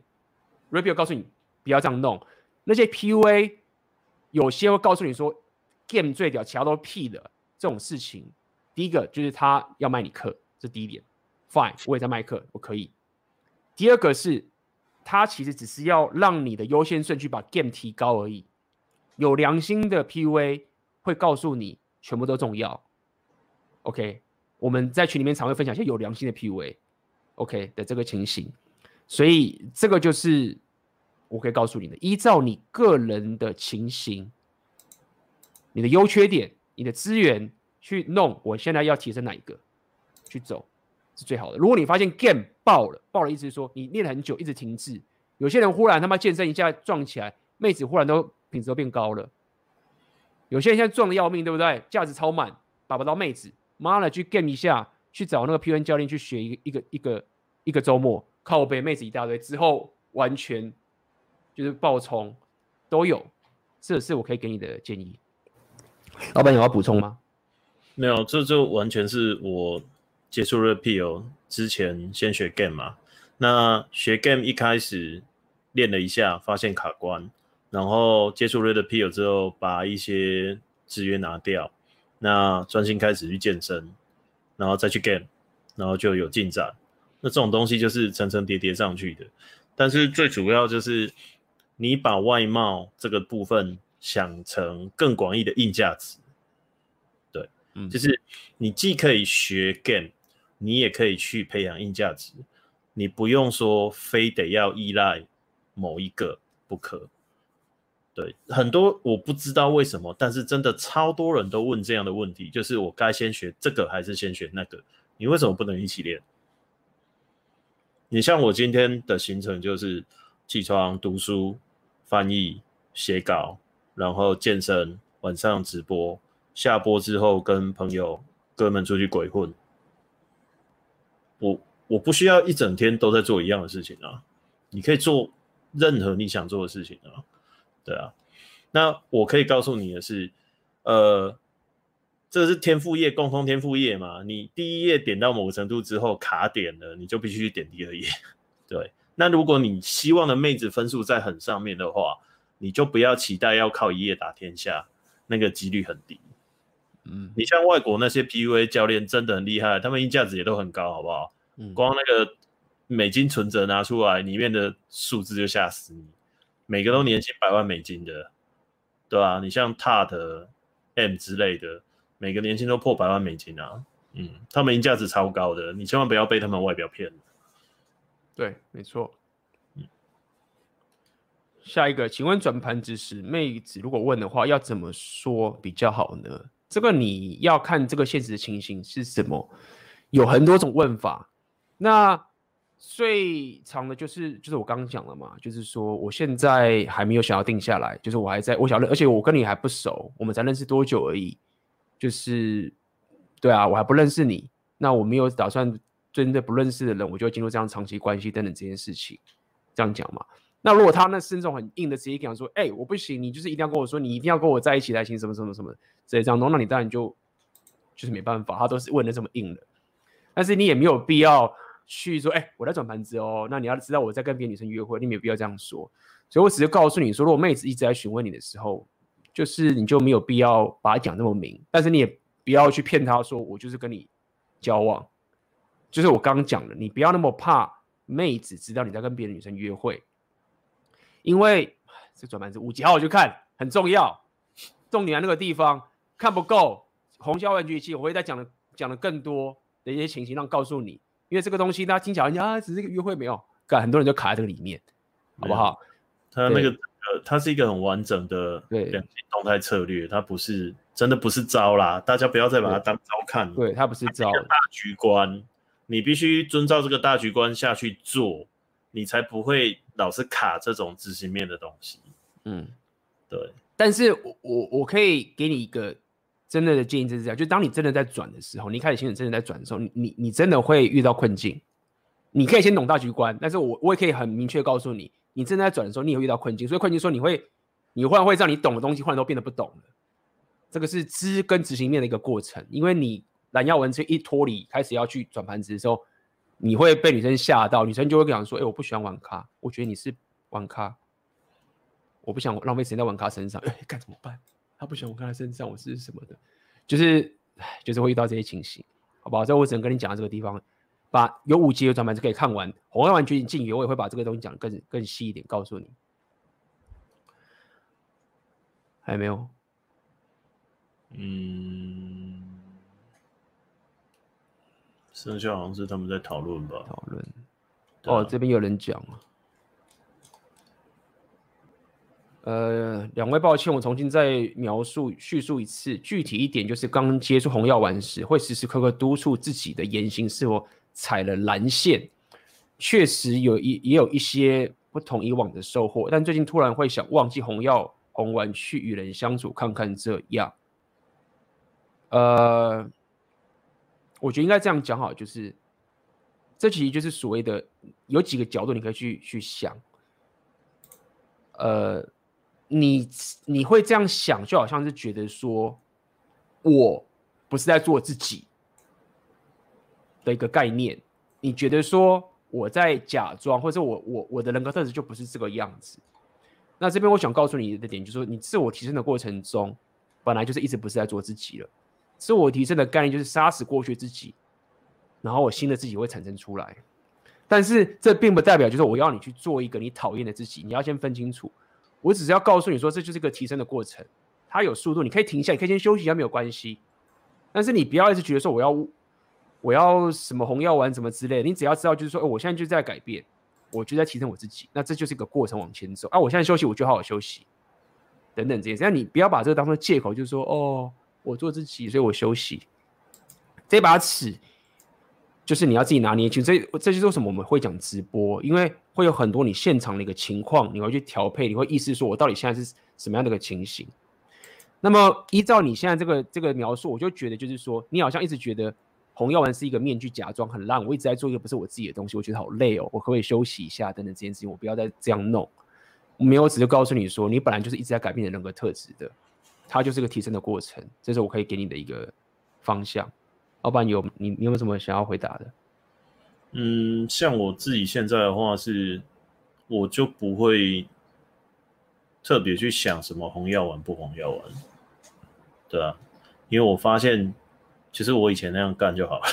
Review 告诉你不要这样弄。那些 PUA 有些会告诉你说 game 最屌，其他都是屁的这种事情。第一个就是他要卖你课，这第一点。Fine，我也在卖课，我可以。第二个是他其实只是要让你的优先顺序把 game 提高而已。有良心的 PUA 会告诉你全部都重要。OK，我们在群里面常会分享一些有良心的 PUA，OK 的这个情形。所以这个就是我可以告诉你的，依照你个人的情形、你的优缺点、你的资源去弄，我现在要提升哪一个去走是最好的。如果你发现 game 爆了，爆了意思是说你练了很久一直停滞，有些人忽然他妈健身一下撞起来，妹子忽然都品质都变高了，有些人现在壮的要命，对不对？价值超满，把不到妹子，妈的去 game 一下，去找那个 PUA 教练去学一个一个一个一个周末。靠北妹子一大堆之后，完全就是爆冲都有，这是我可以给你的建议。老板有要补充吗？没有，这就完全是我接触了 PL 之前先学 game 嘛。那学 game 一开始练了一下，发现卡关，然后接触 Red Pill 之后，把一些资源拿掉，那专心开始去健身，然后再去 game，然后就有进展。那这种东西就是层层叠叠上去的，但是最主要就是你把外貌这个部分想成更广义的硬价值，对，嗯，就是你既可以学 game，你也可以去培养硬价值，你不用说非得要依赖某一个不可。对，很多我不知道为什么，但是真的超多人都问这样的问题，就是我该先学这个还是先学那个？你为什么不能一起练？你像我今天的行程就是起床读书、翻译、写稿，然后健身，晚上直播，下播之后跟朋友哥们出去鬼混。我我不需要一整天都在做一样的事情啊，你可以做任何你想做的事情啊，对啊。那我可以告诉你的是，呃。这是天赋页，共通天赋页嘛？你第一页点到某个程度之后卡点了，你就必须去点第二页。[LAUGHS] 对，那如果你希望的妹子分数在很上面的话，你就不要期待要靠一页打天下，那个几率很低。嗯，你像外国那些 PUA 教练真的很厉害，他们硬价值也都很高，好不好？嗯，光那个美金存折拿出来，里面的数字就吓死你，每个都年薪百万美金的，对吧？你像 TAT M 之类的。每个年薪都破百万美金啊，嗯，他们硬价值超高的，你千万不要被他们外表骗。对，没错。嗯，下一个，请问转盘子时，妹子如果问的话，要怎么说比较好呢？这个你要看这个现实的情形是什么，有很多种问法。那最长的就是就是我刚刚讲了嘛，就是说我现在还没有想要定下来，就是我还在我想认，而且我跟你还不熟，我们才认识多久而已。就是，对啊，我还不认识你，那我没有打算真的不认识的人，我就会进入这样长期关系等等这件事情，这样讲嘛。那如果他那是那种很硬的，直接讲说，哎、我不行，你就是一定要跟我说，你一定要跟我在一起才行，什么什么什么，直接这样弄，那你当然就就是没办法，他都是问的这么硬的，但是你也没有必要去说，哎、我在转盘子哦，那你要知道我在跟别的女生约会，你没有必要这样说，所以我只是告诉你说，如果妹子一直在询问你的时候。就是你就没有必要把它讲那么明，但是你也不要去骗她说我就是跟你交往，就是我刚刚讲的，你不要那么怕妹子知道你在跟别的女生约会，因为这转盘子五几号我去看很重要，重点在那个地方看不够，红椒玩具器我会再讲的讲的更多的一些情形让告诉你，因为这个东西大家听起来啊只是一个约会没有，干很多人就卡在这个里面，好不好？它那个。呃，它是一个很完整的两性动态策略，它不是真的不是招啦，大家不要再把它当招看。对，它不是招，大局观，你必须遵照这个大局观下去做，你才不会老是卡这种执行面的东西。嗯，对。但是我我我可以给你一个真的的建议，就是这样，就当你真的在转的时候，你一开始行程真的在转的时候，你你你真的会遇到困境。你可以先懂大局观，但是我我也可以很明确告诉你。你正在转的时候，你也会遇到困境，所以困境说你会，你忽然会让你懂的东西，忽然都变得不懂了。这个是知跟执行面的一个过程，因为你蓝耀文这一脱离，开始要去转盘子的时候，你会被女生吓到，女生就会讲说：“哎、我不喜欢网咖，我觉得你是网咖，我不想浪费时间在网咖身上。欸”哎，该怎么办？他不喜欢我看他身上，我是什么的？就是，就是会遇到这些情形，好不好？所以我只能跟你讲到这个地方。把有五集有转盘就可以看完。红药丸觉醒纪元，我也会把这个东西讲得更更细一点，告诉你。还有没有？嗯，剩下好像是他们在讨论吧？讨论。哦，这边有人讲呃，两位抱歉，我重新再描述叙述一次，具体一点就是刚接触红药丸时，会时时刻刻督促自己的言行是否踩了蓝线。确实有一也有一些不同以往的收获，但最近突然会想忘记红药红丸去与人相处看看这样。呃，我觉得应该这样讲好，就是这其实就是所谓的有几个角度你可以去去想，呃。你你会这样想，就好像是觉得说，我不是在做自己的一个概念。你觉得说我在假装，或者我我我的人格特质就不是这个样子。那这边我想告诉你的点就是说，你自我提升的过程中，本来就是一直不是在做自己了。自我提升的概念就是杀死过去自己，然后我新的自己会产生出来。但是这并不代表就是我要你去做一个你讨厌的自己，你要先分清楚。我只是要告诉你说，这就是一个提升的过程，它有速度，你可以停下，你可以先休息一下，没有关系。但是你不要一直觉得说我要我要什么红药丸什么之类的，你只要知道就是说，哦，我现在就在改变，我就在提升我自己，那这就是一个过程往前走啊。我现在休息，我就好好休息，等等这些。但你不要把这个当做借口，就是说，哦，我做自己，所以我休息。这把尺。就是你要自己拿捏清，这这就是为什么我们会讲直播，因为会有很多你现场的一个情况，你会去调配，你会意识说，我到底现在是什么样的一个情形。那么依照你现在这个这个描述，我就觉得就是说，你好像一直觉得红药丸是一个面具，假装很烂，我一直在做一个不是我自己的东西，我觉得好累哦，我可不可以休息一下？等等这件事情，我不要再这样弄。没有，我只是告诉你说，你本来就是一直在改变的人格特质的，它就是个提升的过程，这是我可以给你的一个方向。老板有你，你有没有什么想要回答的？嗯，像我自己现在的话是，我就不会特别去想什么红药丸不红药丸，对啊，因为我发现其实我以前那样干就好了，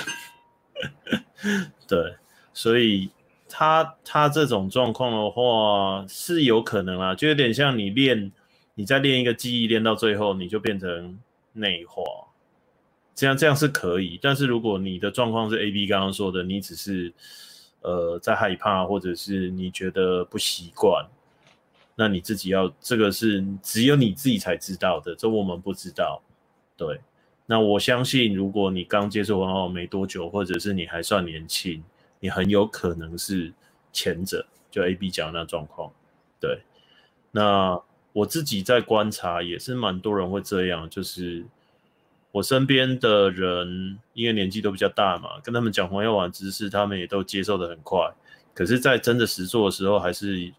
[LAUGHS] 对，所以他他这种状况的话是有可能啊，就有点像你练，你在练一个记忆，练到最后你就变成内化。这样这样是可以，但是如果你的状况是 AB 刚刚说的，你只是呃在害怕，或者是你觉得不习惯，那你自己要这个是只有你自己才知道的，这我们不知道。对，那我相信如果你刚接触完后没多久，或者是你还算年轻，你很有可能是前者，就 AB 讲那状况。对，那我自己在观察也是蛮多人会这样，就是。我身边的人，因为年纪都比较大嘛，跟他们讲黄药丸知识，他们也都接受得很快。可是，在真的实做的时候，还是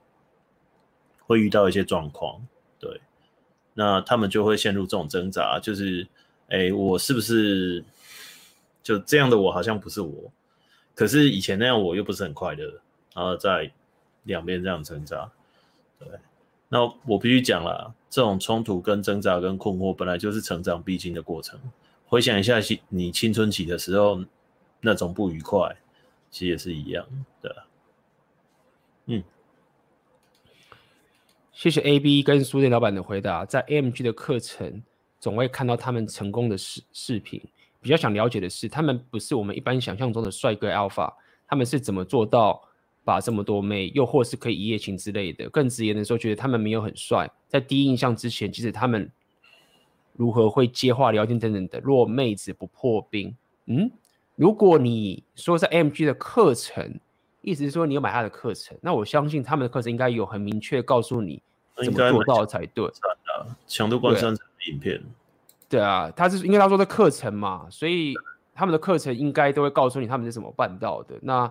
会遇到一些状况。对，那他们就会陷入这种挣扎，就是，哎，我是不是就这样的？我好像不是我，可是以前那样我又不是很快乐，然后在两边这样挣扎。对，那我必须讲了。这种冲突、跟挣扎、跟困惑，本来就是成长必经的过程。回想一下，你青春期的时候那种不愉快，其实也是一样的。嗯，谢谢 AB 跟书店老板的回答。在 M G 的课程，总会看到他们成功的视视频。比较想了解的是，他们不是我们一般想象中的帅哥 Alpha，他们是怎么做到？把这么多妹，又或是可以一夜情之类的，更直言的说，觉得他们没有很帅。在第一印象之前，其实他们如何会接话、聊天等等的。若妹子不破冰，嗯，如果你说在 AMG 的课程，意思是说你有买他的课程，那我相信他们的课程应该有很明确告诉你怎么做到才对。强度关山的影片对，对啊，他是因为他说的课程嘛，所以他们的课程应该都会告诉你他们是怎么办到的。那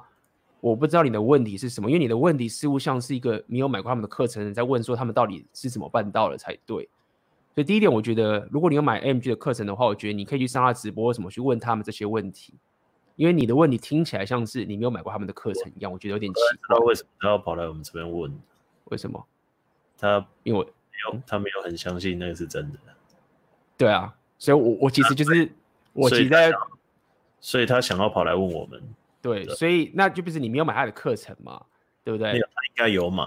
我不知道你的问题是什么，因为你的问题似乎像是一个没有买过他们的课程的人在问说他们到底是怎么办到的才对。所以第一点，我觉得如果你有买 AMG 的课程的话，我觉得你可以去上他直播，什么去问他们这些问题，因为你的问题听起来像是你没有买过他们的课程一样，我觉得有点奇怪。他为什么他要跑来我们这边问？为什么？他因为没有，他没有很相信那个是真的。对啊，所以我我其实就是我其实在，所以他想要跑来问我们。对，对所以那就不是你没有买他的课程嘛，对不对？没有，他应该有买，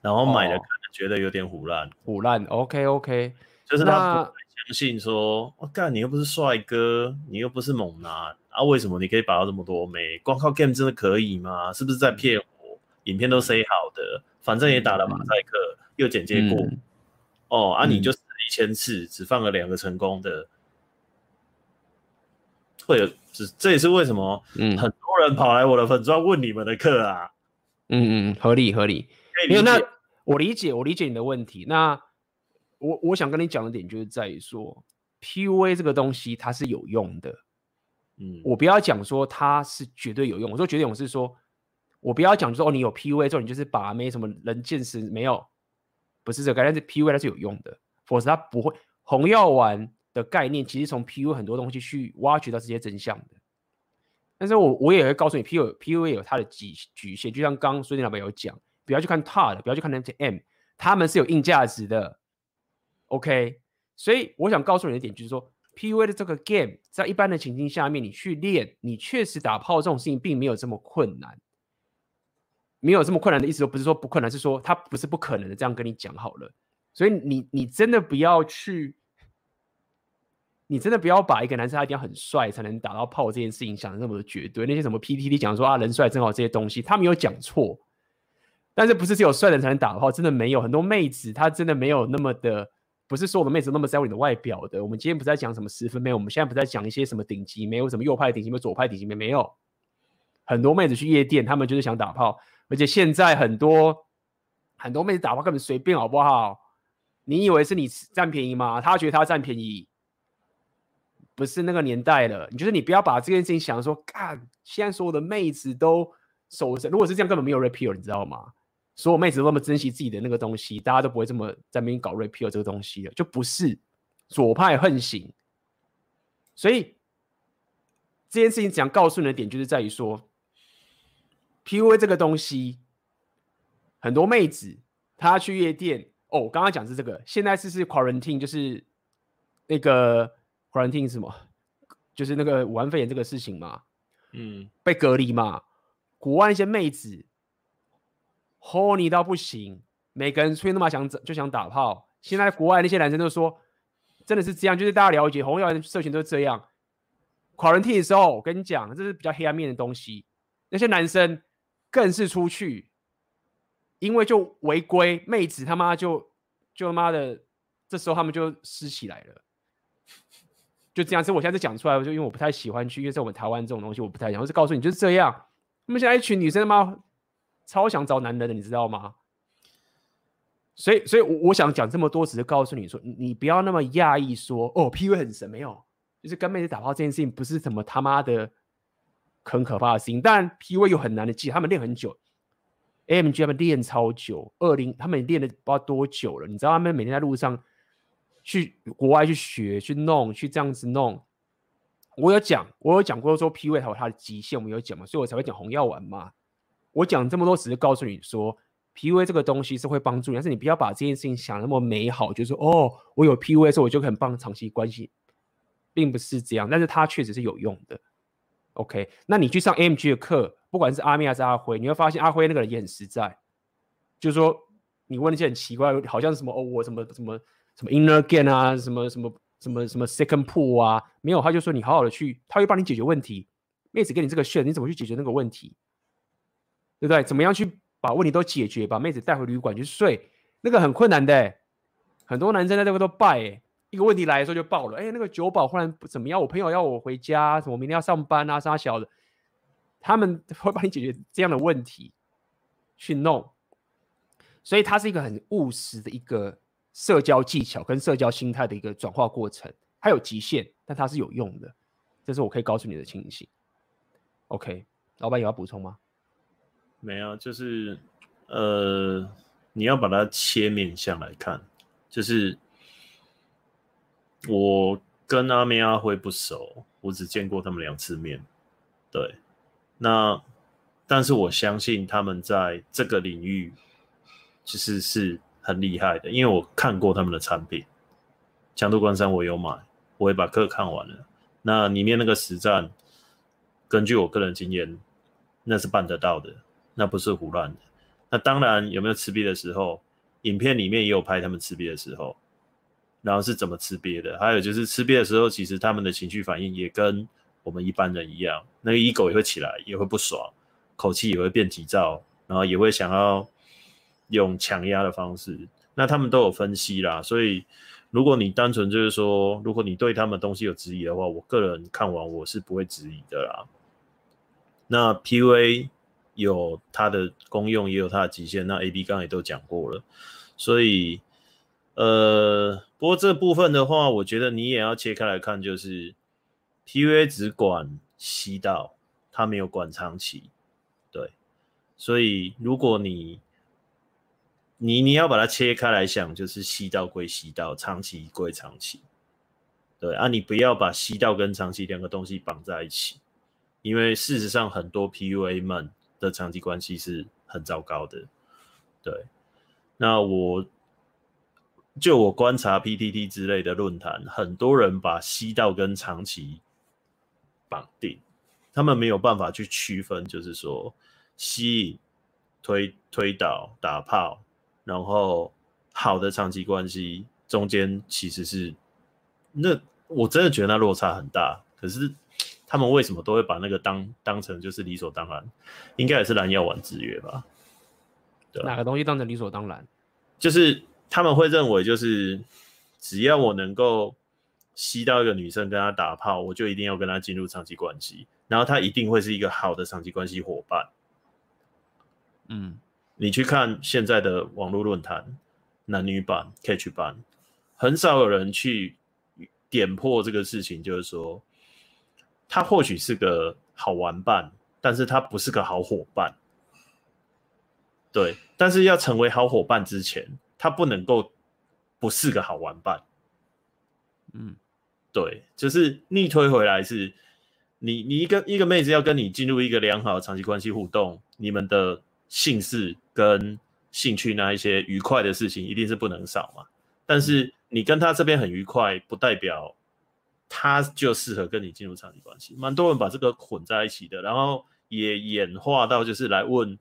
然后买了可能觉得有点唬烂，唬烂。OK OK，就是他不相信说，我干、哦、你又不是帅哥，你又不是猛男啊，为什么你可以把到这么多妹？光靠 game 真的可以吗？是不是在骗我？嗯、影片都 say 好的，反正也打了马赛克，嗯、又剪接过，嗯、哦啊，你就死了一千次，嗯、只放了两个成功的。会有，这这也是为什么，嗯，很多人跑来我的粉专问你们的课啊，嗯嗯，合理合理，没有，那我理解，我理解你的问题。那我我想跟你讲的点就是在于说，PUA 这个东西它是有用的，嗯，我不要讲说它是绝对有用，我说绝对有用是说，我不要讲说哦，你有 PUA 之后你就是把没什么人见识没有，不是这个，但是 PUA 它是有用的，否则它不会。红药丸。的概念其实从 PU 很多东西去挖掘到这些真相的，但是我我也会告诉你，PUA PUA 有它的局局限，就像刚刚孙健老板有讲，不要去看 TARD，不要去看 MTM，他们是有硬价值的，OK，所以我想告诉你的点就是说，PUA 的这个 game 在一般的情境下面，你去练，你确实打炮这种事情并没有这么困难，没有这么困难的意思，不是说不困难，是说它不是不可能的，这样跟你讲好了，所以你你真的不要去。你真的不要把一个男生他一定要很帅才能打到炮这件事情想的那么的绝对。那些什么 PTT 讲说啊人帅真好这些东西，他没有讲错。但是不是只有帅人才能打的炮？真的没有很多妹子，她真的没有那么的，不是说我们妹子那么在乎你的外表的。我们今天不在讲什么十分妹，我们现在不在讲一些什么顶级妹，有什么右派顶级妹、左派顶级妹，没有。很多妹子去夜店，他们就是想打炮，而且现在很多很多妹子打炮根本随便，好不好？你以为是你占便宜吗？他觉得他占便宜。不是那个年代了，你就是你不要把这件事情想说，干，现在所有的妹子都守着，如果是这样，根本没有 repeal，你知道吗？所有妹子都那么珍惜自己的那个东西，大家都不会这么在那边搞 repeal 这个东西了，就不是左派横行。所以这件事情想告诉你的点，就是在于说，PUA 这个东西，很多妹子她去夜店，哦，刚刚讲是这个，现在是是 quarantine，就是那个。Quarantine 是什么？就是那个武汉肺炎这个事情嘛，嗯，被隔离嘛。国外一些妹子，horny 到不行，每个人出去那么想就想打炮。现在国外那些男生都说，真的是这样，就是大家了解红药丸社群都是这样。quarantine 的时候，我跟你讲，这是比较黑暗面的东西。那些男生更是出去，因为就违规，妹子他妈就就他妈的，这时候他们就湿起来了。就这样子，我现在讲出来，就因为我不太喜欢去，因为在我们台湾这种东西我不太想，我是告诉你就是这样。那么现在一群女生他妈超想找男人的，你知道吗？所以，所以，我我想讲这么多，只是告诉你说，你不要那么讶异，说哦，PUA 很神，没有，就是跟妹子打炮这件事情不是什么他妈的很可怕的事情。但 PUA 又很难的记，他们练很久，M G 他们练超久，二零他们练了不知道多久了，你知道他们每天在路上。去国外去学去弄去这样子弄，我有讲，我有讲过说 PUA 还有它的极限，我们有讲嘛，所以我才会讲红药丸嘛。我讲这么多只是告诉你说，PUA 这个东西是会帮助你，但是你不要把这件事情想那么美好，就是说哦，我有 PUA 的时候我就很棒长期关系，并不是这样，但是它确实是有用的。OK，那你去上 M G 的课，不管是阿妹还是阿辉，你会发现阿辉那个人也很实在，就是说你问那些很奇怪，好像什么哦，我什么什么。什么 inner gain 啊，什么什么什么什么 second pool 啊，没有，他就说你好好的去，他会帮你解决问题。妹子给你这个券，你怎么去解决那个问题？对不对？怎么样去把问题都解决，把妹子带回旅馆去睡？那个很困难的，很多男生在这个都败。一个问题来的时候就爆了，哎，那个酒保忽然怎么样？我朋友要我回家，什么明天要上班啊，啥小的，他们会帮你解决这样的问题去弄。所以他是一个很务实的一个。社交技巧跟社交心态的一个转化过程，它有极限，但它是有用的，这是我可以告诉你的情形。OK，老板有要补充吗？没有，就是呃，你要把它切面向来看，就是我跟阿妹阿辉不熟，我只见过他们两次面，对，那但是我相信他们在这个领域其实是。很厉害的，因为我看过他们的产品，强度关山我有买，我也把课看完了。那里面那个实战，根据我个人经验，那是办得到的，那不是胡乱的。那当然有没有吃鳖的时候，影片里面也有拍他们吃鳖的时候，然后是怎么吃鳖的，还有就是吃鳖的时候，其实他们的情绪反应也跟我们一般人一样，那个 ego 也会起来，也会不爽，口气也会变急躁，然后也会想要用强压的方式。那他们都有分析啦，所以。如果你单纯就是说，如果你对他们东西有质疑的话，我个人看完我是不会质疑的啦。那 PUA 有它的功用，也有它的极限。那 AB 刚刚也都讲过了，所以呃，不过这部分的话，我觉得你也要切开来看，就是 PUA 只管吸到，它没有管长期，对。所以如果你你你要把它切开来想，就是吸到归吸到，长期归长期，对啊，你不要把吸到跟长期两个东西绑在一起，因为事实上很多 PUA 们的长期关系是很糟糕的，对。那我就我观察 PTT 之类的论坛，很多人把吸到跟长期绑定，他们没有办法去区分，就是说吸引、推推倒、打炮。然后好的长期关系中间其实是，那我真的觉得那落差很大。可是他们为什么都会把那个当当成就是理所当然？应该也是蓝药丸制约吧？对，哪个东西当成理所当然？就是他们会认为就是只要我能够吸到一个女生跟她打炮，我就一定要跟她进入长期关系，然后她一定会是一个好的长期关系伙伴。嗯。你去看现在的网络论坛，男女版、catch 版，很少有人去点破这个事情，就是说，他或许是个好玩伴，但是他不是个好伙伴。对，但是要成为好伙伴之前，他不能够不是个好玩伴。嗯，对，就是逆推回来是，你你一个一个妹子要跟你进入一个良好的长期关系互动，你们的。性事跟兴趣那一些愉快的事情一定是不能少嘛，但是你跟他这边很愉快，不代表他就适合跟你进入长期关系。蛮多人把这个混在一起的，然后也演化到就是来问，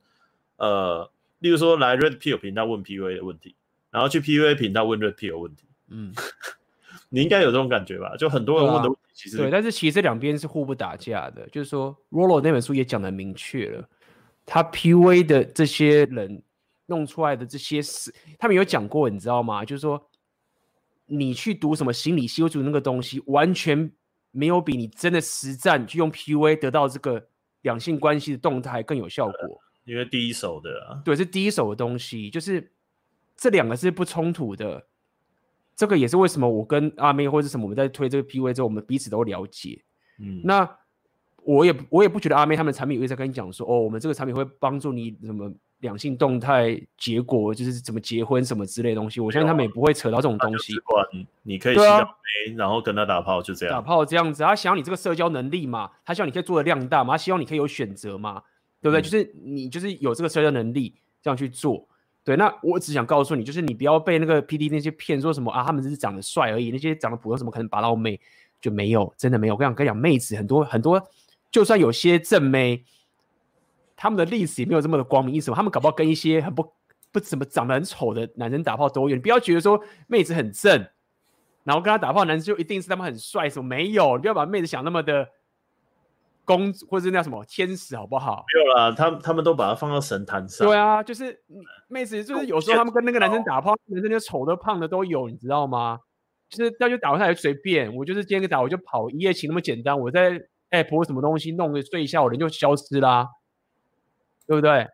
呃，例如说来 Red Pill 频道问 PUA 的问题，然后去 PUA 频道问 Red Pill 问题。嗯，[LAUGHS] 你应该有这种感觉吧？就很多人问的问题其实对，啊、对，但是其实两边是互不打架的，就是说 Rollo 那本书也讲的明确了。他 PUA 的这些人弄出来的这些事，他们有讲过，你知道吗？就是说，你去读什么心理修筑那个东西，完全没有比你真的实战去用 PUA 得到这个两性关系的动态更有效果。因为第一手的啊，对，是第一手的东西，就是这两个是不冲突的。这个也是为什么我跟阿妹或者什么我们在推这个 PUA 之后，我们彼此都了解。嗯，那。我也我也不觉得阿妹他们的产品会在跟你讲说哦，我们这个产品会帮助你什么两性动态结果，就是怎么结婚什么之类的东西。我相信他们也不会扯到这种东西。你可以吸到妹，然后跟他打炮，就这样。打炮这样子，他想要你这个社交能力嘛，他希望你可以做的量大嘛，他希望你可以有选择嘛，对不对？嗯、就是你就是有这个社交能力这样去做。对，那我只想告诉你，就是你不要被那个 PD 那些骗说什么啊，他们只是长得帅而已，那些长得普通怎么可能拔到妹就没有，真的没有。我跟你讲，跟你讲，妹子很多很多。就算有些正妹，他们的历史也没有这么的光明。意思吗？他们搞不好跟一些很不不怎么长得很丑的男人打炮都有。你不要觉得说妹子很正，然后跟他打炮，男生就一定是他们很帅什么？没有，你不要把妹子想那么的公主或者是那什么天使，好不好？没有啦，他他们都把它放到神坛上。对啊，就是妹子，就是有时候他们跟那个男生打炮，男生就丑的胖的都有，你知道吗？就是要就打完他也随便，我就是今天个打我就跑一夜情那么简单，我在。App 什么东西弄个睡一下，我人就消失啦、对不对？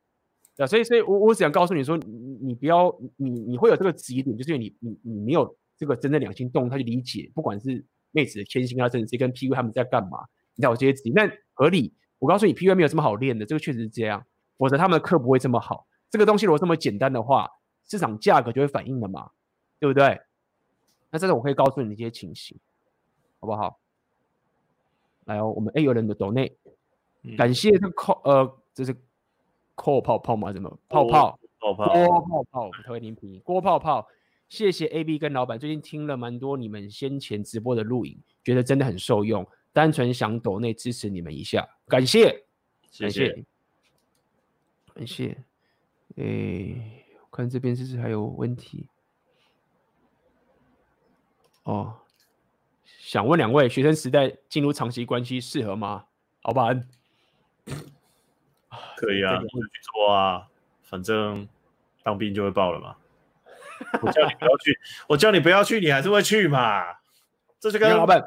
对，所以，所以我我只想告诉你说，你不要，你你会有这个质疑点，就是你你你没有这个真正两性动他去理解，不管是妹子的天性啊，甚至是跟 PUA 他们在干嘛，你知道我这些质疑，那合理。我告诉你，PUA 没有这么好练的，这个确实是这样，否则他们的课不会这么好。这个东西如果这么简单的话，市场价格就会反应了嘛，对不对？那这个我可以告诉你一些情形，好不好？来哦，我们 A 有人的抖内，感谢这个扣呃，这是扣泡泡吗？什么泡泡？泡泡？郭泡泡，特别您评郭泡泡，谢谢 AB 跟老板，最近听了蛮多你们先前直播的录影，觉得真的很受用，单纯想抖内支持你们一下，感谢，感谢。感谢。诶，我看这边是不是还有问题？哦，想问两位，学生时代进入长期关系适合吗？老板，[LAUGHS] 可以啊，去做啊，反正当兵就会报了嘛。我叫你不要去，[LAUGHS] 我叫你不要去，你还是会去嘛。这就跟老板，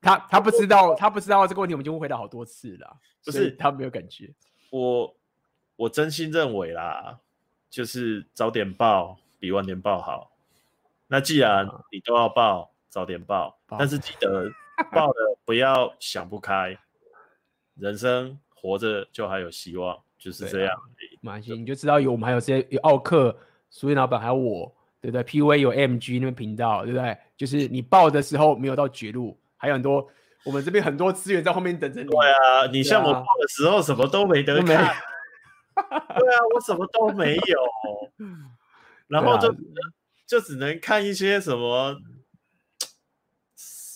他他不知道，他不知道这个问题，我们已经回答好多次了，不是他没有感觉。我我真心认为啦，就是早点报比晚点报好。那既然你都要报，早点报，但是记得 [LAUGHS] 报了不要想不开。人生活着就还有希望，就是这样。马欣，你就知道有我们还有这些有奥克、苏云老板还有我，对不对？P V 有 MG 那边频道，对不对？就是你报的时候没有到绝路，还有很多我们这边很多资源在后面等着你。对啊，你像我报的时候什么都没得看。[LAUGHS] 对啊，我什么都没有，[LAUGHS] 然后就。就只能看一些什么，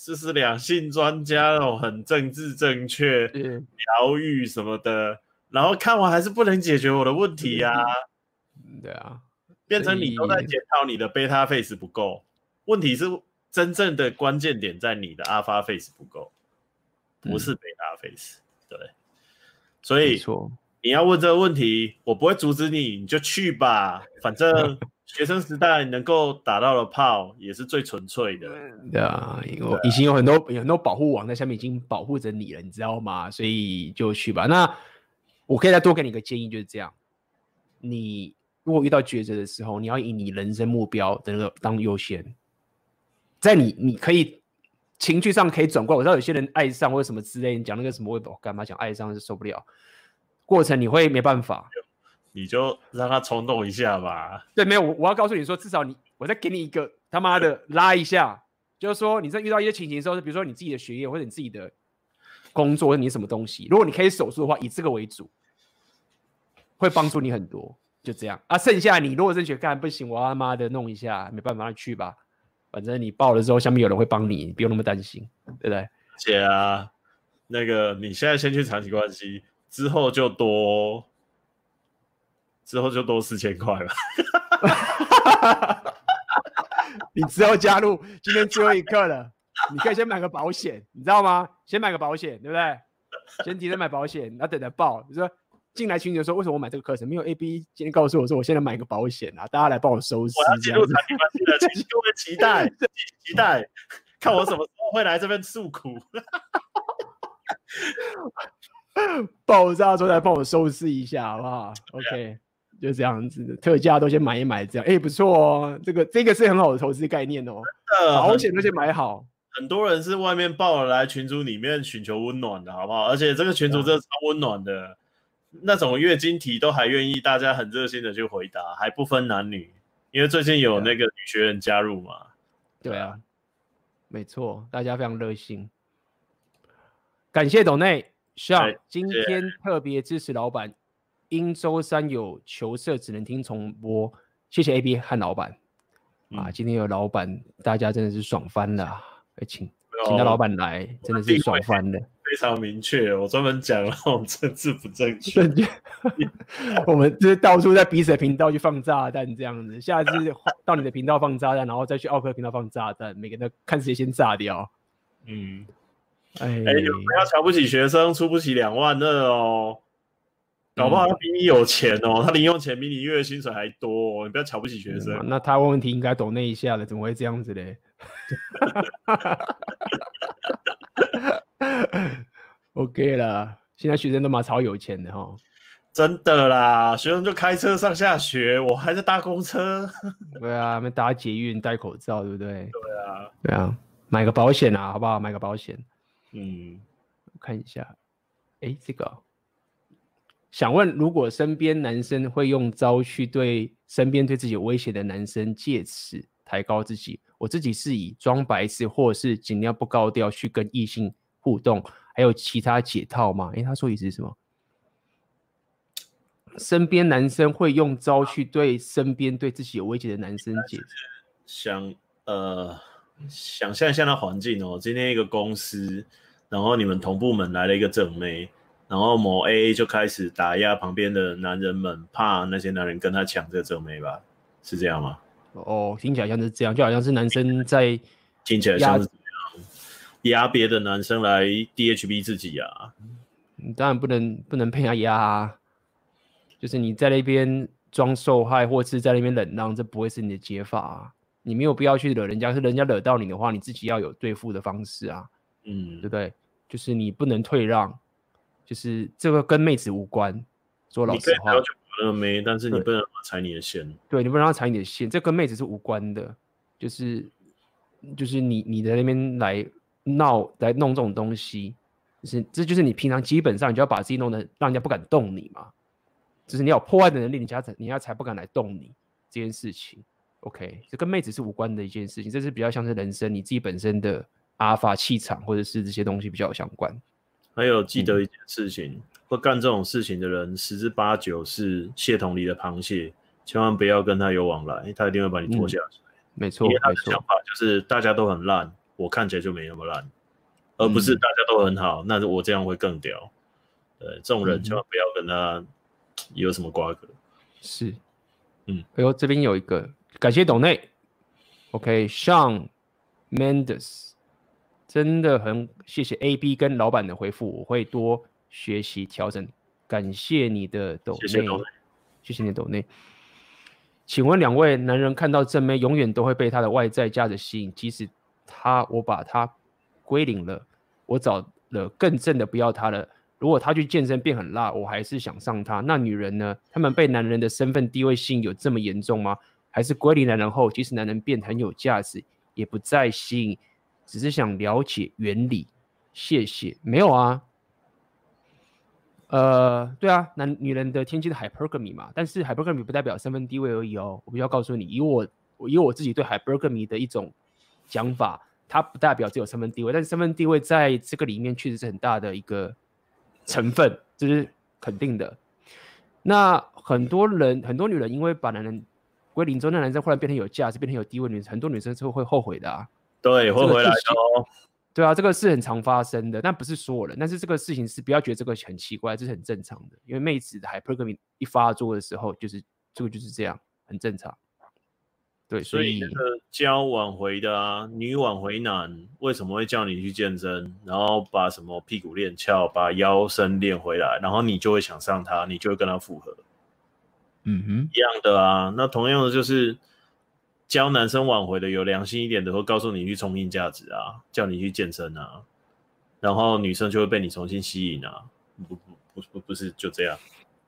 就是两性专家那种很政治正确、疗愈什么的，然后看完还是不能解决我的问题呀、啊。对啊，变成你都在检讨你的 beta face 不够，问题是真正的关键点在你的 alpha face 不够，不是 beta face、嗯。对，所以你要问这个问题，我不会阻止你，你就去吧，反正。学生时代能够打到的炮也是最纯粹的。对啊，因为已经有很多有很多保护网在下面已经保护着你了，你知道吗？所以就去吧。那我可以再多给你一个建议，就是这样：你如果遇到抉择的时候，你要以你人生目标的那个当优先。在你你可以情绪上可以转过来。我知道有些人爱上或者什么之类，你讲那个什么，我干嘛讲爱上是受不了。过程你会没办法。你就让他冲动一下吧。对，没有我，我要告诉你说，至少你，我再给你一个他妈的 [LAUGHS] 拉一下，就是说你在遇到一些情形的时候，比如说你自己的学业或者你自己的工作或者你什么东西，如果你可以手术的话，以这个为主，会帮助你很多。就这样啊，剩下你如果真觉得干不行，我他妈的弄一下，没办法，去吧。反正你报了之后，下面有人会帮你，你不用那么担心，对不对？姐啊，那个你现在先去长期关系，之后就多。之后就多四千块了。[LAUGHS] 你只要加入今天最后一刻了，你可以先买个保险，你知道吗？先买个保险，对不对？先提前买保险，然后等着报。你说进来群里说，为什么我买这个课程？没有 A B 今天告诉我说，我现在买个保险啊，大家来帮我收尸。我要进入产品关系了，请各位期待，[LAUGHS] 期待，看我什么时候会来这边诉苦。[LAUGHS] 爆炸之后来帮我收拾一下，好不好？OK。就这样子，特价都先买一买，这样哎、欸、不错哦，这个这个是很好的投资概念哦。保险都先买好。很多人是外面报了来群组里面寻求温暖的，好不好？而且这个群组真的超温暖的，啊，那种月经题都还愿意大家很热心的去回答，还不分男女，因为最近有那个女学员加入嘛。对啊，没错，大家非常热心。感谢董内，像今天特别支持老板。因周三有球社，只能听重播。谢谢 AB 和老板、嗯、啊！今天有老板，大家真的是爽翻了。请请到老板来，真的是爽翻了。非常明确，我专门讲了那种政治不正确。[LAUGHS] 我们就是到处在彼此的频道去放炸弹，这样子。下次 [LAUGHS] 到你的频道放炸弹，然后再去奥克频道放炸弹，每个人都看谁先炸掉。嗯，哎哎，你们不要瞧不起学生，出不起两万二哦。搞不好他比你有钱哦，嗯、他零用钱比你月薪水还多，哦，你不要瞧不起学生。嗯、那他问问题应该懂那一下了，怎么会这样子嘞？[LAUGHS] OK 了，现在学生都蛮超有钱的哈，真的啦，学生就开车上下学，我还在搭公车。对啊，没搭捷运，戴口罩，对不对？对啊，对啊，买个保险啊，好不好？买个保险。嗯，我看一下，哎，这个。想问，如果身边男生会用招去对身边对自己有威胁的男生，借此抬高自己，我自己是以装白痴或者是尽量不高调去跟异性互动，还有其他解套吗？诶，他说意思是什么？身边男生会用招去对身边对自己有威胁的男生借，想呃，想象一下那环境哦，今天一个公司，然后你们同部门来了一个正妹。然后某 A 就开始打压旁边的男人们，怕那些男人跟他抢这个正妹吧？是这样吗？哦，听起来像是这样，就好像是男生在听起来像是这样压别的男生来 DHB 自己啊。你当然不能不能被他压啊，就是你在那边装受害，或是在那边忍让，这不会是你的解法啊。你没有必要去惹人家，是人家惹到你的话，你自己要有对付的方式啊。嗯，对不对？就是你不能退让，就是这个跟妹子无关。说老实话，你可以要求那个妹，但是你不能让她踩你的线。对，你不能让她踩你的线，这跟妹子是无关的。就是就是你你在那边来闹来弄这种东西，就是这就是你平常基本上你就要把自己弄得让人家不敢动你嘛。就是你有破坏的能力，人家才人家才不敢来动你这件事情。OK，这跟妹子是无关的一件事情，这是比较像是人生你自己本身的阿尔法气场或者是这些东西比较有相关。还有记得一件事情，嗯、会干这种事情的人十之八九是蟹桶里的螃蟹，千万不要跟他有往来，他一定会把你拖下水。嗯、没错，因为他的想法就是大家都很烂，我看起来就没那么烂，而不是大家都很好，嗯、那我这样会更屌。对，这种人千万不要跟他有什么瓜葛。是，嗯，哎呦，这边有一个。感谢董内，OK，Sean Mendes，真的很谢谢 AB 跟老板的回复，我会多学习调整。感谢你的抖内，谢谢你的抖内。请问两位男人看到正妹，永远都会被她的外在价值吸引，即使他我把他归零了，我找了更正的不要他了。如果他去健身变很辣，我还是想上他。那女人呢？他们被男人的身份地位吸引有这么严重吗？还是归零男人后，即使男人变很有价值，也不再吸引，只是想了解原理。谢谢，没有啊。呃，对啊，男女人的天机的 hypergamy 嘛，但是 hypergamy 不代表身份地位而已哦。我必须要告诉你，以我以我自己对 hypergamy 的一种讲法，它不代表只有身份地位，但是身份地位在这个里面确实是很大的一个成分，这是肯定的。那很多人，很多女人因为把男人归零之后，那男生忽然变成有价值，变成有地位，女很多女生是会后悔的啊。对，会回来的哦。对啊，这个是很常发生的，但不是所有人。但是这个事情是不要觉得这个很奇怪，这是很正常的。因为妹子的 hypergamy 一发作的时候，就是这个就是这样，很正常。对，所以，所以那个教挽回的啊，女挽回男为什么会叫你去健身，然后把什么屁股练翘，把腰身练回来，然后你就会想上他，你就会跟他复合。嗯哼，一样的啊。那同样的就是教男生挽回的，有良心一点的会告诉你去重新价值啊，叫你去健身啊，然后女生就会被你重新吸引啊。不不不不不是就这样。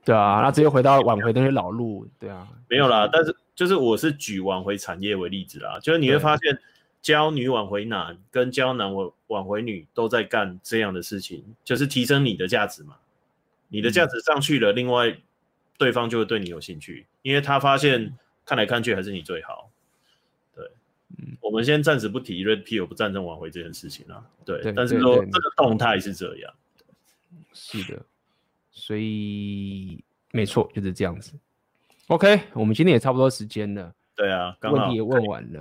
对啊，那直接回到挽回那些老路。对啊，没有啦。但是就是我是举挽回产业为例子啦，就是你会发现教女挽回男跟教男挽挽回女都在干这样的事情，就是提升你的价值嘛。你的价值上去了，嗯、另外。对方就会对你有兴趣，因为他发现看来看去还是你最好。我们先暂时不提 Red Pill 不赞成挽回这件事情啊。对，对但是说这个动态是这样。是的，所以没错，就是这样子。OK，我们今天也差不多时间了。对啊，刚好问题也问完了。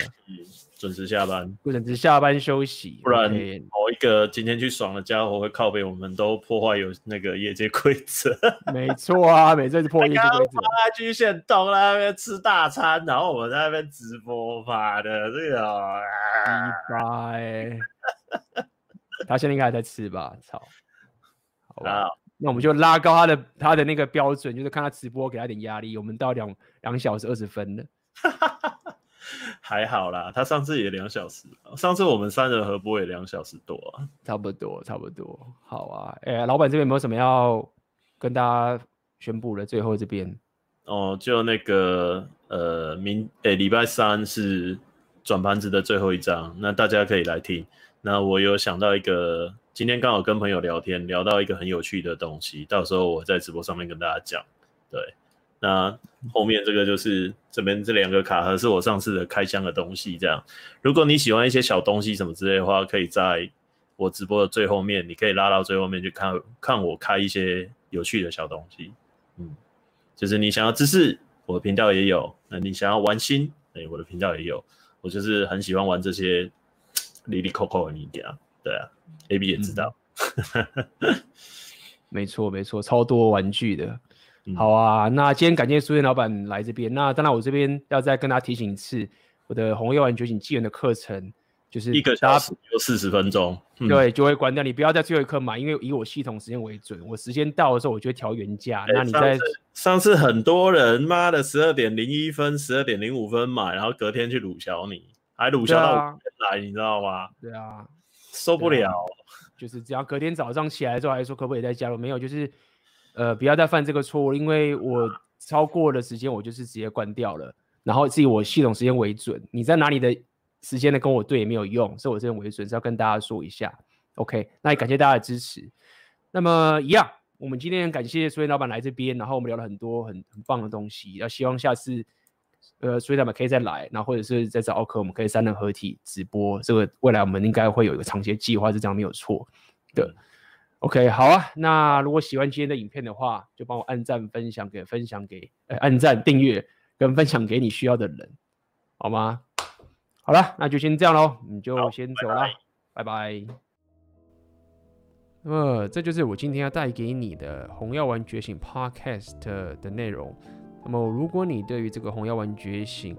准时下班，不准时下班休息，不然某一个今天去爽的家伙会靠背，我们都破坏有那个业界规则。[LAUGHS] 没错啊，每次是破业界规则。[LAUGHS] 他去现动那边吃大餐，然后我们在那边直播发的这个，拜拜。他现在应该还在吃吧？操！好吧，那我们就拉高他的他的那个标准，就是看他直播，给他点压力。我们到两两小时二十分了。[LAUGHS] 还好啦，他上次也两小时，上次我们三人合播也两小时多啊，差不多，差不多。好啊，哎、欸，老板这边有没有什么要跟大家宣布的？最后这边哦，就那个呃，明哎，礼拜三是转盘子的最后一张，那大家可以来听。那我有想到一个，今天刚好跟朋友聊天，聊到一个很有趣的东西，到时候我在直播上面跟大家讲。对。那后面这个就是这边这两个卡盒是我上次的开箱的东西，这样。如果你喜欢一些小东西什么之类的话，可以在我直播的最后面，你可以拉到最后面去看看我开一些有趣的小东西。嗯，就是你想要知识，我的频道也有；那你想要玩心，哎，我的频道也有。我就是很喜欢玩这些哩哩扣扣的物件，对啊，AB 也知道。没错没错，超多玩具的。嗯、好啊，那今天感谢书店老板来这边。那当然我这边要再跟大家提醒一次，我的红药丸觉醒纪元的课程。就是一个小时就四十分钟，嗯，对，就会关掉。你不要在最后一刻买，因为以我系统时间为准。我时间到的时候，我就会调原价。欸、那你在上，上次很多人妈的十二点零一分、十二点零五分买，然后隔天去鲁小你，还鲁小到来，你知道吗？对啊，受不了。就是只要隔天早上起来之后，还说可不可以再加入？没有，就是呃，不要再犯这个错误，因为我超过的时间，我就是直接关掉了。然后是以我系统时间为准，你在哪里的？时间呢跟我对也没有用，所以我这边为准是要跟大家说一下，OK？那也感谢大家的支持。那么一样，我们今天感谢书店老板来这边，然后我们聊了很多很很棒的东西。要希望下次，呃，书店老板可以再来，然后或者是再找奥克，我们可以三人合体直播。这个未来我们应该会有一个长期计划，是这样没有错的。OK，好啊。那如果喜欢今天的影片的话，就帮我按赞、分享给分享给，呃，按赞、订阅跟分享给你需要的人，好吗？好了，那就先这样喽，你就先走了，拜拜。拜拜。那么，这就是我今天要带给你的《红药丸觉醒》Podcast 的内容。那么，如果你对于这个《红药丸觉醒》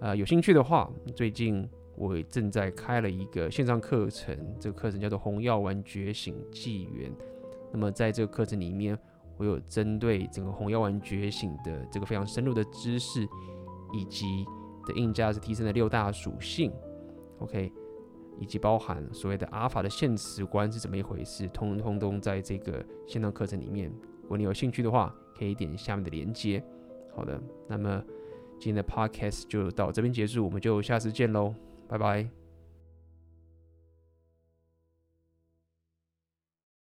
呃有兴趣的话，最近我正在开了一个线上课程，这个课程叫做《红药丸觉醒纪元》。那么，在这个课程里面，我有针对整个红药丸觉醒的这个非常深入的知识，以及的硬价值提升的六大属性，OK，以及包含所谓的阿尔法的现实观是怎么一回事，通通都在这个线上课程里面。如果你有兴趣的话，可以点下面的链接。好的，那么今天的 Podcast 就到这边结束，我们就下次见喽，拜拜。